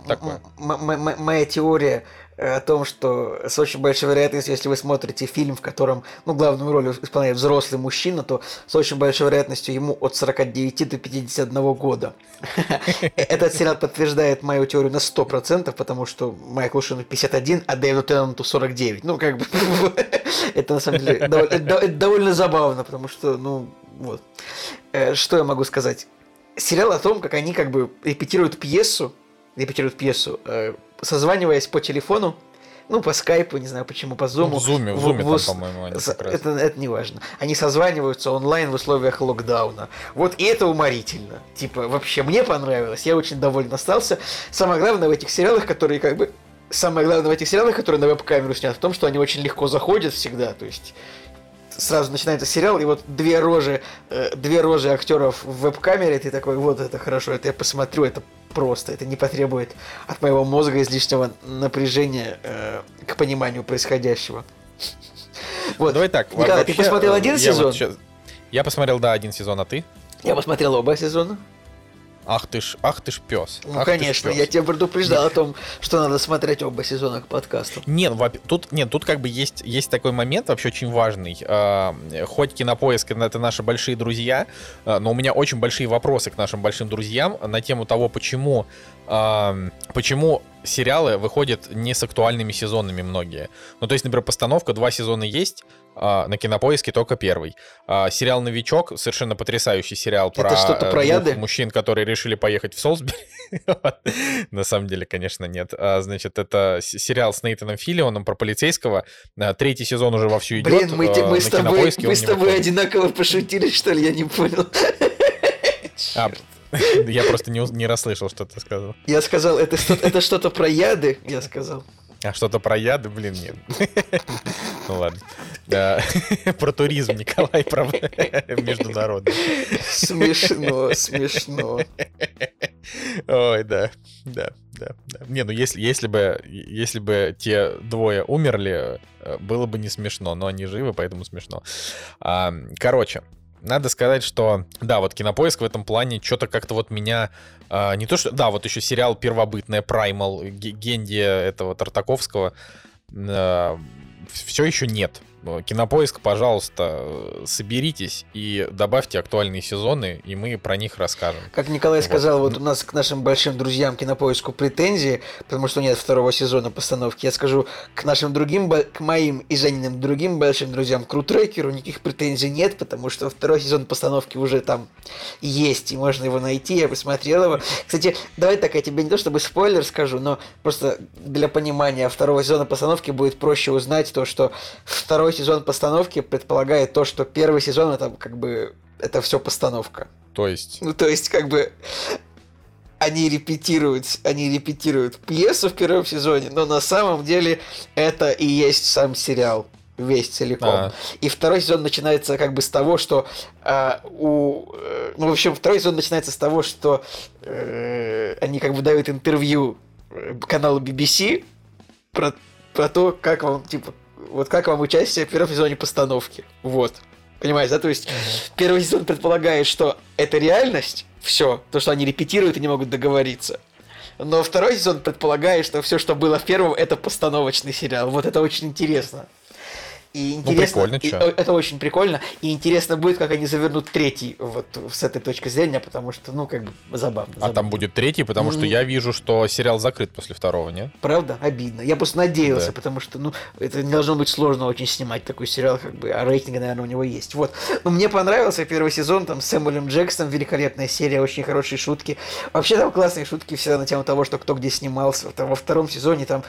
м- моя теория э, о том, что с очень большой вероятностью, если вы смотрите фильм, в котором ну, главную роль исполняет взрослый мужчина, то с очень большой вероятностью ему от 49 до 51 года. Этот сериал подтверждает мою теорию на 100%, потому что Майклу Шину 51, а Дэвиду Теннанту 49. Ну, как бы, это на самом деле довольно забавно, потому что, ну, вот. Э, Что я могу сказать? Сериал о том, как они как бы репетируют пьесу, репетируют пьесу, э, созваниваясь по телефону, ну, по скайпу, не знаю почему, по зуму. в зуме, в в- зуме в там, по-моему, они С- как раз. Это, это не важно. Они созваниваются онлайн в условиях локдауна. Вот и это уморительно. Типа, вообще, мне понравилось. Я очень доволен остался. Самое главное в этих сериалах, которые как бы... Самое главное в этих сериалах, которые на веб-камеру снят, в том, что они очень легко заходят всегда. То есть сразу начинается сериал, и вот две рожи, э, две рожи актеров в веб-камере, ты такой, вот это хорошо, это я посмотрю, это просто, это не потребует от моего мозга излишнего напряжения э, к пониманию происходящего. Вот. Давай так. Николай, ты вообще, посмотрел э, один сезон? вот щас- Я посмотрел, да, один сезон, а ты? Я посмотрел оба сезона. Ах ты ж, ах ты ж пес. Ну, конечно, я тебя предупреждал о том, что надо смотреть оба сезона к подкасту. Нет, тут, нет, тут как бы есть, есть такой момент вообще очень важный. А, хоть Кинопоиск это наши большие друзья, а, но у меня очень большие вопросы к нашим большим друзьям на тему того, почему почему сериалы выходят не с актуальными сезонами многие. Ну, то есть, например, постановка, два сезона есть, а, на кинопоиске только первый. А, сериал Новичок совершенно потрясающий сериал Это про, что-то про яды? мужчин, которые решили поехать в Солсбери. на самом деле, конечно, нет. А, значит, это сериал с Нейтаном Филлионом про полицейского. А, третий сезон уже вовсю идет. Блин, мы, мы, с, тобой, мы с тобой одинаково пошутили, что ли? Я не понял. А, я просто не, не расслышал, что ты сказал. Я сказал, это, это что-то про яды, я сказал. А что-то про яды, блин, нет. Ну ладно. Про туризм, Николай, про международный. Смешно, смешно. Ой, да, да, да, да. Не, ну если, если бы, если бы те двое умерли, э, было бы не смешно, но они живы, поэтому смешно. А, короче, надо сказать, что, да, вот Кинопоиск в этом плане что-то как-то вот меня... А, не то, что... Да, вот еще сериал «Первобытная», «Праймал», Гендия этого Тартаковского. А, все еще нет. Кинопоиск, пожалуйста, соберитесь и добавьте актуальные сезоны, и мы про них расскажем. Как Николай вот. сказал, вот у нас к нашим большим друзьям Кинопоиску претензии, потому что нет второго сезона постановки. Я скажу, к нашим другим, к моим и Жениным другим большим друзьям, к Рутрекеру никаких претензий нет, потому что второй сезон постановки уже там есть, и можно его найти, я посмотрел его. Кстати, давай так, я тебе не то чтобы спойлер скажу, но просто для понимания второго сезона постановки будет проще узнать то, что второй сезон постановки предполагает то, что первый сезон это как бы это все постановка. То есть? Ну, то есть, как бы они репетируют, они репетируют пьесу в первом сезоне, но на самом деле это и есть сам сериал весь целиком. А. И второй сезон начинается как бы с того, что э, у... Э, ну, в общем, второй сезон начинается с того, что э, они как бы дают интервью э, каналу BBC про, про то, как вам, типа, вот как вам участие в первом сезоне постановки? Вот. Понимаете, да? То есть первый сезон предполагает, что это реальность, все, то, что они репетируют и не могут договориться. Но второй сезон предполагает, что все, что было в первом, это постановочный сериал. Вот это очень интересно. И ну, интересно, ну, прикольно, и, это очень прикольно. И интересно будет, как они завернут третий вот с этой точки зрения, потому что, ну, как бы забавно. забавно. А там будет третий, потому что mm-hmm. я вижу, что сериал закрыт после второго, нет? Правда? Обидно. Я просто надеялся, да. потому что, ну, это не должно быть сложно очень снимать такой сериал, как бы, а рейтинги, наверное, у него есть. Вот. Но мне понравился первый сезон, там, с Сэмюэлем Джексоном, великолепная серия, очень хорошие шутки. Вообще там классные шутки всегда на тему того, что кто где снимался. Там, во втором сезоне там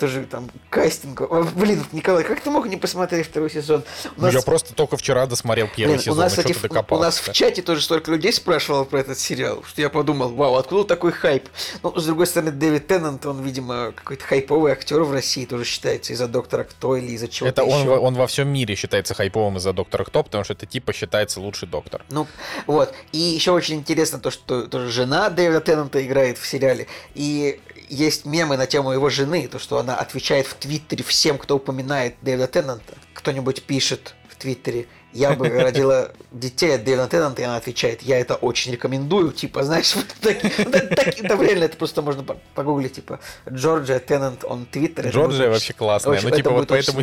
тоже там кастинг. Блин, Николай, как ты мог не посмотреть второй сезон. У нас... Я просто только вчера досмотрел первый Блин, сезон, у нас, кстати, у нас в чате тоже столько людей спрашивало про этот сериал, что я подумал, вау, откуда такой хайп? Ну, с другой стороны, Дэвид Теннант, он, видимо, какой-то хайповый актер в России тоже считается из-за Доктора Кто или из-за чего-то Это он, он во всем мире считается хайповым из-за Доктора Кто, потому что это типа считается лучший доктор. Ну, вот. И еще очень интересно то, что тоже жена Дэвида Теннанта играет в сериале. И есть мемы на тему его жены, то, что она отвечает в Твиттере всем, кто упоминает Дэвида Теннанта. Кто-нибудь пишет в Твиттере, я бы родила детей от Дэвида Теннанта, и она отвечает, я это очень рекомендую, типа, знаешь, вот так, это реально, это просто можно погуглить, типа, Джорджия Теннант, он Твиттер. Джорджия вообще классная, ну, типа, вот поэтому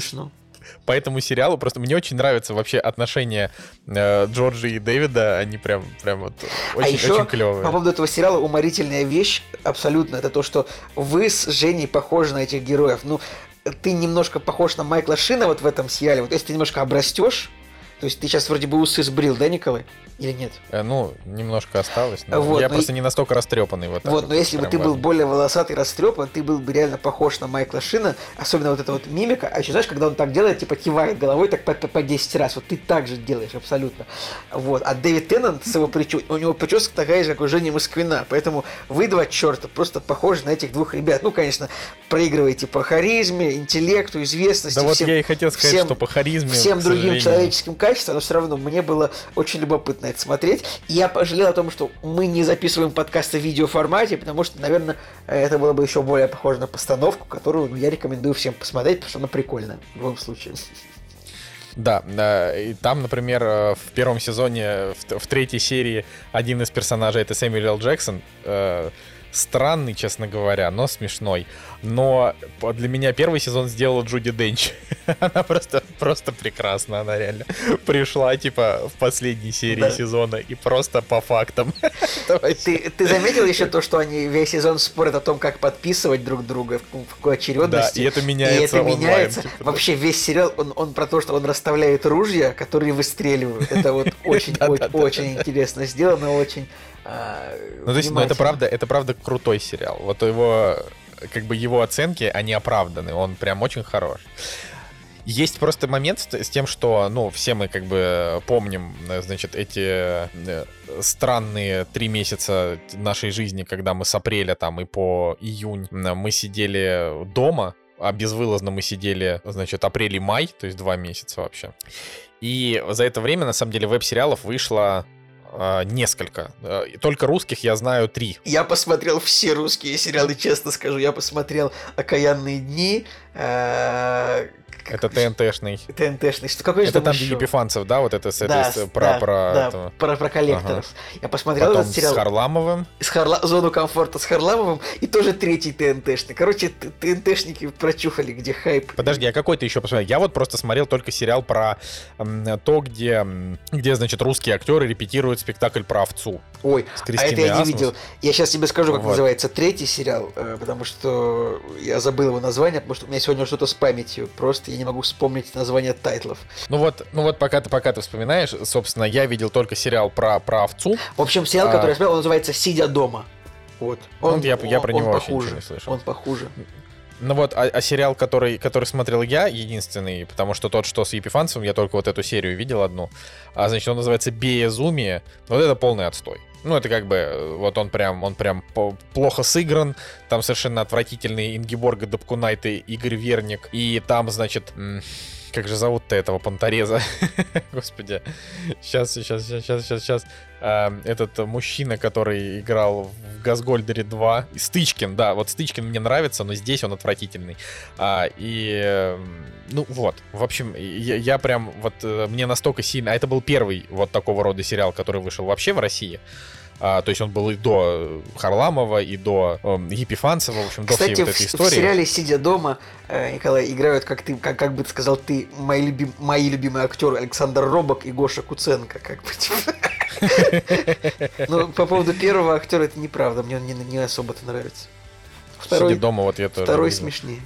по этому сериалу. Просто мне очень нравятся вообще отношения э, Джорджи и Дэвида. Они прям, прям вот очень, а еще, очень клевые. По поводу этого сериала уморительная вещь абсолютно. Это то, что вы с Женей похожи на этих героев. Ну, ты немножко похож на Майкла Шина вот в этом сериале. Вот если ты немножко обрастешь, то есть ты сейчас вроде бы усы сбрил, да, Николай? Или нет? Э, ну, немножко осталось. Но вот, я просто и... не настолько растрепанный. Вот, вот но если бы ты был более волосатый, растрепан, ты был бы реально похож на Майкла Шина, особенно вот эта вот мимика. А еще знаешь, когда он так делает, типа кивает головой так по, по, по 10 раз, вот ты так же делаешь абсолютно. Вот. А Дэвид Теннант с его прической, у него прическа такая же, как у Жени Москвина, поэтому вы два черта просто похожи на этих двух ребят. Ну, конечно, проигрываете по харизме, интеллекту, известности. Да всем, вот я и хотел сказать, всем, что по харизме, Всем другим человеческим качествам, но все равно мне было очень любопытно это смотреть. И я пожалел о том, что мы не записываем подкасты в видеоформате, потому что, наверное, это было бы еще более похоже на постановку, которую ну, я рекомендую всем посмотреть, потому что она прикольная в любом случае. Да, да, и там, например, э, в первом сезоне, в, в третьей серии один из персонажей это Сэмюэл. Джексон. Э, странный, честно говоря, но смешной. Но для меня первый сезон сделала Джуди Денч. она просто, просто прекрасна, она реально пришла, типа, в последней серии да. сезона и просто по фактам. ты, ты заметил еще то, что они весь сезон спорят о том, как подписывать друг друга, в какой очередности? Да, и это меняется И это меняется. Типа, Вообще весь сериал, он, он про то, что он расставляет ружья, которые выстреливают. Это вот очень-очень интересно сделано, очень ну, то есть, ну, это правда, это правда крутой сериал. Вот его, как бы его оценки, они оправданы. Он прям очень хорош. Есть просто момент с тем, что, ну, все мы как бы помним, значит, эти э, странные три месяца нашей жизни, когда мы с апреля там и по июнь мы сидели дома, а безвылазно мы сидели, значит, апрель и май, то есть два месяца вообще. И за это время, на самом деле, веб-сериалов вышло э, несколько. Э, только русских я знаю три. Я посмотрел все русские сериалы, честно скажу. Я посмотрел «Окаянные дни», это ТНТшный. ТНТшный. Что, какой это там, там Епифанцев, да, вот это с да, этой, да, про, про, да, этого. про, про коллекторов. Ага. Я посмотрел Потом этот сериал. с Харламовым. С Харла... Зону комфорта с Харламовым и тоже третий ТНТшный. Короче, ТНТшники прочухали, где хайп. Подожди, а какой ты еще посмотрел? Я вот просто смотрел только сериал про то, где, где значит, русские актеры репетируют спектакль про овцу. Ой, а это я не видел. Я сейчас тебе скажу, как вот. называется третий сериал, э, потому что я забыл его название, потому что у меня сегодня что-то с памятью. Просто я не могу вспомнить название тайтлов. Ну вот, ну вот пока ты пока ты вспоминаешь, собственно, я видел только сериал про, про овцу. В общем, сериал, а... который я смотрел, он называется «Сидя дома». Вот. Он, ну, я, я про него вообще похуже. не слышал. Он похуже. Ну вот, а, а сериал, который, который смотрел я, единственный, потому что тот, что с Епифанцевым, я только вот эту серию видел одну, а, значит, он называется «Безумие», вот это полный отстой. Ну, это как бы, вот он прям, он прям плохо сыгран, там совершенно отвратительные Ингиборга Дабкунайт и Игорь Верник, и там, значит, как же зовут-то этого понтореза? Господи. Сейчас, сейчас, сейчас, сейчас, сейчас. А, этот мужчина, который играл в Газгольдере 2. Стычкин, да, вот Стычкин мне нравится, но здесь он отвратительный. А, и, ну вот, в общем, я, я прям, вот э, мне настолько сильно... А это был первый вот такого рода сериал, который вышел вообще в России. А, то есть он был и до Харламова, и до э, Епифанцева, в общем, до Кстати, всей вот этой в, истории. в сериале «Сидя дома», э, Николай, играют, как ты, как, как бы ты сказал, ты, мои, любим, мои любимые актеры Александр Робок и Гоша Куценко, как бы, типа. Ну, по поводу первого актера это неправда, мне он не, не особо-то нравится. Второй, Сидя дома, вот я тоже Второй смешнее.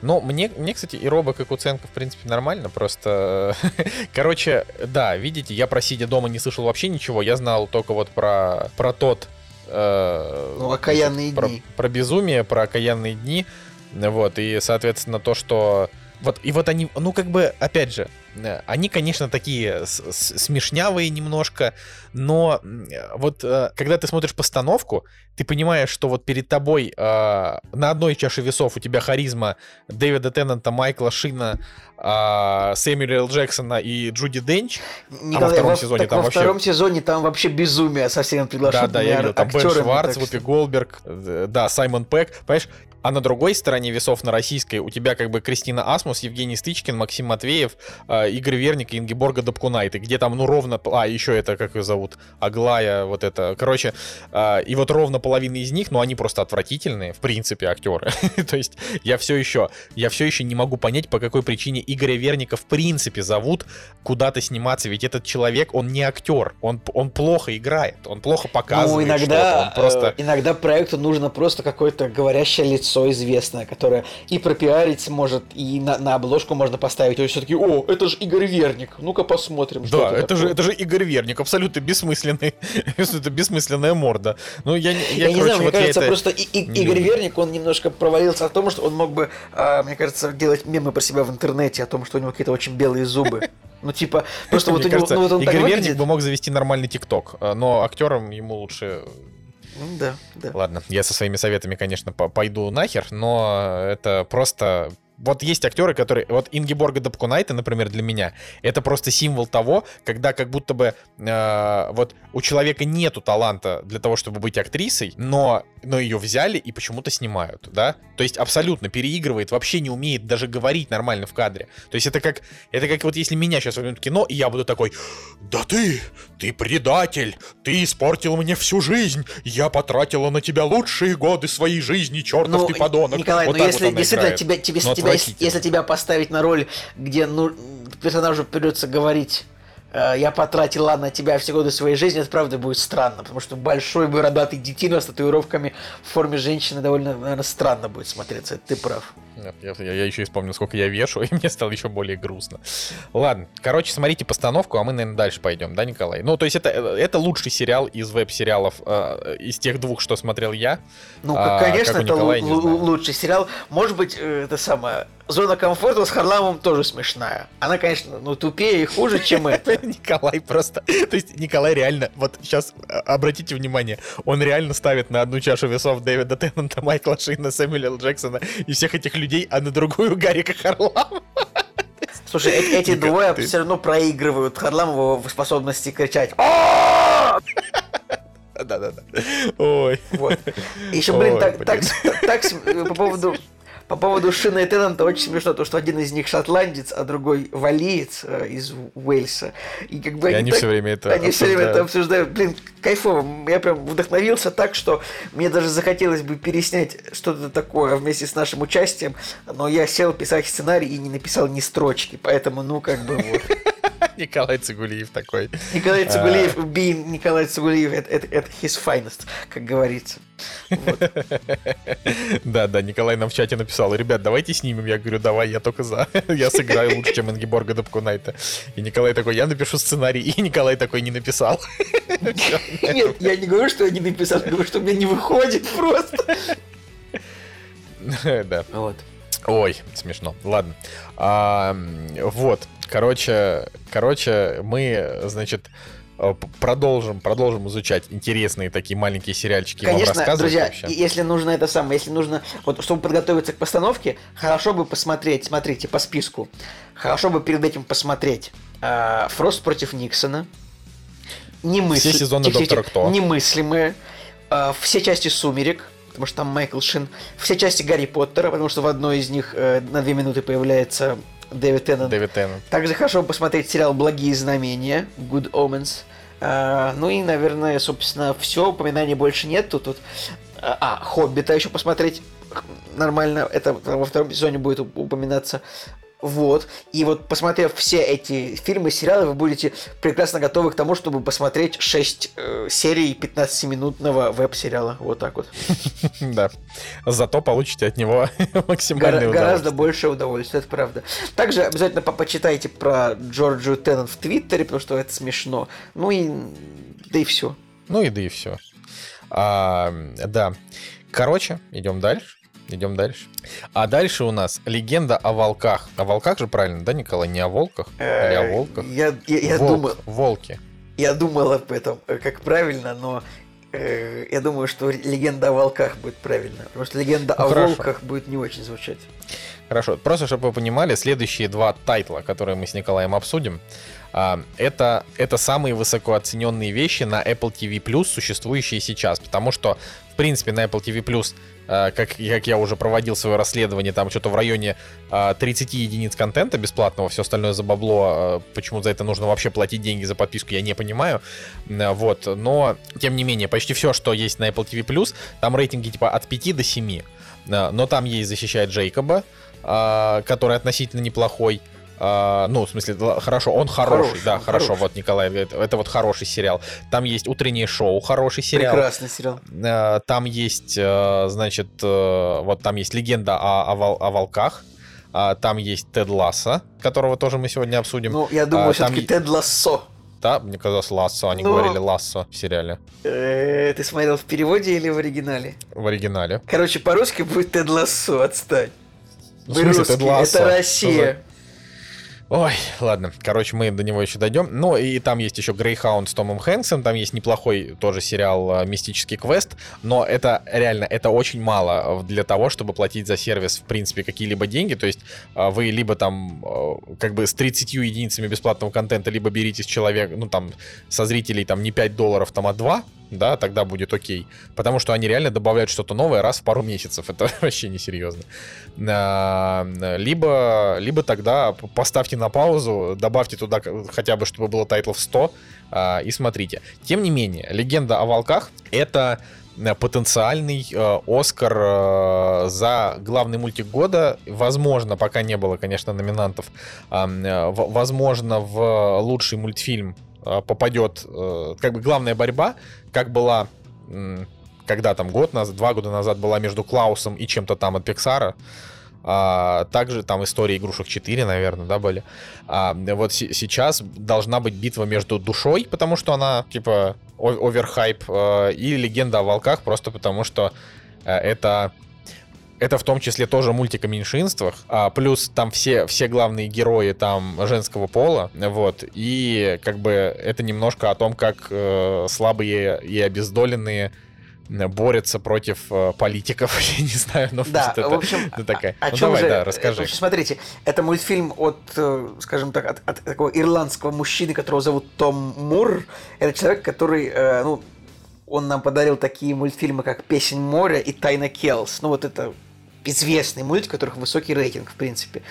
Ну, мне, мне, кстати, и Робок, и Куценко, в принципе, нормально, просто... Короче, да, видите, я про сидя дома не слышал вообще ничего, я знал только вот про, про тот... Э, ну, окаянные про, дни. Про, про безумие, про окаянные дни, вот, и, соответственно, то, что... Вот, и вот они, ну, как бы, опять же, они, конечно, такие смешнявые немножко, но вот э, когда ты смотришь постановку, ты понимаешь, что вот перед тобой э, на одной чаше весов у тебя харизма Дэвида Теннанта, Майкла Шина, э, Сэмюэля Л. Джексона и Джуди Денч. Николай, а во втором во, сезоне там во вообще... втором сезоне там вообще безумие со всеми приглашенными Да, да, я видел. Там Бен Шварц, Вупи Голберг, да, Саймон Пэк. Понимаешь, а на другой стороне весов, на российской, у тебя как бы Кристина Асмус, Евгений Стычкин, Максим Матвеев, э, Игорь Верник и Ингеборга Дабкунайты, где там, ну, ровно... А, еще это, как ее зовут? Аглая, вот это. Короче, э, и вот ровно половина из них, ну, они просто отвратительные, в принципе, актеры. То есть я все еще, я все еще не могу понять, по какой причине Игоря Верника в принципе зовут куда-то сниматься, ведь этот человек, он не актер, он, он плохо играет, он плохо показывает ну, иногда, просто... Э, иногда проекту нужно просто какое-то говорящее лицо известное, которое и пропиарить сможет, и на, на обложку можно поставить. То есть все-таки, о, это же Игорь Верник, ну-ка посмотрим. Да, это, это же, это же Игорь Верник, абсолютно бессмысленный, это бессмысленная морда. Ну, я, я, я короче, не знаю, вот мне кажется, это... просто и, и, Игорь Верник, он немножко провалился в том, что он мог бы, а, мне кажется, делать мемы про себя в интернете о том, что у него какие-то очень белые зубы. Ну, типа, просто вот у него... Ну, вот Игорь Верник бы мог завести нормальный ТикТок, а, но актером ему лучше да, да. Ладно, я со своими советами, конечно, пойду нахер, но это просто вот есть актеры, которые... Вот Ингеборга Дапкунайта, например, для меня, это просто символ того, когда как будто бы э, вот у человека нету таланта для того, чтобы быть актрисой, но, но ее взяли и почему-то снимают, да? То есть абсолютно переигрывает, вообще не умеет даже говорить нормально в кадре. То есть это как, это как вот если меня сейчас возьмут в кино, и я буду такой, да ты, ты предатель, ты испортил мне всю жизнь, я потратила на тебя лучшие годы своей жизни, чертов Ну, ты подонок. Николай, Вот ну вот если она действительно тебя, тебе, Ну, тебя- если, отвратительно. если тебя поставить на роль, где ну, персонажу придется говорить я потратила на тебя все годы своей жизни, это правда будет странно, потому что большой бородатый детина с татуировками в форме женщины довольно, наверное, странно будет смотреться, это ты прав. Я, я- я еще вспомнил, сколько я вешу, и мне стало еще более грустно. Ладно, короче, смотрите постановку, а мы, наверное, дальше пойдем, да, Николай? Ну, то есть это, это лучший сериал из веб-сериалов, э, из тех двух, что смотрел я. Ну, А, конечно, как это Николая, лу- лучший сериал. Может быть, э, это самое. Зона комфорта с Харламовым тоже смешная. Она, конечно, ну, тупее и хуже, чем это. Николай просто... То есть Николай реально... Вот сейчас обратите внимание, он реально ставит на одну чашу весов Дэвида Теннанта, Майкла Шина, Сэмюэля. Джексона и всех этих людей, а на другую Гарика Харламова. Слушай, э- эти Никак двое ты. все равно проигрывают Харламову в способности кричать. «А!» Да-да-да. Ой. Вот. Еще, блин, Ой, так, блин. так, так с- э, по поводу по поводу Шина и Теннанта очень смешно, то, что один из них шотландец, а другой валиец э, из Уэльса. И как бы И они так- все время это Они все время это обсуждают. Блин, кайфово. Я прям вдохновился так, что мне даже захотелось бы переснять что-то такое вместе с нашим участием, но я сел писать сценарий и не написал ни строчки, поэтому, ну, как бы вот. Николай Цигулиев такой. Николай А. Цугулиев, being Николай Цугулиев, это, это, это his finest, как говорится. Да, да, Николай нам в чате написал, ребят, давайте снимем. Я говорю, давай, я только за. Я сыграю лучше, чем Ингеборга Дапкунайта. И Николай такой, я напишу сценарий. И Николай такой не написал. Нет, я не говорю, что я не написал, я говорю, что у меня не выходит просто. Да. Вот. Ой, смешно. Ладно. А, вот. Короче, короче, мы, значит, э, продолжим, продолжим изучать интересные такие маленькие сериальчики. вам Конечно, рассказывать друзья, вообще. и- если нужно это самое, если нужно, вот чтобы подготовиться к постановке, хорошо бы посмотреть, смотрите по списку, хорошо бы перед этим посмотреть а, Фрост против Никсона, немысли... Все сезоны тихо, «Доктора Кто». немыслимые, а, все части Сумерек, потому что там Майкл Шин, все части Гарри Поттера, потому что в одной из них э, на две минуты появляется Дэвид Теннант. Дэвид Теннант. Также хорошо посмотреть сериал «Благие знамения» Good Omens. А, ну и, наверное, собственно, все. Упоминаний больше нет. Тут, тут а, а, «Хоббита» еще посмотреть нормально. Это во втором сезоне будет уп- упоминаться. Вот. И вот, посмотрев все эти фильмы, сериалы, вы будете прекрасно готовы к тому, чтобы посмотреть 6 э, серий 15-минутного веб-сериала. Вот так вот. Да. Зато получите от него максимальное Гора- гораздо больше удовольствия, это правда. Также обязательно по- почитайте про Джорджию Теннант в Твиттере, потому что это смешно. Ну и да и все. Ну и да и все. да. Короче, идем дальше. Идем дальше. А дальше у нас легенда о волках. О волках же правильно, да, Николай? Не о волках? Или о волках? Э, Я, я, я Волк, думал, Волки. я думал об этом, э, как правильно, но э, я думаю, что легенда о волках будет правильно. Потому что легенда Ну, о хорошо. волках будет не очень звучать. Хорошо. Просто, чтобы вы понимали, следующие два тайтла, которые мы с Николаем обсудим, а, это, это самые высокооцененные вещи на Apple TV+, существующие сейчас. Потому что, в принципе, на Apple TV+, а, как, как я уже проводил свое расследование, там что-то в районе а, 30 единиц контента бесплатного, все остальное за бабло. а, Почему за это нужно вообще платить деньги за подписку, я не понимаю. Вот. Но, тем не менее, почти все, что есть на Apple TV+, там рейтинги типа от 5 до 7. А, Но там есть «Защищает Джейкоба», а, который относительно неплохой. А, ну, в смысле, хорошо, он хороший, Хороший, да, он хорошо, хороший. вот Николай говорит, это вот хороший сериал. Там есть утреннее шоу, хороший сериал. Прекрасный сериал. Э, Там есть, э, значит, э, вот там есть легенда о, о вол- о волках. А, Там есть Тед Ласса, которого тоже мы сегодня обсудим. Ну, я думаю, А, там все-таки е- Тед Лассо. Да, мне казалось Лассо, они Ну- говорили Лассо в сериале, Э, Ты смотрел в переводе или в оригинале? в оригинале. Короче, по-русски будет Тед Лассо, отстань. В Вы смысле, русские, Тед Лассо? это Россия. Ой, ладно, короче, мы до него еще дойдем. Ну, и там есть еще Грейхаунд с Томом Хэнксом, там есть неплохой тоже сериал а, «Мистический квест», но это реально, это очень мало для того, чтобы платить за сервис, в принципе, какие-либо деньги, то есть а, вы либо там как бы с 30 единицами бесплатного контента, либо берите с человека, ну, там, со зрителей там не 5 долларов, там, а 2, да, тогда будет окей. Потому что они реально добавляют что-то новое раз в пару месяцев. Это вообще несерьезно. Либо, либо тогда поставьте на паузу, добавьте туда хотя бы, чтобы было тайтлов 100, а, и смотрите. Тем не менее, «Легенда о волках» — это э, потенциальный э, Оскар э, за главный мультик года. Возможно, пока не было, конечно, номинантов, э, возможно, в лучший мультфильм э, попадет э, как бы главная борьба, как была когда там год назад, два года назад была между Клаусом и чем-то там от Пиксара. А, также там истории игрушек 4, наверное, да, были. А, вот сейчас должна быть битва между душой, потому что она, типа, оверхайп, э, и легенда о волках, просто потому что э, это это в том числе тоже мультик о меньшинствах, а, плюс там все, все главные герои там женского пола, вот, и как бы это немножко о том, как э, слабые и обездоленные борется против э, политиков, я не знаю, но да, это, в общем, это такая. О, о ну, чем давай, же, да, расскажи. Общем, смотрите, это мультфильм от, э, скажем так, от, от такого ирландского мужчины, которого зовут Том Мур. Это человек, который, э, ну, он нам подарил такие мультфильмы, как «Песень моря» и «Тайна Келс». Ну, вот это известный мультик, у которых высокий рейтинг, в принципе.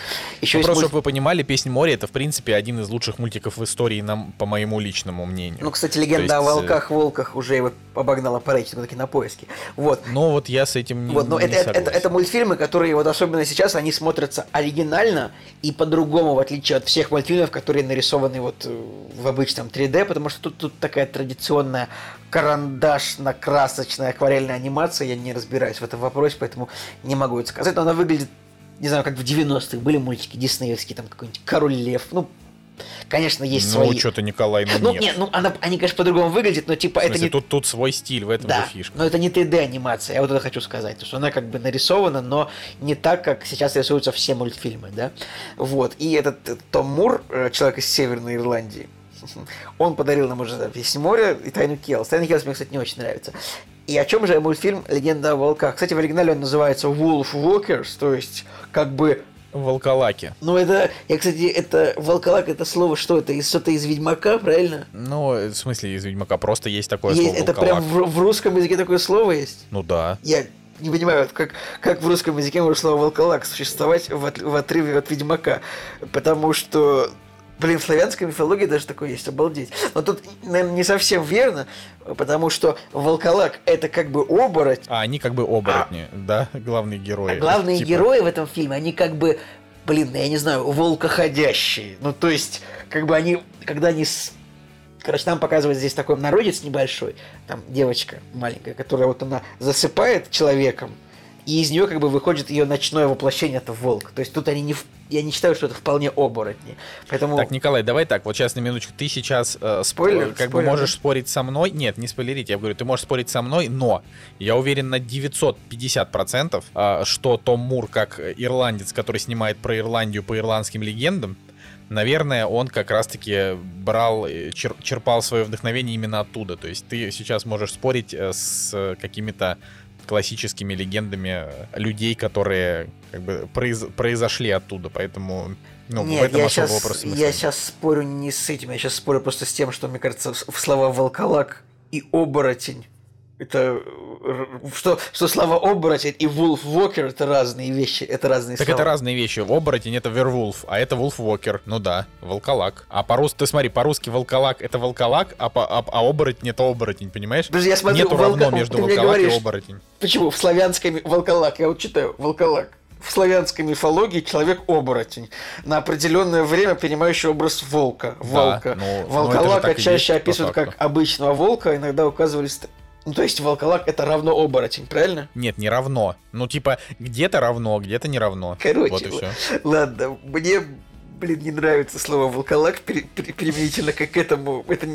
Еще ну, просто, мульт... чтобы вы понимали, «Песнь моря» — это, в принципе, один из лучших мультиков в истории, нам, по моему личному мнению. Ну, кстати, «Легенда есть... о волках-волках» уже его обогнала по рейтингу таки на поиске. Вот. Ну, вот я с этим не, вот, но не это, это, это, это мультфильмы, которые вот особенно сейчас, они смотрятся оригинально и по-другому, в отличие от всех мультфильмов, которые нарисованы вот э, в обычном 3D, потому что тут, тут такая традиционная карандашно-красочная акварельная анимация, я не разбираюсь в этом вопросе, поэтому не могу это сказать, но она выглядит, не знаю, как в 90-х были мультики диснеевские, там какой-нибудь Король Лев, ну, Конечно, есть ну, свои... Ну, что-то, Николай, ну, ну нет. нет. Ну, она, они, конечно, по-другому выглядят, но типа смысле, это не... Тут, тут свой стиль, в этом да, же фишка. но это не 3D-анимация, я вот это хочу сказать. То есть она как бы нарисована, но не так, как сейчас рисуются все мультфильмы, да? Вот. И этот э, Том Мур, э, человек из Северной Ирландии, он подарил нам уже «Песнь моря» и «Тайну Келс». «Тайна Келс» мне, кстати, не очень нравится. И о чем же мультфильм «Легенда о волках»? Кстати, в оригинале он называется «Wolf Walkers», то есть как бы Волколаки. Ну, это, я, кстати, это волколак, это слово что это? Из что-то из Ведьмака, правильно? Ну, в смысле из Ведьмака, просто есть такое есть, слово Это волколак. прям в, в русском языке такое слово есть? Ну да. Я не понимаю, как, как в русском языке может слово волколак существовать в, от, в отрыве от Ведьмака. Потому что Блин, в славянской мифологии даже такое есть, обалдеть. Но тут, наверное, не совсем верно, потому что волколак это как бы оборотень. А они как бы оборотни, а, да, главные герои. А главные типа... герои в этом фильме, они как бы, блин, я не знаю, волкоходящие. Ну, то есть, как бы они, когда они с Короче, нам показывают здесь такой народец небольшой, там девочка маленькая, которая вот она засыпает человеком, и из нее как бы выходит ее ночное воплощение, это волк. То есть тут они не... Я не считаю, что это вполне оборотни. Поэтому... Так, Николай, давай так, вот сейчас на минуточку. Ты сейчас э, спойлер, как спойлер, бы можешь спорить со мной. Нет, не спойлерить, я говорю, ты можешь спорить со мной, но я уверен на 950%, э, что Том Мур, как ирландец, который снимает про Ирландию по ирландским легендам, наверное, он как раз-таки брал, э, чер, черпал свое вдохновение именно оттуда. То есть ты сейчас можешь спорить э, с какими-то классическими легендами людей, которые как бы произ, произошли оттуда, поэтому ну, Нет, в этом я сейчас, вопроса Я сейчас спорю не с этим, я сейчас спорю просто с тем, что, мне кажется, в слова «волколак» и «оборотень» это что, что слова оборотень и Wolf Walker это разные вещи, это разные так слова. это разные вещи. Оборотень это Вервулф, а это Wolf Walker. Ну да, волколак. А по-русски, ты смотри, по-русски волколак это волколак, а, по, а, а оборотень это оборотень, понимаешь? Подожди, я смотрю, Нету волка... равно между волколак говоришь, и оборотень. Почему? В славянской волколак, я вот читаю, волколак. В славянской мифологии человек-оборотень, на определенное время принимающий образ волка. волка. Да, ну, Волколака ну, чаще есть, описывают как обычного волка, иногда указывали ну, то есть волколак это равно оборотень, правильно? Нет, не равно. Ну, типа, где-то равно, где-то не равно. Короче, вот и все. ладно, мне блин, не нравится слово волколак применительно как к этому. Это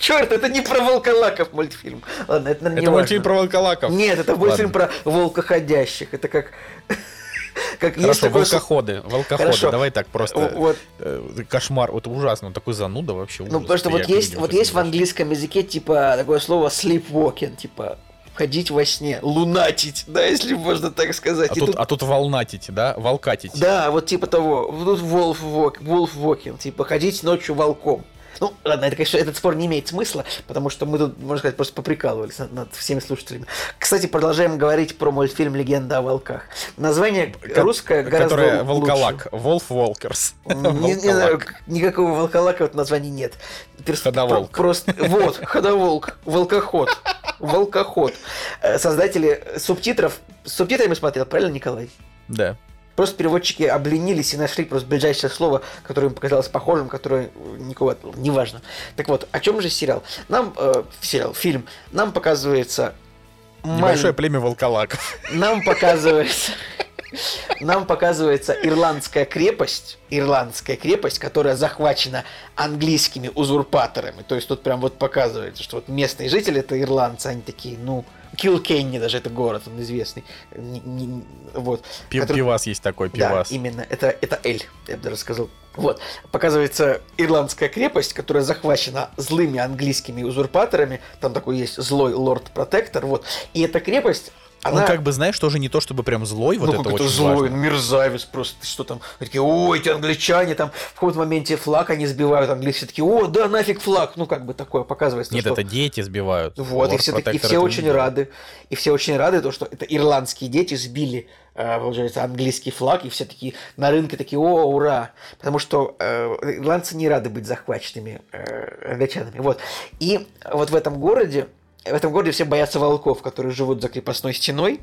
черт, это не про волколаков мультфильм. Ладно, это, наверное, Это мультфильм про волколаков. Нет, это мультфильм про волкоходящих. Это как Как Хорошо, с- волкоходы, волкоходы, Хорошо. давай так просто. Вот, э, Кошмар, вот ужасно, он такой зануда вообще. ну, потому что вот есть, вот есть в английском языке, типа, такое слово sleepwalking, типа, ходить во сне, лунатить, да, если можно так сказать. А тут, тут- а тут волнатить, да? Волкатить. Да, вот типа того. Тут walking, типа ходить ночью волком. Ну, ладно, это, конечно, этот спор не имеет смысла, потому что мы тут, можно сказать, просто поприкалывались над, над всеми слушателями. Кстати, продолжаем говорить про мультфильм «Легенда о волках». Название русское гораздо Которая лучше. волколак. Волф Волкерс. Не, не знаю, никакого волколака вот названия нет. Перс- Ходоволк. про- Просто, вот, ходоволк, волкоход, волкоход. Э, Создатели субтитров, с субтитрами смотрел, правильно, Николай? Да. Просто переводчики обленились и нашли просто ближайшее слово, которое им показалось похожим, которое никого... Неважно. Так вот, о чем же сериал? Нам... э, сериал, фильм. Нам показывается... Небольшое малень- племя волколаков. Нам показывается... Нам показывается ирландская крепость, ирландская крепость, которая захвачена английскими узурпаторами. То есть тут прям вот показывается, что вот местные жители это ирландцы, они такие, ну, Килкенни даже это город, он известный. Не- не- вот. Пи- который- Пивас есть такой, да, пивас. именно. Это, это Эль, я бы даже сказал. Вот. Показывается ирландская крепость, которая захвачена злыми английскими узурпаторами. Там такой есть злой лорд-протектор. Вот. И эта крепость, она... Он как бы, знаешь, тоже не то, чтобы прям злой, вот ну, это очень злой, важно. мерзавец просто. Что там? Такие, ой, эти англичане там в каком-то моменте флаг они сбивают, английцы такие, о, да, нафиг флаг. Ну, как бы такое показывается. Нет, что- это дети сбивают. вот, и все, таки- и все очень делает. рады. И все очень рады, то, что это ирландские дети сбили, э, получается, английский флаг, и все такие на рынке такие, о, ура! Потому что э, ирландцы не рады быть захваченными э, англичанами. Вот. И вот в этом городе, в этом городе все боятся волков, которые живут за крепостной стеной.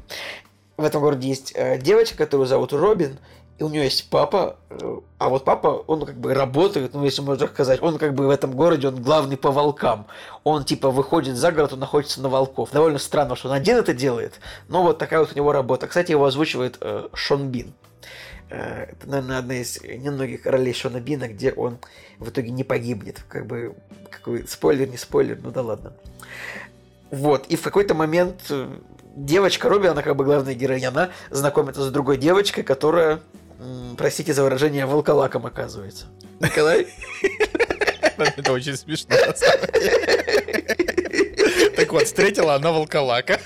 В этом городе есть э, девочка, которую зовут Робин, и у нее есть папа, э, а вот папа, он как бы работает, ну, если можно сказать, он как бы в этом городе, он главный по волкам. Он типа выходит за город, он находится на волков. Довольно странно, что он один это делает, но вот такая вот у него работа. Кстати, его озвучивает э, Шон Бин. Э, Это, наверное, одна из немногих ролей Шона Бина, где он в итоге не погибнет. Как бы, какой спойлер, не спойлер, ну да ладно. Вот, и в какой-то момент э, девочка Робби, она как бы главная героиня, она знакомится с другой девочкой, которая, простите за выражение, волколаком оказывается. Николай? Это очень смешно. Так вот, встретила она волколака.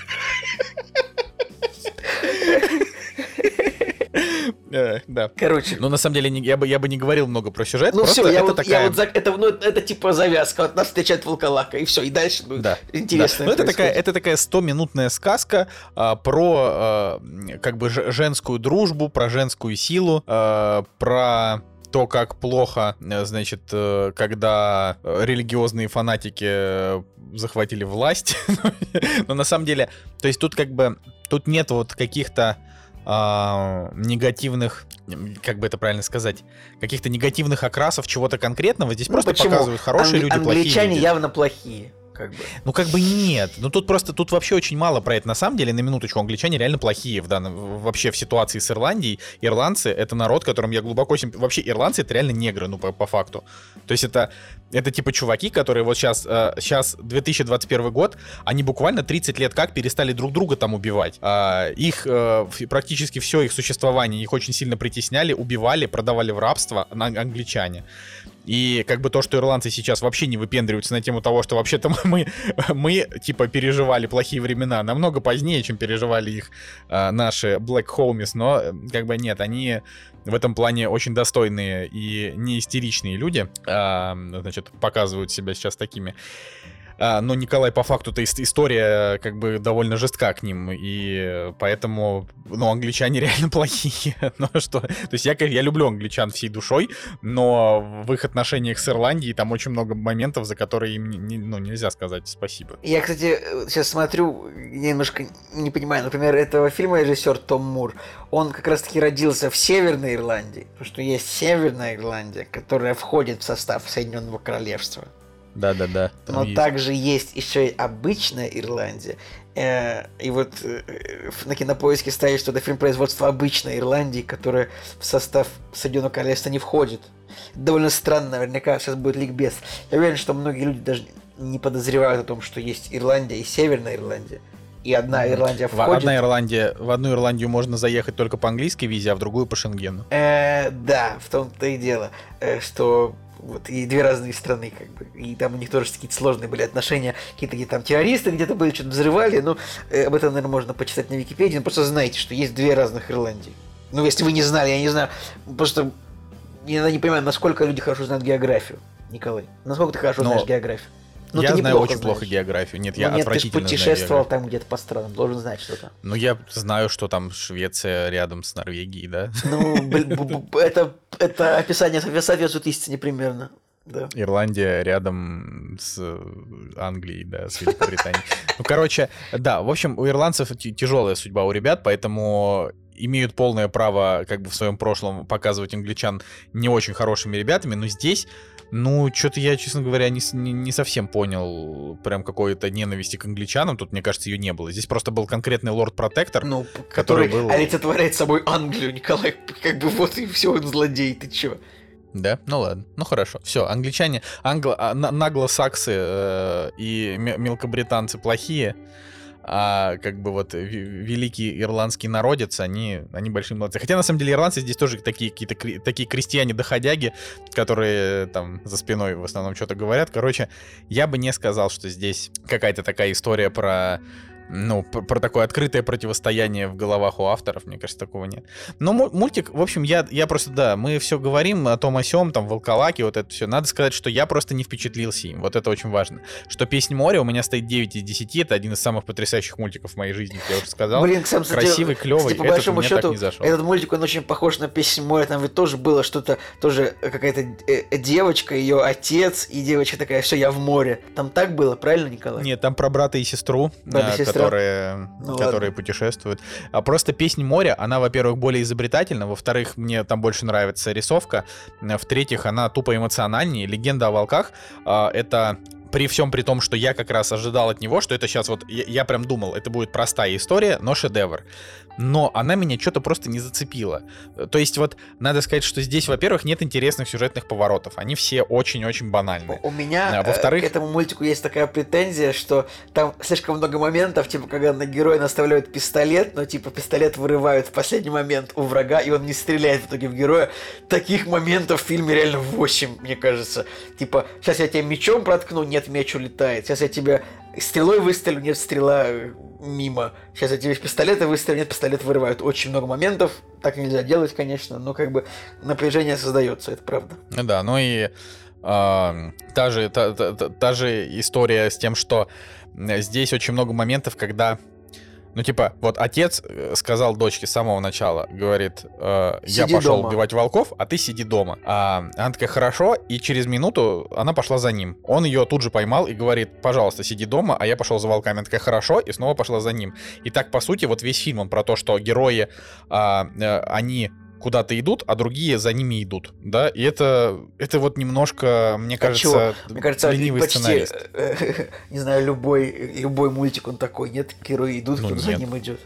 Э, Да. Короче, Ну, на самом деле, не- я бы, я бы не говорил много про сюжет. ну все, я это вот, такая... я вот за- это, ну, это типа завязка, вот нас встречает волколака, и все, и дальше ну, Да. интересно. Да. Ну, это такая, это такая 100-минутная сказка а, про а, как бы ж- женскую дружбу, про женскую силу, а, про то, как плохо, э, значит, э, когда религиозные фанатики э, захватили власть. Но на самом деле, то есть тут как бы, тут нет вот каких-то а, негативных, как бы это правильно сказать, каких-то негативных окрасов чего-то конкретного. Здесь Ну, просто почему? показывают хорошие Ан- люди, плохие Англичане люди. явно плохие, как бы. Ну, как бы нет. Ну, тут просто, тут вообще очень мало про это. На самом деле, на минуточку, англичане реально плохие в данном, вообще в ситуации с Ирландией. Ирландцы — это народ, которым я глубоко симп... Вообще, ирландцы — это реально негры, ну, по, по факту. То есть это, это типа чуваки, которые вот сейчас, сейчас 2021 год, они буквально 30 лет как перестали друг друга там убивать. А, их, э, практически все их существование, их очень сильно притесняли, убивали, продавали в рабство англичане. И как бы то, что ирландцы сейчас вообще не выпендриваются на тему того, что вообще-то мы, мы типа переживали плохие времена намного позднее, чем переживали их а, наши Black Homies, но э, как бы нет, они в этом плане очень достойные и не истеричные люди, а, значит, показывают себя сейчас такими. А, но Николай, по факту-то ис- история как бы довольно жестка к ним, и поэтому, ну, англичане реально плохие. ну что, то есть я, я люблю англичан всей душой, но в их отношениях с Ирландией там очень много моментов, за которые им не- ну, нельзя сказать спасибо. Я, кстати, сейчас смотрю, немножко не понимаю, например, этого фильма режиссер Том Мур, он как раз-таки родился в Северной Ирландии, потому что есть Северная Ирландия, которая входит в состав Соединенного Королевства. Да-да-да. Но также есть еще и обычная Ирландия. Э, И вот э, на кинопоиске стоит, что это фильм производства обычной Ирландии, которая в состав Соединенного Королевства не входит. Довольно странно, наверняка сейчас будет ликбез. Я уверен, что многие люди даже не подозревают о том, что есть Ирландия и Северная Ирландия. и одна Ирландия В, входит. одна Ирландия, в одну Ирландию можно заехать только по английской визе, а в другую по Шенгену. Э, да, в том-то и дело, э, что вот и две разные страны, как бы, и там у них тоже какие-то сложные были отношения, какие-то где там террористы где-то были, что-то взрывали, ну, э, об этом, наверное, можно почитать на Википедии, но просто знаете, что есть две разных Ирландии. Ну, если вы не знали, я не знаю, просто я не понимаю, насколько люди хорошо знают географию, Николай. Насколько ты хорошо Но знаешь географию? Ну, я ты знаю очень плохо знаешь. географию. Нет, Ну, я нет, ты отвратительно знаю путешествовал географию. там где-то по странам, должен знать что-то. Ну, я знаю, что там Швеция рядом с Норвегией, да? Ну, это, это описание соответствует истине примерно. Да. Ирландия рядом с э, Англией, да, с Великобританией. Ну, короче, да, в общем, у ирландцев тяжелая судьба у ребят, поэтому имеют полное право, как бы в своем прошлом, показывать англичан не очень хорошими ребятами, но здесь, ну, что-то я, честно говоря, не, не, не совсем понял прям какой-то ненависти к англичанам, тут, мне кажется, ее не было. Здесь просто был конкретный лорд-протектор, Ну, Который который, был- олицетворяет собой Англию, Николай. Как бы вот и все, он злодей, ты чё? Да, ну ладно, ну хорошо. Все, англичане, англо, а, на- наглосаксы э, и ме- мелкобританцы плохие, а как бы вот великий ирландский народец, они, они большие молодцы. Хотя на самом деле ирландцы здесь тоже такие какие-то такие крестьяне-доходяги, которые там за спиной в основном что-то говорят. Короче, я бы не сказал, что здесь какая-то такая история про ну, про, про такое открытое противостояние в головах у авторов, мне кажется, такого нет. Но му- мультик, в общем, я, я просто, да, мы все говорим о том о сём, там, Волколаке, вот это все. Надо сказать, что я просто не впечатлился им, вот это очень важно. Что «Песнь моря» у меня стоит 9 из 10, это один из самых потрясающих мультиков в моей жизни, я уже сказал. Блин, сам, кстати, Красивый, клевый, кстати, по этот большому так счету, не зашел. этот мультик, он очень похож на «Песнь моря», там ведь тоже было что-то, тоже какая-то э, девочка, ее отец, и девочка такая, все, я в море. Там так было, правильно, Николай? Нет, там про брата и сестру, Брат и э, сестра. Которые, Ну которые путешествуют. А просто песнь моря, она, во-первых, более изобретательна, во-вторых, мне там больше нравится рисовка, э, в-третьих, она тупо эмоциональнее. Легенда о волках а, это при всем при том, что я как раз ожидал от него, что это сейчас вот, я, я прям думал, это будет простая история, но шедевр. Но она меня что-то просто не зацепила. То есть вот, надо сказать, что здесь, во-первых, нет интересных сюжетных поворотов. Они все очень-очень банальные. У меня А, э, во-вторых- к этому мультику есть такая претензия, что там слишком много моментов, типа, когда на героя наставляют пистолет, но, типа, пистолет вырывают в последний момент у врага, и он не стреляет в итоге в героя. Таких моментов в фильме реально 8, мне кажется. Типа, сейчас я тебя мечом проткну, нет, меч улетает. Сейчас я тебя стрелой выстрелю, нет, стрела э, мимо. Сейчас тебе из пистолета выстрелю, нет, пистолет вырывают. Очень много моментов. Так нельзя делать, конечно, но как бы напряжение создается, это правда. Ну да, ну и а, та, же, та, та- та- же история с тем, что здесь очень много моментов, когда, ну типа, вот отец э, сказал дочке с самого начала, говорит, э, я пошел дома. убивать волков, а ты сиди дома. А, она такая, хорошо, и через минуту она пошла за ним. Он ее тут же поймал и говорит, пожалуйста, сиди дома, а я пошел за волками. Она такая, хорошо, и снова пошла за ним. И так, по сути, вот весь фильм он про то, что герои, а, э, они куда-то идут, а другие за ними идут, да, и это, это вот немножко, мне кажется, Мне кажется, ленивый почти, сценарист. э, не знаю, любой, любой мультик он такой. Нет, герои идут, Ну, за ним идет.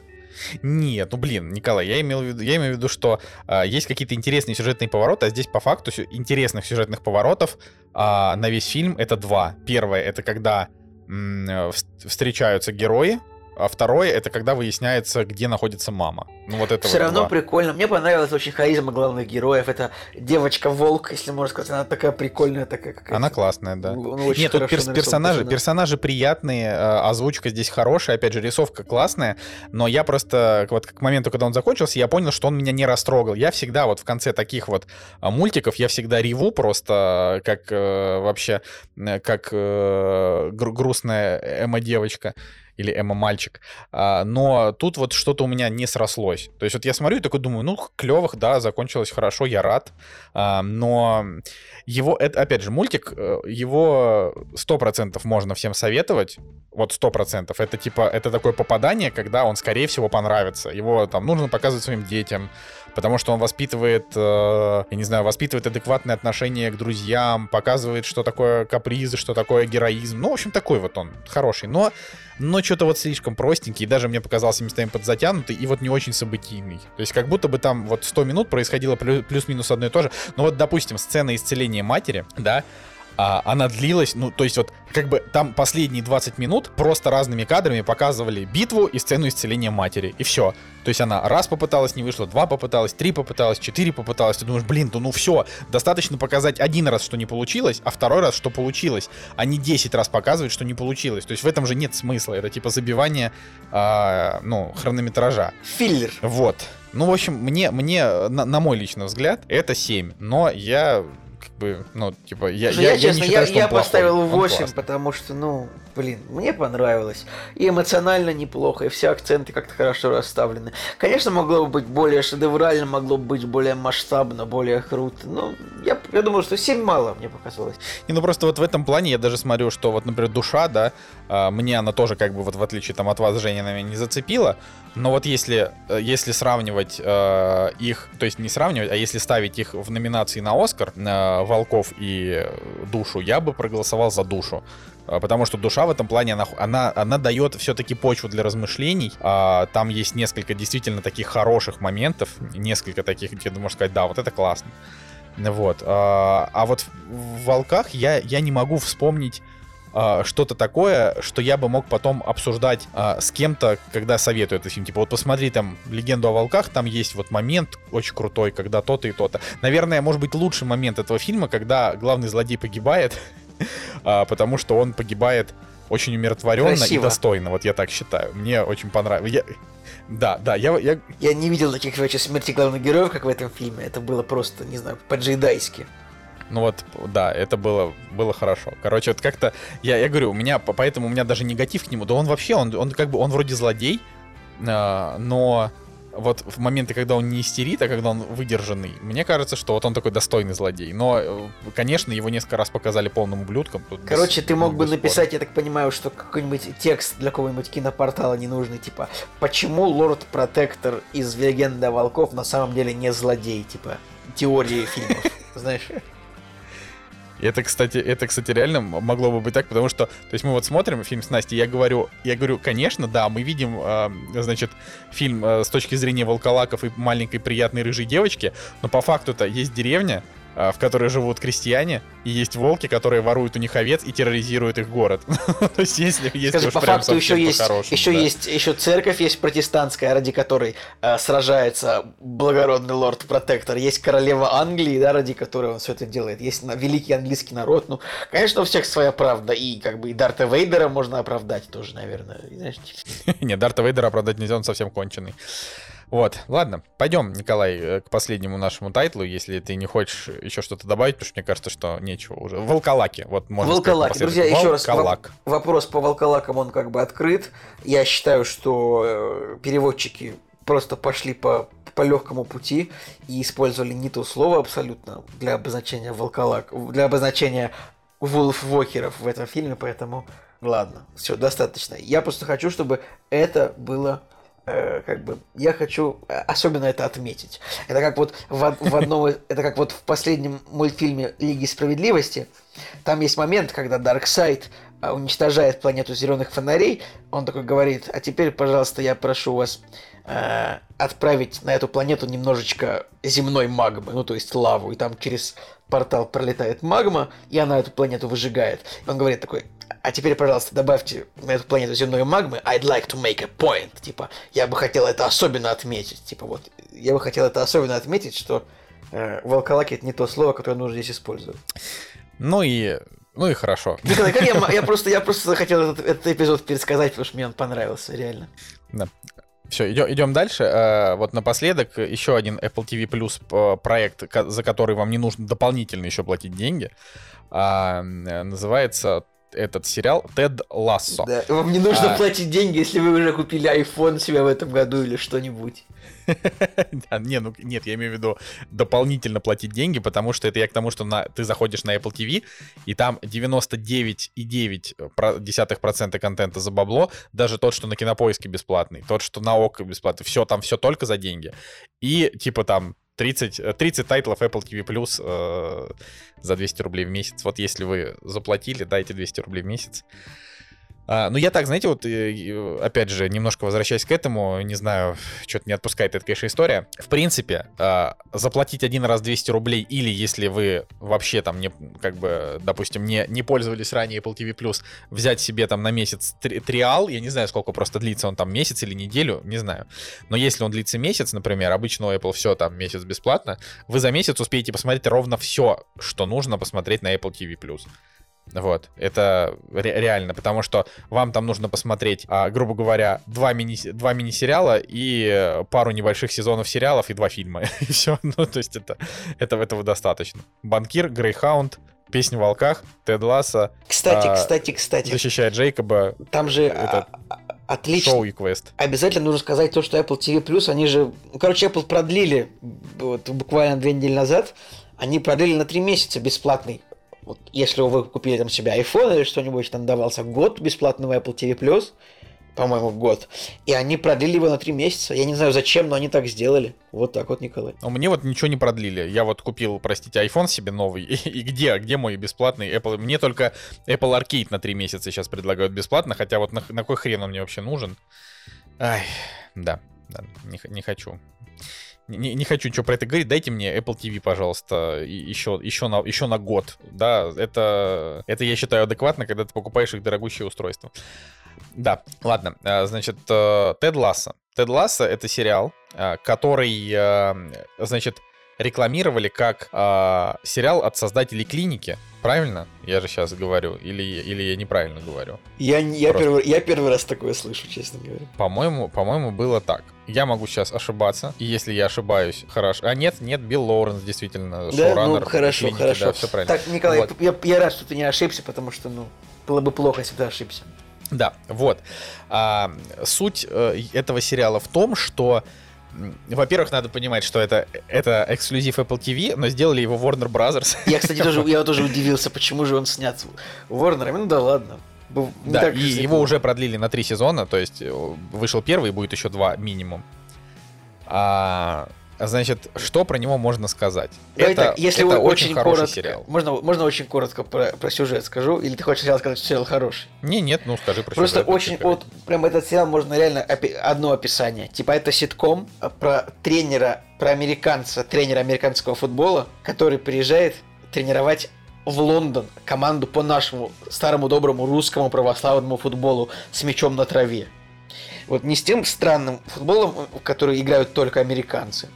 Нет, ну блин, Николай, я имел в виду, я имею в виду, что а, есть какие-то интересные сюжетные повороты, а здесь по факту интересных сюжетных поворотов а, на весь фильм это два. Первое это когда э, вс- встречаются герои, а второе это когда выясняется, где находится мама. Ну вот это Все вот равно два. прикольно. Мне понравилась очень харизма главных героев. Это девочка-волк, если можно сказать. Она такая прикольная, такая какая-то. Она классная, да. Ну, очень Нет, тут перс- персонажи, персонаж. персонажи приятные, э, озвучка здесь хорошая, опять же, рисовка классная, но я просто, вот к моменту, когда он закончился, я понял, что он меня не растрогал. Я всегда вот в конце таких вот а, мультиков, я всегда реву просто, как э, вообще, э, как э, гру- грустная эмо-девочка или эмо-мальчик. А, но тут вот что-то у меня не срослось. То есть вот я смотрю и такой думаю, ну, клевых, да, закончилось хорошо, я рад. А, но его, это, опять же, мультик, э, его 100% можно всем советовать. Вот 100%. Это типа, это такое попадание, когда он, скорее всего, понравится. Его там нужно показывать своим детям, потому что он воспитывает, э, я не знаю, воспитывает адекватное отношение к друзьям, показывает, что такое капризы, что такое героизм. Ну, в общем, такой вот он, хороший. Но, но что-то вот слишком простенький, и даже мне показался местами подзатянутый, и вот не очень событийный. То есть как будто бы там вот 100 минут происходило плю- плюс-минус одно и то же. Ну вот, допустим, сцена исцеления матери, да, а, она длилась, ну, то есть вот как бы там последние 20 минут просто разными кадрами показывали битву и сцену исцеления матери, и все. То есть она раз попыталась, не вышло, два попыталась, три попыталась, четыре попыталась, ты думаешь, блин, ну, ну все, достаточно показать один раз, что не получилось, а второй раз, что получилось, а не 10 раз показывать, что не получилось. То есть в этом же нет смысла, это типа забивание, а, ну, хронометража. Филлер. Вот. Ну, в общем, мне, мне на, на мой личный взгляд, это 7. Но я как бы, ну, типа, я, я, я, я честно, не считаю, я, что я плохой. поставил Он 8, классный. потому что, ну, блин, мне понравилось. И эмоционально неплохо, и все акценты как-то хорошо расставлены. Конечно, могло бы быть более шедеврально, могло бы быть более масштабно, более круто. Ну, я, я думаю, что 7 мало, мне показалось. Не, ну просто вот в этом плане я даже смотрю, что вот, например, душа, да, а, мне она тоже как бы вот в отличие там от вас, Женя, на меня не зацепила, но вот если, э, если сравнивать э, их, то есть не сравнивать, а если ставить их в номинации на Оскар, э, Волков и Душу, я бы проголосовал за Душу. А, Потому что душа в этом плане, она, она, она дает все-таки почву для размышлений. А, Там есть несколько действительно таких хороших моментов, несколько таких, где можешь сказать, да, вот это классно. Вот. А а вот в «Волках» я, я не могу вспомнить а, что-то такое, что я бы мог потом обсуждать а, с кем-то, когда советую этот фильм. Типа, вот посмотри там «Легенду о волках», там есть вот момент очень крутой, когда то-то и то-то. Наверное, может быть, лучший момент этого фильма, когда главный злодей погибает, потому что он погибает очень умиротворенно и Красиво. достойно, вот я так считаю. Мне очень понравилось. Я- Да, да, я, я Я не видел таких вообще смерти главных героев, как в этом фильме. Это было просто, не знаю, по-джейдайски. Ну вот, да, это было, было хорошо. Короче, вот как-то, я, я говорю, у меня, по- поэтому у меня даже негатив к нему, да он вообще, он, он как бы, он вроде злодей, а, но вот в моменты, когда он не истерит, а когда он выдержанный, мне кажется, что вот он такой достойный злодей. Но, э, конечно, его несколько раз показали полным ублюдком. тут без- Короче, ты мог бы написать, я так понимаю, что какой-нибудь текст для какого-нибудь кинопортала ненужный, типа, почему Лорд Протектор из Легенды Волков на самом деле не злодей, типа, теории фильмов, знаешь? Это, кстати, это, кстати, реально могло бы быть так, потому что, то есть мы вот смотрим фильм с Настей, я говорю, я говорю, конечно, да, мы видим, э, значит, фильм э, с точки зрения волколаков и маленькой приятной рыжей девочки, но по факту-то есть деревня, в которой живут крестьяне, и есть волки, которые воруют у них овец и терроризируют их город. То есть если если Скажи, по факту еще есть, еще есть, еще церковь есть протестантская, ради которой э, сражается благородный лорд Протектор. Есть королева Англии, да, ради которой он все это делает. Есть великий английский народ. Ну, конечно, у всех своя правда. И как бы и Дарта Вейдера можно оправдать тоже, наверное. Знаешь, Не, Дарта Вейдера оправдать нельзя, он совсем конченый. Вот, ладно, пойдем, Николай, э, к последнему нашему тайтлу, если ты не хочешь еще что-то добавить, потому что мне кажется, что нечего уже. Волколаки, вот можно сказать Волколаки. напоследок. Друзья, еще раз, Волколак. во- вопрос по волколакам, он как бы открыт. Я считаю, что э, переводчики просто пошли по, по легкому пути и использовали не то слово абсолютно для обозначения волколак, для обозначения вулфвокеров в этом фильме, поэтому ладно, все, достаточно. Я просто хочу, чтобы это было как бы я хочу э, особенно это отметить. Это как вот в, в одном, это как вот в последнем мультфильме Лиги справедливости. Там есть момент, когда Дарксайд а, уничтожает планету зеленых фонарей. Он такой говорит: "А теперь, пожалуйста, я прошу вас э, отправить на эту планету немножечко земной магмы, ну то есть лаву, и там через портал пролетает магма, и она эту планету выжигает. И он говорит такой, а теперь, пожалуйста, добавьте на эту планету земной магмы, I'd like to make a point, типа, я бы хотел это особенно отметить, типа вот, я бы хотел это особенно отметить, что э, волколаки это не то слово, которое нужно здесь использовать. Ну и, ну и хорошо. Николай, как я, я просто, я просто хотел этот, этот эпизод пересказать, потому что мне он понравился, реально. Все, идем, идем дальше. Э, Вот напоследок еще один Apple TV Plus э, проект, за который вам не нужно дополнительно еще платить деньги. А, э, Называется этот сериал Тед Лассо. Да, вам не нужно А. платить деньги, если вы уже купили iPhone себе в этом году или что-нибудь. Не, ну нет, я имею в виду дополнительно платить деньги, потому что это я к тому, что на, ты заходишь на Apple TV, и там 99,9% контента за бабло, даже тот, что на Кинопоиске бесплатный, тот, что на ОК бесплатный, все там все только за деньги. И типа там 30, э, 30 тайтлов Apple TV Plus э, за 200 рублей в месяц. Вот если вы заплатили, дайте 200 рублей в месяц. А, ну, я так, знаете, вот, э, опять же, немножко возвращаясь к этому, не знаю, что-то не отпускает эта, конечно, история. В принципе, а, заплатить один раз 200 рублей, или если вы вообще там, не, как бы, допустим, не, не пользовались ранее Apple TV+, взять себе там на месяц три- триал, я не знаю, сколько просто длится он там, месяц или неделю, не знаю. Но если он длится месяц, например, обычно у Apple все там месяц бесплатно, вы за месяц успеете посмотреть ровно все, что нужно посмотреть на Apple TV+. Вот, это ре- реально, потому что вам там нужно посмотреть, а, грубо говоря, два, мини- два мини-сериала и э, пару небольших сезонов сериалов и два фильма. И все, ну, то есть это, это этого достаточно. Банкир, Грейхаунд, Песня в волках, Тед Ласса, Кстати, А, кстати, кстати, Защищает Джейкоба, там же это а, а, отлично. шоу и квест. Обязательно нужно сказать то, что Apple TV Plus, они же, ну, короче, Apple продлили вот, буквально две недели назад, они продлили на три месяца бесплатный. Вот, если вы купили там себе iPhone или что-нибудь, там давался год бесплатного Apple TV по-моему, год. И они продлили его на три месяца. Я не знаю зачем, но они так сделали. Вот так вот, Николай. Но мне вот ничего не продлили. Я вот купил, простите, iPhone себе новый. И, и где? Где мой бесплатный Apple? Мне только Apple Arcade на 3 месяца сейчас предлагают бесплатно, хотя вот на, на кой хрен он мне вообще нужен? Ай, да, да, не, не хочу. Не, не хочу ничего про это говорить. Дайте мне Apple TV, пожалуйста, еще, еще, на, еще на год. Да, это, это я считаю адекватно, когда ты покупаешь их дорогущее устройство. Да, ладно. а, Значит, э, Тед Ласса. Тед Ласса — это сериал, а, который, э, значит, рекламировали как а, сериал от создателей клиники. Правильно? Я же сейчас говорю. Или, или я неправильно говорю. Я, я, Просто. первый, я первый раз такое слышу, честно говоря. По-моему, по-моему, было так. Я могу сейчас ошибаться. И если я ошибаюсь, хорошо. А нет, нет, Билл Лоуренс действительно Да, шоураннер ну хорошо, клиники, хорошо. Да, все правильно. Так, Николай, Вот. я, я рад, что ты не ошибся, потому что, ну, было бы плохо, если бы ты ошибся. Да, вот. А, суть э, этого сериала в том, что, во-первых, надо понимать, что это, это эксклюзив Apple TV, но сделали его Warner Brothers. Я, кстати, тоже, я тоже удивился, почему же он снят Warner. Ну да ладно. Не Да, и уж его уже продлили на три сезона, то есть э, вышел первый, будет еще два минимум. А, значит, что про него можно сказать? Давай это так, если это очень, очень хороший коротко, сериал. Можно, можно очень коротко про, про сюжет скажу, или ты хочешь сначала сказать, что сериал хороший? Не, нет, ну скажи про Просто сюжет, очень, вообще, вот, прям этот сериал можно реально опи- одно описание. Типа это ситком а, про тренера, про американца, тренера американского футбола, который приезжает тренировать в Лондон команду по нашему старому доброму русскому православному футболу с мячом на траве. Вот не с тем странным футболом, в который играют только американцы,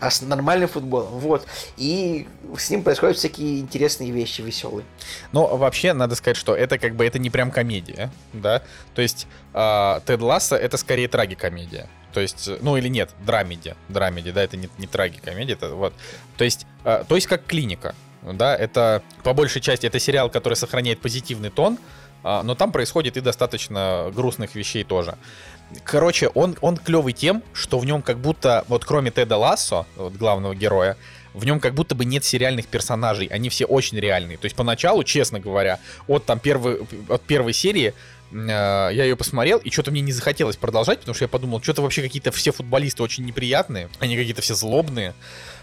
а с нормальным футболом. Вот. И с ним происходят всякие интересные вещи, веселые. Но вообще надо сказать, что это как бы это не прям комедия, да. То есть а, Тед Ласса это скорее трагикомедия. То есть, ну или нет, драмеди, драмеди, да, это не, не трагикомедия, это вот. То есть, а, то есть как клиника, да, это по большей части это сериал, который сохраняет позитивный тон, но там происходит и достаточно грустных вещей тоже. Короче, он, он клевый тем, что в нем как будто, вот кроме Теда Лассо, вот главного героя, в нем как будто бы нет сериальных персонажей, они все очень реальные. То есть поначалу, честно говоря, от там первой, от первой серии э, я ее посмотрел, и что-то мне не захотелось продолжать, потому что я подумал, что-то вообще какие-то все футболисты очень неприятные, они какие-то все злобные.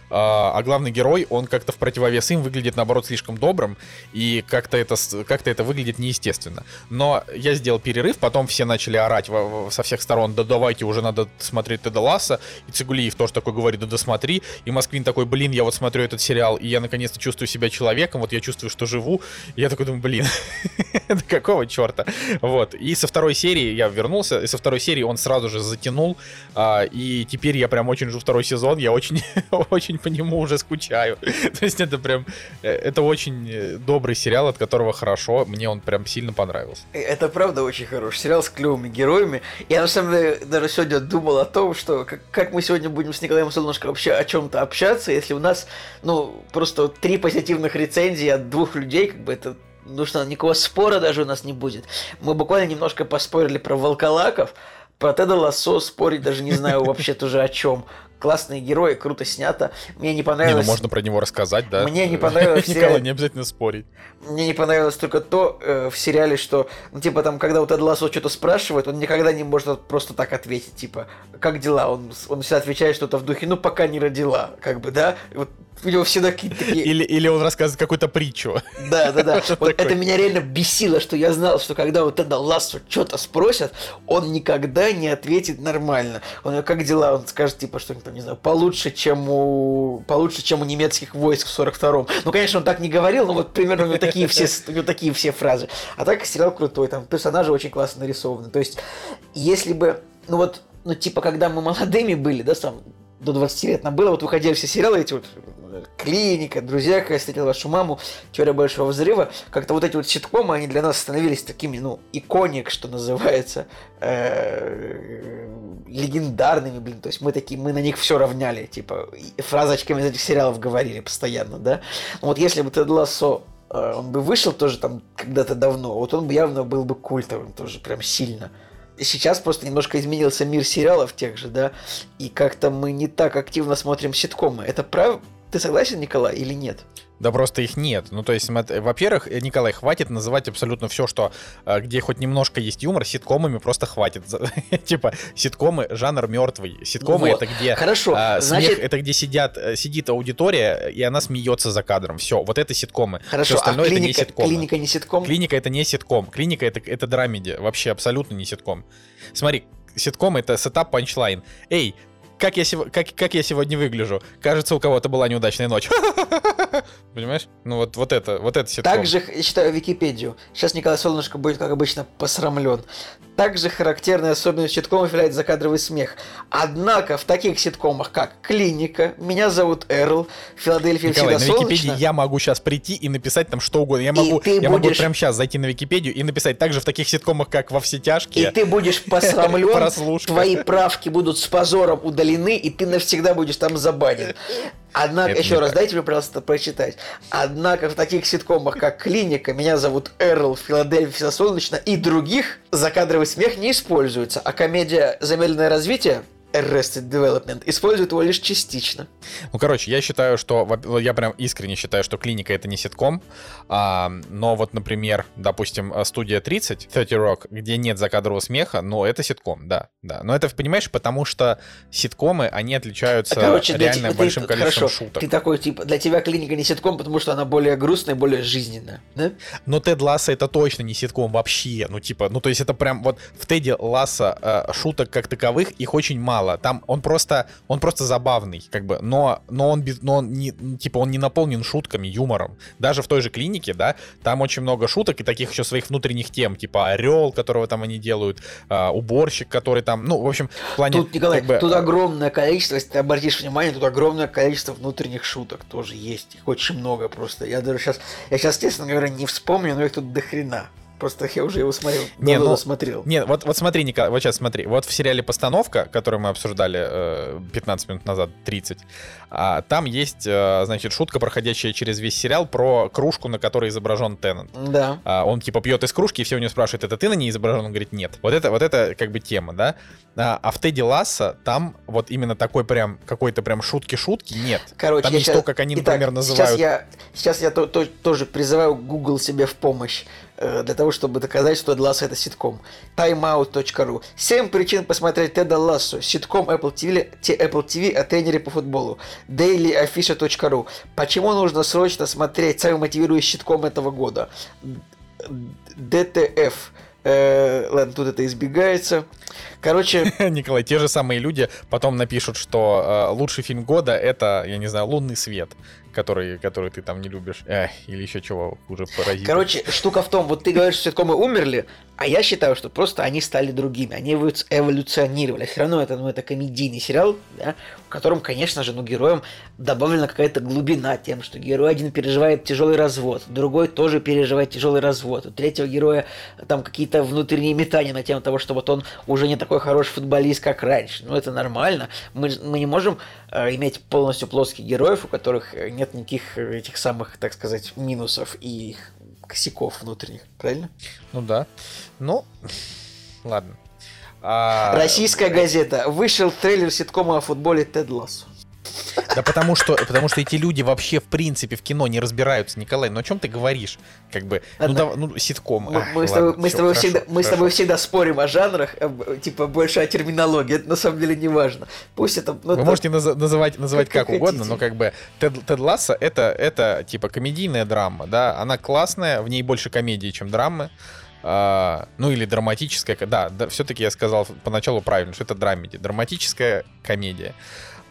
А а главный герой, он как-то в противовес им выглядит, наоборот, слишком добрым, и как-то это, как-то это выглядит неестественно. Но я сделал перерыв, потом все начали орать со всех сторон, да давайте, уже надо смотреть Теда Ласса, и Цигулиев тоже такой говорит, да досмотри, и Москвин такой, блин, я вот смотрю этот сериал, и я наконец-то чувствую себя человеком, вот я чувствую, что живу, и я такой думаю, блин, какого черта? Вот, и со второй серии я вернулся, и со второй серии он сразу же затянул, а, и теперь я прям очень жду второй сезон, я очень, очень по нему уже скучаю. То есть это прям, э, это очень э, добрый сериал, от которого хорошо, мне он прям сильно понравился. Э, Это правда очень хороший сериал с клевыми героями. Я на самом деле даже сегодня думал о том, что как, как мы сегодня будем с Николаем Солнышко вообще о чем-то общаться, если у нас, ну, просто три позитивных рецензии от двух людей, как бы это ну что, никакого спора даже у нас не будет. Мы буквально немножко поспорили про волколаков, про Теда Лассо спорить даже не знаю вообще тоже о чем. Классные герои, круто снято. Мне не Не, понравилось... ну можно про него рассказать, да? Мне не понравилось Николай, не обязательно спорить. Мне не понравилось только то э, в сериале, что, ну, типа, там, когда у Лассо что-то спрашивает, он никогда не может просто так ответить, типа, как дела? Он, он всегда отвечает что-то в духе, ну, пока не родила, как бы, да? Вот у него всегда какие-то такие... Или, или он рассказывает какую-то причу. Да, да, да. Вот это меня реально бесило, что я знал, что когда вот Теда Лассо что-то спросят, он никогда не ответит нормально. Он как дела? Он скажет, типа, что-нибудь там, не знаю, получше, чем у... получше, чем у немецких войск в 42-м. Ну, конечно, он так не говорил, но вот примерно у него такие все, у него такие все фразы. А так сериал крутой, там персонажи очень классно нарисованы. То есть, если бы, ну вот, ну, типа, когда мы молодыми были, да, там, до 20 лет нам было, вот выходили все сериалы эти вот «Клиника», «Друзья», как я встретил вашу маму», «Теория большого взрыва», как-то вот эти вот ситкомы, они для нас становились такими, ну, иконик, что называется, э, легендарными, блин, то есть мы такие, мы на них все равняли, типа, фразочками из этих сериалов говорили постоянно, да. Вот если бы Тед Лассо э, он бы вышел тоже там когда-то давно, вот он бы явно был бы культовым тоже прям сильно. Сейчас просто немножко изменился мир сериалов тех же, да, и как-то мы не так активно смотрим ситкомы. Это прав... Ты согласен, Николай, или нет? Да просто их нет. Ну, то есть, во-первых, э, Николай, хватит называть абсолютно все, что э, где хоть немножко есть юмор, ситкомами просто хватит. Типа, ситкомы жанр мертвый. Ситкомы это где Хорошо, а, смех, это где сидят, э, сидит аудитория, и она смеется за кадром. Все, вот это ситкомы. Хорошо, Всё остальное а это не клиника, ситкомы. клиника не ситком? Клиника это не ситком. Клиника это, это драмеди. Вообще абсолютно не ситком. Смотри, ситком это setup punchline. Эй, как я, сего- как, как я сегодня выгляжу? Кажется, у кого-то была неудачная ночь. Понимаешь? Ну вот, вот это, вот это ситком. Также, я читаю Википедию. Сейчас Николай Солнышко будет, как обычно, посрамлен. Также характерной особенностью ситкомов является закадровый смех. Однако в таких ситкомах, как «Клиника», «Меня зовут Эрл», «Филадельфия Николай, на всегда Википедии солнечно», я могу сейчас прийти и написать там что угодно. Я могу, ты я могу будешь- прямо сейчас зайти на Википедию и написать также в таких ситкомах, как «Во все и тяжкие». ты будешь посрамлен, твои правки будут с позором удалены, и ты навсегда будешь там забанен. Однако, Это еще раз, так. дайте мне, пожалуйста, прочитать. Однако в таких ситкомах, как «Клиника», «Меня зовут Эрл», «Филадельфия солнечно» и других закадровый смех не используется, а комедия «Замедленное развитие» Arrested Development использует его лишь частично. Ну, короче, я считаю, что... Я прям искренне считаю, что клиника это не ситком. а, но вот, например, допустим, э, студия 30, 30 Rock, где нет закадрового смеха, но это ситком, да. да. Но это, понимаешь, потому что ситкомы, они отличаются Короче, для реально тебя- большим ты- количеством хорошо, шуток. Ты такой, типа, для тебя клиника не ситком, потому что она более грустная, более жизненная. Да? Но Тед Ласса это точно не ситком вообще. Ну, типа, ну, то есть это прям вот в Теде Ласса э, шуток как таковых их очень мало. Там он просто, он просто забавный, как бы, но, но он, но он не, типа, он не наполнен шутками, юмором. Даже в той же клинике, да, там очень много шуток и таких еще своих внутренних тем, типа Орел, которого там они делают, э, уборщик, который там, ну, в общем, в плане... Тут, Николай, как бы, тут э, огромное количество, если ты обратишь внимание, тут огромное количество внутренних шуток тоже есть. Их очень много просто. Я даже сейчас, я сейчас, честно говоря, не вспомню, но их тут до хрена. Просто я уже его смотрел. Не, ну, смотрел. Не, вот, вот смотри, Николай, вот сейчас смотри. Вот в сериале «Постановка», который мы обсуждали э, 15 минут назад, 30, а, там есть, э, значит, шутка, проходящая через весь сериал про кружку, на которой изображен Теннант. Да. А, он типа пьет из кружки, и все у него спрашивают, это ты на ней изображен? Он говорит, нет. Вот это, вот это как бы тема, да? А, а в Тедди Ласса там вот именно такой прям, какой-то прям шутки-шутки нет. Короче, там есть щас- то, как они, Итак, например, называют... Сейчас я, сейчас я то- то- тоже призываю Google себе в помощь э, для того, чтобы доказать, что Тед Лассо это ситком. timeout.ru. 7 причин посмотреть Теда Лассо. Ситком Apple TV, Apple TV о тренере по футболу. dailyafisha.ru. Почему нужно срочно смотреть самый мотивирующий ситком этого года? DTF. Э, ладно, тут это избегается. Короче, Николай, те же самые люди потом напишут, что э, лучший фильм года это, я не знаю, лунный свет, который, который ты там не любишь. Эх, или еще чего хуже паразит. Короче, штука в том, вот ты говоришь, что ситкомы умерли, а я считаю, что просто они стали другими, они эволю- эволюционировали. Все равно это, ну, это комедийный сериал, да, в котором, конечно же, ну, героям добавлена какая-то глубина тем, что герой один переживает тяжелый развод, другой тоже переживает тяжелый развод, у третьего героя там какие-то внутренние метания на тему того, что вот он уже не такой хороший футболист, как раньше. Ну, это нормально. Мы, мы не можем э, иметь полностью плоских героев, у которых э, нет никаких э, этих самых, так сказать, минусов и косяков внутренних, правильно? Ну да. Ну, ладно. А, Российская газета. Вышел трейлер ситкома о футболе Тед Лассо. Да потому что, потому что эти люди вообще в принципе в кино не разбираются, Николай. Ну о чем ты говоришь? Как бы, ну, да, ну ситком. Мы, с тобой, мы с всё, тобой хорошо, всегда, мы с хорошо. тобой всегда спорим о жанрах, типа больше о терминологии. Это на самом деле не важно. Пусть это. ну, Вы это- можете наза- называть, называть как как, угодно, хотите. но как бы Тед, Тед Лассо это, это типа комедийная драма, да, она классная, в ней больше комедии, чем драмы. А, ну или драматическая, да, да все-таки я сказал поначалу правильно, что это драмеди, драматическая комедия.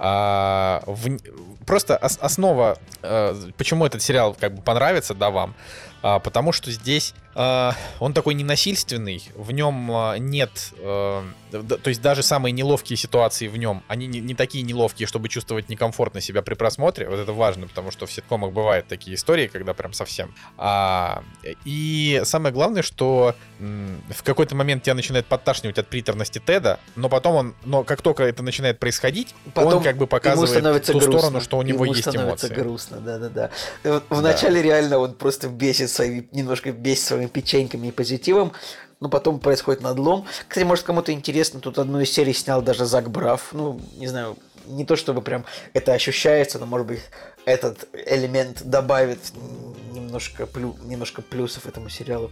А, в- просто ос- основа, э, почему этот сериал как бы понравится, да, вам, А, потому что здесь он такой ненасильственный, в нем а, нет, э, то есть даже самые неловкие ситуации в нем, они не, не такие неловкие, чтобы чувствовать некомфортно себя при просмотре, вот это важно, потому что в ситкомах бывают такие истории, когда прям совсем. А, и самое главное, что в какой-то момент тебя начинает подташнивать от приторности Теда, но потом он, но как только это начинает происходить, Потом он как бы показывает ту грустно. сторону, что у него Ему есть становится эмоции. грустно, да-да-да. И вот Да. Вначале реально он просто бесит своими, немножко бесит своими печеньками и позитивом, но потом происходит надлом. Кстати, может, кому-то интересно, тут одну из серий снял даже Зак Браф. Ну, не знаю, не то чтобы прям это ощущается, но, может быть, этот элемент добавит немножко, плю, немножко плюсов этому сериалу.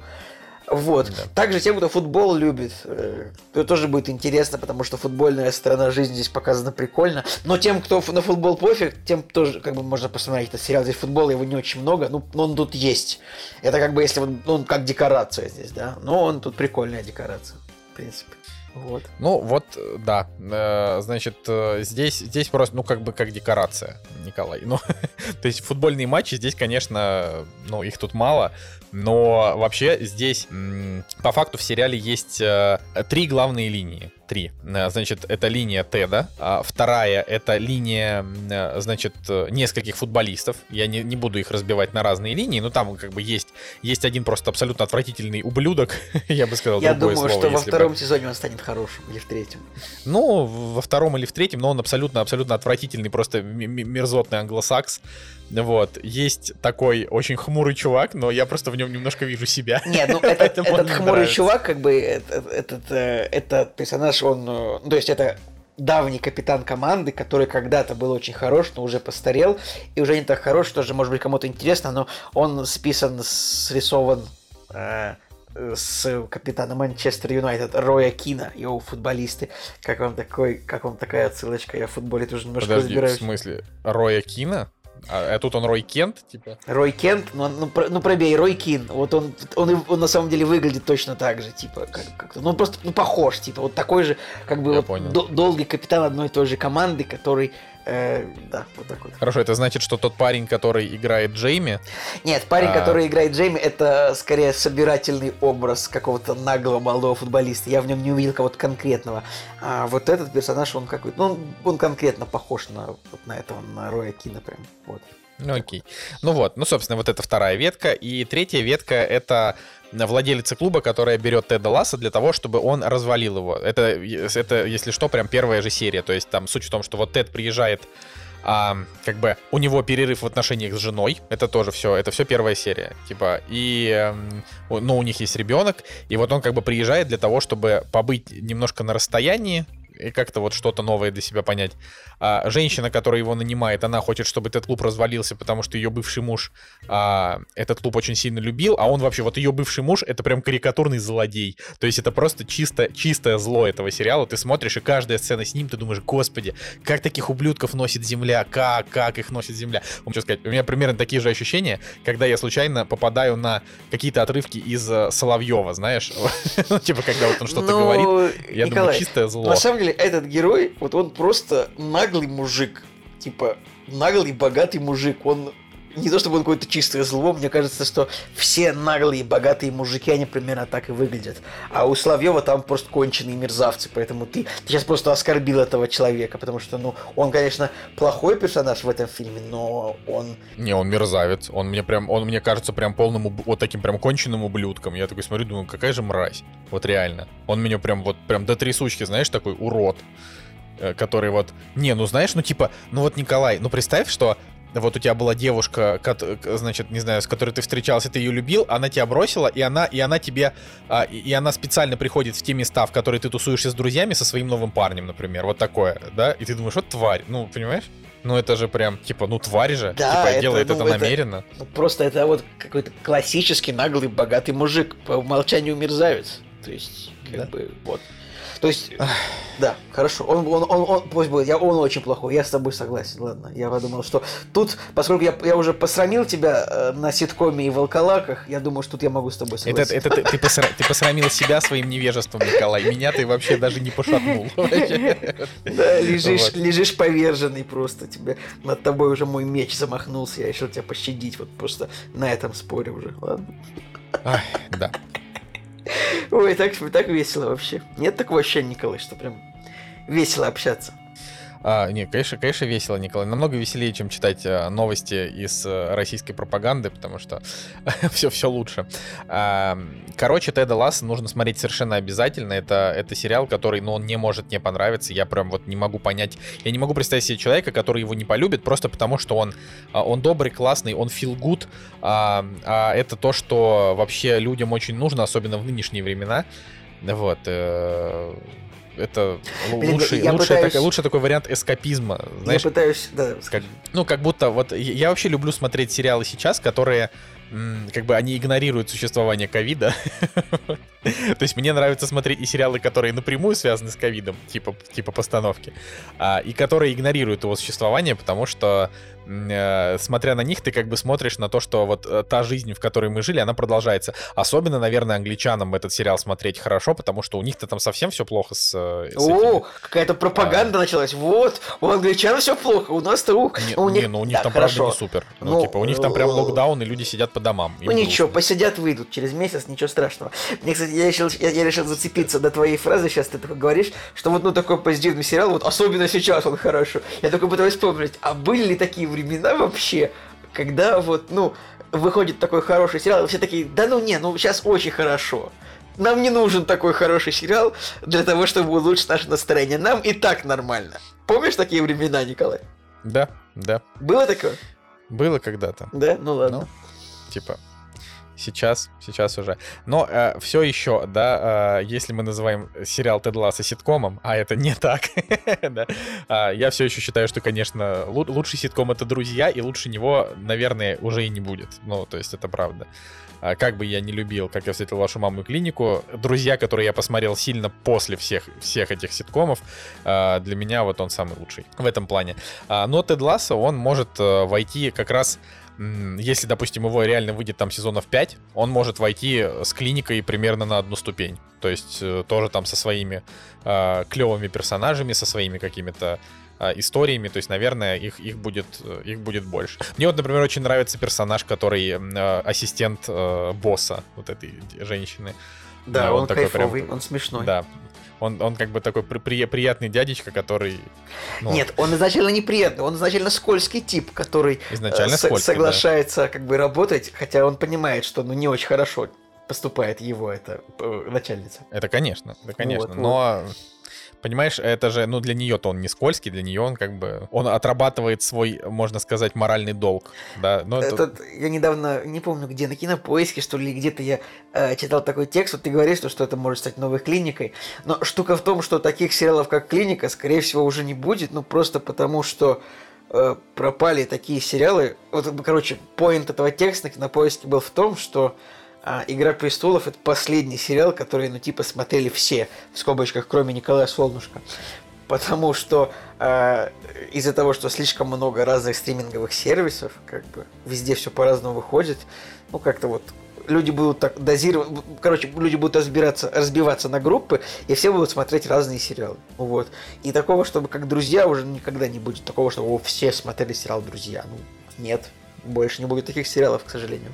Вот. Да. Также тем, кто футбол любит, э, то тоже будет интересно, потому что футбольная сторона жизни здесь показана прикольно. Но тем, кто на футбол пофиг, тем тоже как бы можно посмотреть этот сериал. Здесь футбола его не очень много, ну, но он тут есть. Это как бы если он, он как декорация здесь, да. Но он тут прикольная декорация, в принципе. Вот. Ну, вот, да. Э, Значит, э, здесь, здесь просто, ну, как бы как декорация, Николай. Ну, то есть футбольные матчи здесь, конечно, ну, их тут мало, но вообще здесь, по факту, в сериале есть э, три главные линии. Три. Э, Значит, это линия Теда. а Вторая — это линия, э, значит, э, нескольких футболистов. Я не, не буду их разбивать на разные линии, но там как бы есть, есть один просто абсолютно отвратительный ублюдок, я бы сказал Я думаю, слово, что во если бы- втором сезоне он станет хорошим, или в третьем. ну, во втором или в третьем, но он абсолютно-абсолютно отвратительный, просто мерзотный англосакс. Вот. Есть такой очень хмурый чувак, но я просто в нем немножко вижу себя. Нет, ну этот, этот хмурый нравится. чувак, как бы этот, этот, этот персонаж, он, э, ну, то есть это давний капитан команды, который когда-то был очень хорош, но уже постарел, и уже не так хорош, тоже, может быть, кому-то интересно, но он списан, срисован э, с капитаном Манчестер Юнайтед Роя Кина, его футболисты. Как вам такой, как вам такая отсылочка? Я в футболе тоже немножко Подожди, в разбираюсь. смысле? Роя Кина? А, а тут он Рой Кент, типа? Рой Кент, ну, ну, про- ну пробей, Рой Кин, вот он, он, он на самом деле выглядит точно так же, типа, как, как-то, ну, он просто ну, похож, типа, вот такой же, как бы, Я вот, до- долгий капитан одной и той же команды, который, э, да, вот так вот. Хорошо, это значит, что тот парень, который играет Джейми, Нет, парень, А. который играет Джейми, это скорее собирательный образ какого-то наглого молодого футболиста, я в нем не увидел кого-то конкретного, а вот этот персонаж, он какой-то, ну, он, он конкретно похож на, вот на этого, на Роя Кина прям, вот. Ну окей. Ну вот, ну собственно, вот это вторая ветка. И третья ветка — это владелица клуба, которая берет Теда Ласса для того, чтобы он развалил его. Это, это, если что, прям первая же серия. То есть там суть в том, что вот Тед приезжает а, как бы у него перерыв в отношениях с женой, это тоже все, это все первая серия, типа, и, эм, ну, у них есть ребенок, и вот он как бы приезжает для того, чтобы побыть немножко на расстоянии, и как-то вот что-то новое для себя понять. А, женщина, которая его нанимает, она хочет, чтобы этот клуб развалился, потому что ее бывший муж а, этот клуб очень сильно любил, а он вообще, вот ее бывший муж, это прям карикатурный злодей. То есть это просто чисто, чистое зло этого сериала. Ты смотришь, и каждая сцена с ним, ты думаешь, господи, как таких ублюдков носит земля, как, как их носит земля. Что сказать, у меня примерно такие же ощущения, когда я случайно попадаю на какие-то отрывки из э, Соловьева, знаешь? Ну, Типа, когда вот он что-то Ну, говорит, я думаю, чистое зло. На самом деле, этот герой, вот он просто наглый мужик. Типа, наглый, богатый мужик. Он не то чтобы он какое-то чистое зло, мне кажется, что все наглые, богатые мужики, они примерно так и выглядят. А у Соловьева там просто конченые мерзавцы, поэтому ты, ты сейчас просто оскорбил этого человека, потому что, ну, он, конечно, плохой персонаж в этом фильме, но он... Не, он мерзавец. Он мне прям, он мне кажется прям полным, вот таким прям конченным ублюдком. Я такой смотрю, думаю, какая же мразь. Вот реально. Он меня прям вот прям до трясучки, знаешь, такой урод. э, Который вот... Не, ну знаешь, ну типа, ну вот Николай, ну представь, что вот у тебя была девушка, значит, не знаю, с которой ты встречался, ты ее любил, она тебя бросила, и она, и она тебе, а, и она специально приходит в те места, в которые ты тусуешься с друзьями, со своим новым парнем, например, вот такое, да, и ты думаешь, вот тварь, ну, понимаешь? Ну, это же прям, типа, ну, тварь же. Да, типа, это, делает ну, это, это намеренно. Ну, просто это вот какой-то классический наглый богатый мужик, по умолчанию мерзавец. То есть, как да. бы, вот. То есть, да, хорошо. Он, он, он, он, пусть будет, я, он очень плохой, я с тобой согласен, ладно. Я подумал, что тут, поскольку я, я уже посрамил тебя э, на ситкоме и волколаках, я думаю, что тут я могу с тобой согласиться. Это, это ты, ты, посра, ты посрамил себя своим невежеством, Николай. Меня ты вообще даже не пошатнул. Да, лежишь, лежишь поверженный просто. Тебе над тобой уже мой меч замахнулся, я решил тебя пощадить. Вот просто на этом споре уже, ладно. Ай, да. Ой, так, так весело вообще. Нет такого ощущения, Николай, что прям весело общаться. А, не, конечно, конечно, весело, Николай. Намного веселее, чем читать а, новости из а, российской пропаганды, потому что все, все лучше. А, короче, Теда Ласса нужно смотреть совершенно обязательно. Это, это сериал, который, ну, он не может не понравиться. Я прям вот не могу понять. Я не могу представить себе человека, который его не полюбит, просто потому что он, он добрый, классный, он feel good. А, а это то, что вообще людям очень нужно, особенно в нынешние времена. Вот. Э, это Блин, лучший, я лучший, пытаюсь... так, лучший такой вариант эскапизма. Знаешь, я пытаюсь, да. Как, ну, как будто вот я вообще люблю смотреть сериалы сейчас, которые как бы они игнорируют существование ковида. То есть мне нравится смотреть и сериалы, которые напрямую связаны с ковидом, типа, типа постановки, а, и которые игнорируют его существование, потому что Э, смотря на них, ты как бы смотришь на то, что вот э, та жизнь, в которой мы жили, она продолжается. Особенно, наверное, англичанам этот сериал смотреть хорошо, потому что у них-то там совсем все плохо с... Э, с О, какая-то пропаганда а... началась. Вот, у англичан все плохо, у нас-то... Не, у них... не, ну у них да, там хорошо. правда не супер. Ну, ну, типа, у них там прям локдаун, и люди сидят по домам. Ну ничего, грустно. посидят, выйдут через месяц, ничего страшного. Мне, кстати, я решил, я, я решил зацепиться до твоей фразы, сейчас ты такой говоришь, что вот ну такой позитивный сериал, вот особенно сейчас он хорошо. Я только пытаюсь вспомнить, а были ли такие времена вообще, когда вот, ну, выходит такой хороший сериал, и все такие, да ну не, ну сейчас очень хорошо. Нам не нужен такой хороший сериал для того, чтобы улучшить наше настроение. Нам и так нормально. Помнишь такие времена, Николай? Да, да. Было такое? Было когда-то. Да? Ну ладно. Ну, типа, Сейчас, сейчас уже. Но э, все еще, да, э, если мы называем сериал Тед Ласса ситкомом, а это не так, да, э, я все еще считаю, что, конечно, лучший ситком это «Друзья», и лучше него, наверное, уже и не будет. Ну, то есть это правда. А, как бы я не любил, как я встретил вашу маму и клинику, друзья, которые я посмотрел сильно после всех, всех этих ситкомов, э, для меня вот он самый лучший в этом плане. А, но Тед Ласса, он может э, войти как раз если, допустим, его реально выйдет там сезонов 5, он может войти с клиникой примерно на одну ступень. То есть э, тоже там со своими э, клевыми персонажами, со своими какими-то э, историями. То есть, наверное, их, их, будет, э, их будет больше. Мне вот, например, очень нравится персонаж, который э, ассистент э, босса вот этой женщины. Да, он, он такой кайфовый, прям, он смешной. Да, он, он как бы такой при, при, приятный дядечка, который... Ну, Нет, он изначально неприятный, он изначально скользкий тип, который изначально э, скользкий, соглашается да. как бы работать, хотя он понимает, что ну не очень хорошо поступает его эта э, начальница. Это конечно, это конечно, вот, но... Вот. Понимаешь, это же, ну, для нее-то он не скользкий, для нее он как бы, он отрабатывает свой, можно сказать, моральный долг, да. Но это... Тут, я недавно, не помню где, на кинопоиске, что ли, где-то я э, читал такой текст, вот ты говоришь, что, что это может стать новой клиникой, но штука в том, что таких сериалов, как «Клиника», скорее всего, уже не будет, ну, просто потому что э, пропали такие сериалы. Вот, короче, поинт этого текста на кинопоиске был в том, что а «Игра престолов» — это последний сериал, который, ну, типа, смотрели все, в скобочках, кроме Николая Солнышка. Потому что э, из-за того, что слишком много разных стриминговых сервисов, как бы, везде все по-разному выходит, ну, как-то вот люди будут так дозировать, короче, люди будут разбираться, разбиваться на группы, и все будут смотреть разные сериалы. Вот. И такого, чтобы как друзья, уже никогда не будет такого, что о, все смотрели сериал Друзья. Ну, нет. Больше не будет таких сериалов, к сожалению.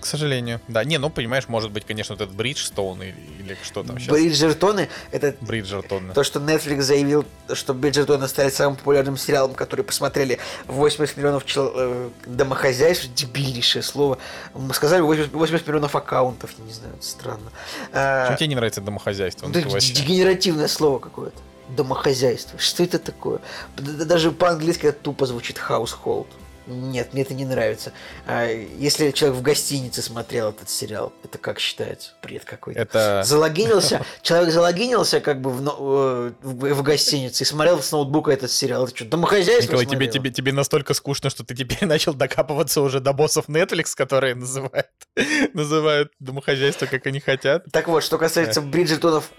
К сожалению, да. Не, ну, понимаешь, может быть, конечно, вот этот Бриджстоун или, или что там сейчас. Бриджертоны, это Бриджертоны. то, что Netflix заявил, что Бриджертоны стали самым популярным сериалом, который посмотрели 80 миллионов чел... Э, домохозяйств, дебильнейшее слово. Мы сказали 80, 80 миллионов аккаунтов, я не знаю, это странно. А... Чем тебе не нравится домохозяйство? Ну, это дегенеративное слово какое-то. Домохозяйство. Что это такое? Даже по-английски это тупо звучит household. Нет, мне это не нравится. А если человек в гостинице смотрел этот сериал, это как считается? Бред какой-то. Это... Залогинился, человек залогинился как бы в, в, в гостинице и смотрел с ноутбука этот сериал. Это что, домохозяйство Николай, тебе, тебе, тебе настолько скучно, что ты теперь начал докапываться уже до боссов Netflix, которые называют, называют домохозяйство, как они хотят. Так вот, что касается Бриджертонов,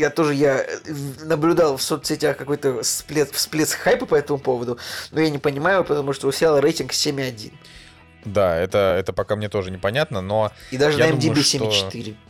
я тоже я наблюдал в соцсетях какой-то всплеск, всплеск хайпа по этому поводу, но я не понимаю, потому что у сериала рейтинг 7,1. Да, это, это пока мне тоже непонятно, но... И даже на MDB думаю, 7,4. Что...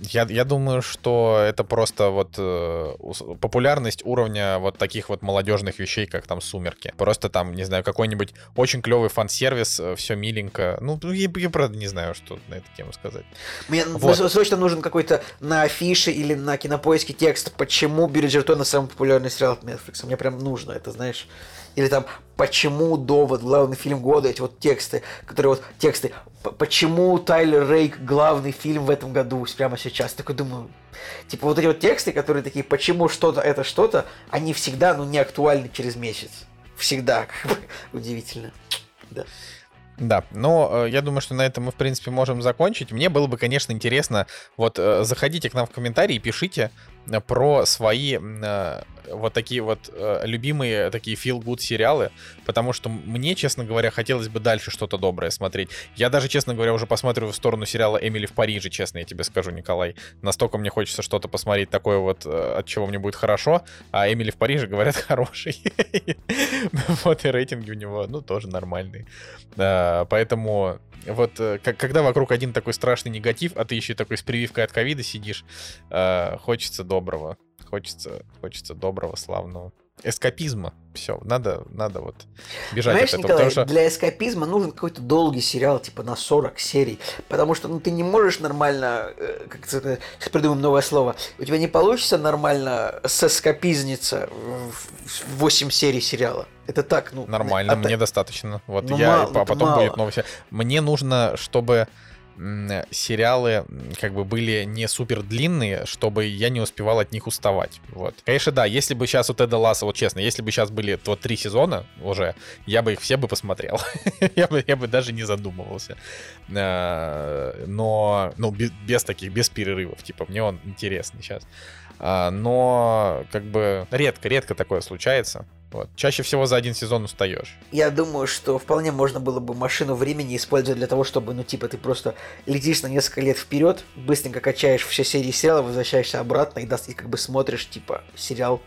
Я, я думаю, что это просто вот э, популярность уровня вот таких вот молодежных вещей, как там «Сумерки». Просто там, не знаю, какой-нибудь очень клевый фан-сервис, э, все миленько. Ну, я, я правда не знаю, что на эту тему сказать. Мне вот. срочно нужен какой-то на афише или на кинопоиске текст, почему Бриджертон самый популярный сериал от Netflix. Мне прям нужно это, знаешь. Или там «Почему Довод» главный фильм года, эти вот тексты, которые вот тексты «Почему Тайлер Рейк главный фильм в этом году прямо сейчас?» Такой думаю, типа вот эти вот тексты, которые такие «Почему что-то это что-то», они всегда, ну, не актуальны через месяц. Всегда, как бы, удивительно. Да. Да, но э, я думаю, что на этом мы, в принципе, можем закончить. Мне было бы, конечно, интересно, вот э, заходите к нам в комментарии, пишите про свои э, вот такие вот э, любимые такие feel-good сериалы, потому что мне, честно говоря, хотелось бы дальше что-то доброе смотреть. Я даже, честно говоря, уже посмотрю в сторону сериала «Эмили в Париже», честно я тебе скажу, Николай. Настолько мне хочется что-то посмотреть такое вот, э, от чего мне будет хорошо, а «Эмили в Париже», говорят, хороший. Вот и рейтинги у него, ну, тоже нормальные. Поэтому вот э, когда вокруг один такой страшный негатив, а ты еще такой с прививкой от ковида сидишь, э, хочется доброго. Хочется, хочется доброго, славного эскапизма. Все, надо, надо вот бежать Знаешь, от этого. Николай, что... для эскапизма нужен какой-то долгий сериал, типа на 40 серий. Потому что ну, ты не можешь нормально, э, как это, сейчас придумаем новое слово, у тебя не получится нормально соскопизниться в 8 серий сериала. Это так, ну... Нормально, а мне так... достаточно. Вот ну, я, мало, а потом мало. будет сериал. Мне нужно, чтобы сериалы как бы были не супер длинные, чтобы я не успевал от них уставать. Вот. Конечно, да, если бы сейчас у Теда Ласса, вот честно, если бы сейчас были вот три сезона уже, я бы их все бы посмотрел. я, бы, я бы даже не задумывался. А, но, ну, без, без таких, без перерывов. Типа, мне он интересный сейчас. А, но, как бы, редко-редко такое случается. Вот. Чаще всего за один сезон устаешь. Я думаю, что вполне можно было бы машину времени использовать для того, чтобы, ну, типа, ты просто летишь на несколько лет вперед, быстренько качаешь все серии сериала, возвращаешься обратно и, и как бы смотришь, типа, сериал,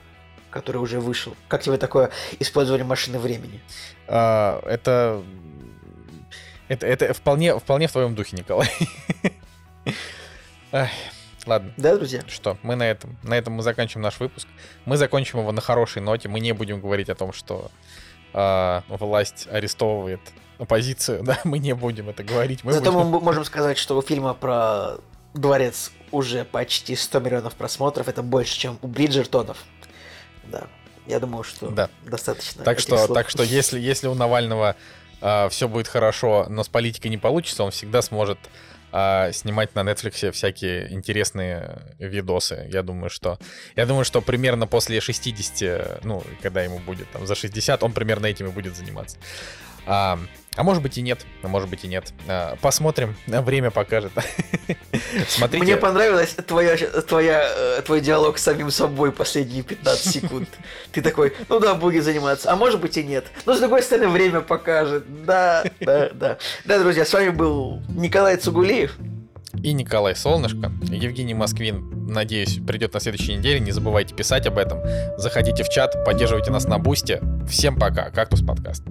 который уже вышел. Как тебе такое использование машины времени? А, это... Это, это вполне, вполне в твоем духе, Николай. Ладно. Да, друзья? Что, мы на этом, на этом мы заканчиваем наш выпуск. Мы закончим его на хорошей ноте. Мы не будем говорить о том, что э, власть арестовывает оппозицию. Да, мы не будем это говорить. Мы Зато будем... мы можем сказать, что у фильма про дворец уже почти 100 миллионов просмотров. Это больше, чем у Бриджертонов. Да. Я думаю, что да. достаточно. Так что, слов. так что, если, если у Навального э, все будет хорошо, но с политикой не получится, он всегда сможет а снимать на Netflix всякие интересные видосы. Я думаю, что я думаю, что примерно после 60, ну, когда ему будет там за 60, он примерно этими будет заниматься. А, а может быть и нет, а может быть и нет. А, посмотрим, время покажет. Смотрите. Мне понравилась твоя, твоя, э, твой диалог с самим собой последние 15 секунд. Ты такой, ну да, будет заниматься, а может быть и нет. Но с другой стороны, время покажет. Да, да, да. Да, друзья, с вами был Николай Цугулиев. И Николай Солнышко. Евгений Москвин, надеюсь, придет на следующей неделе. Не забывайте писать об этом. Заходите в чат, поддерживайте нас на бусте. Всем пока. Кактус подкаст.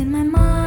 in my mind.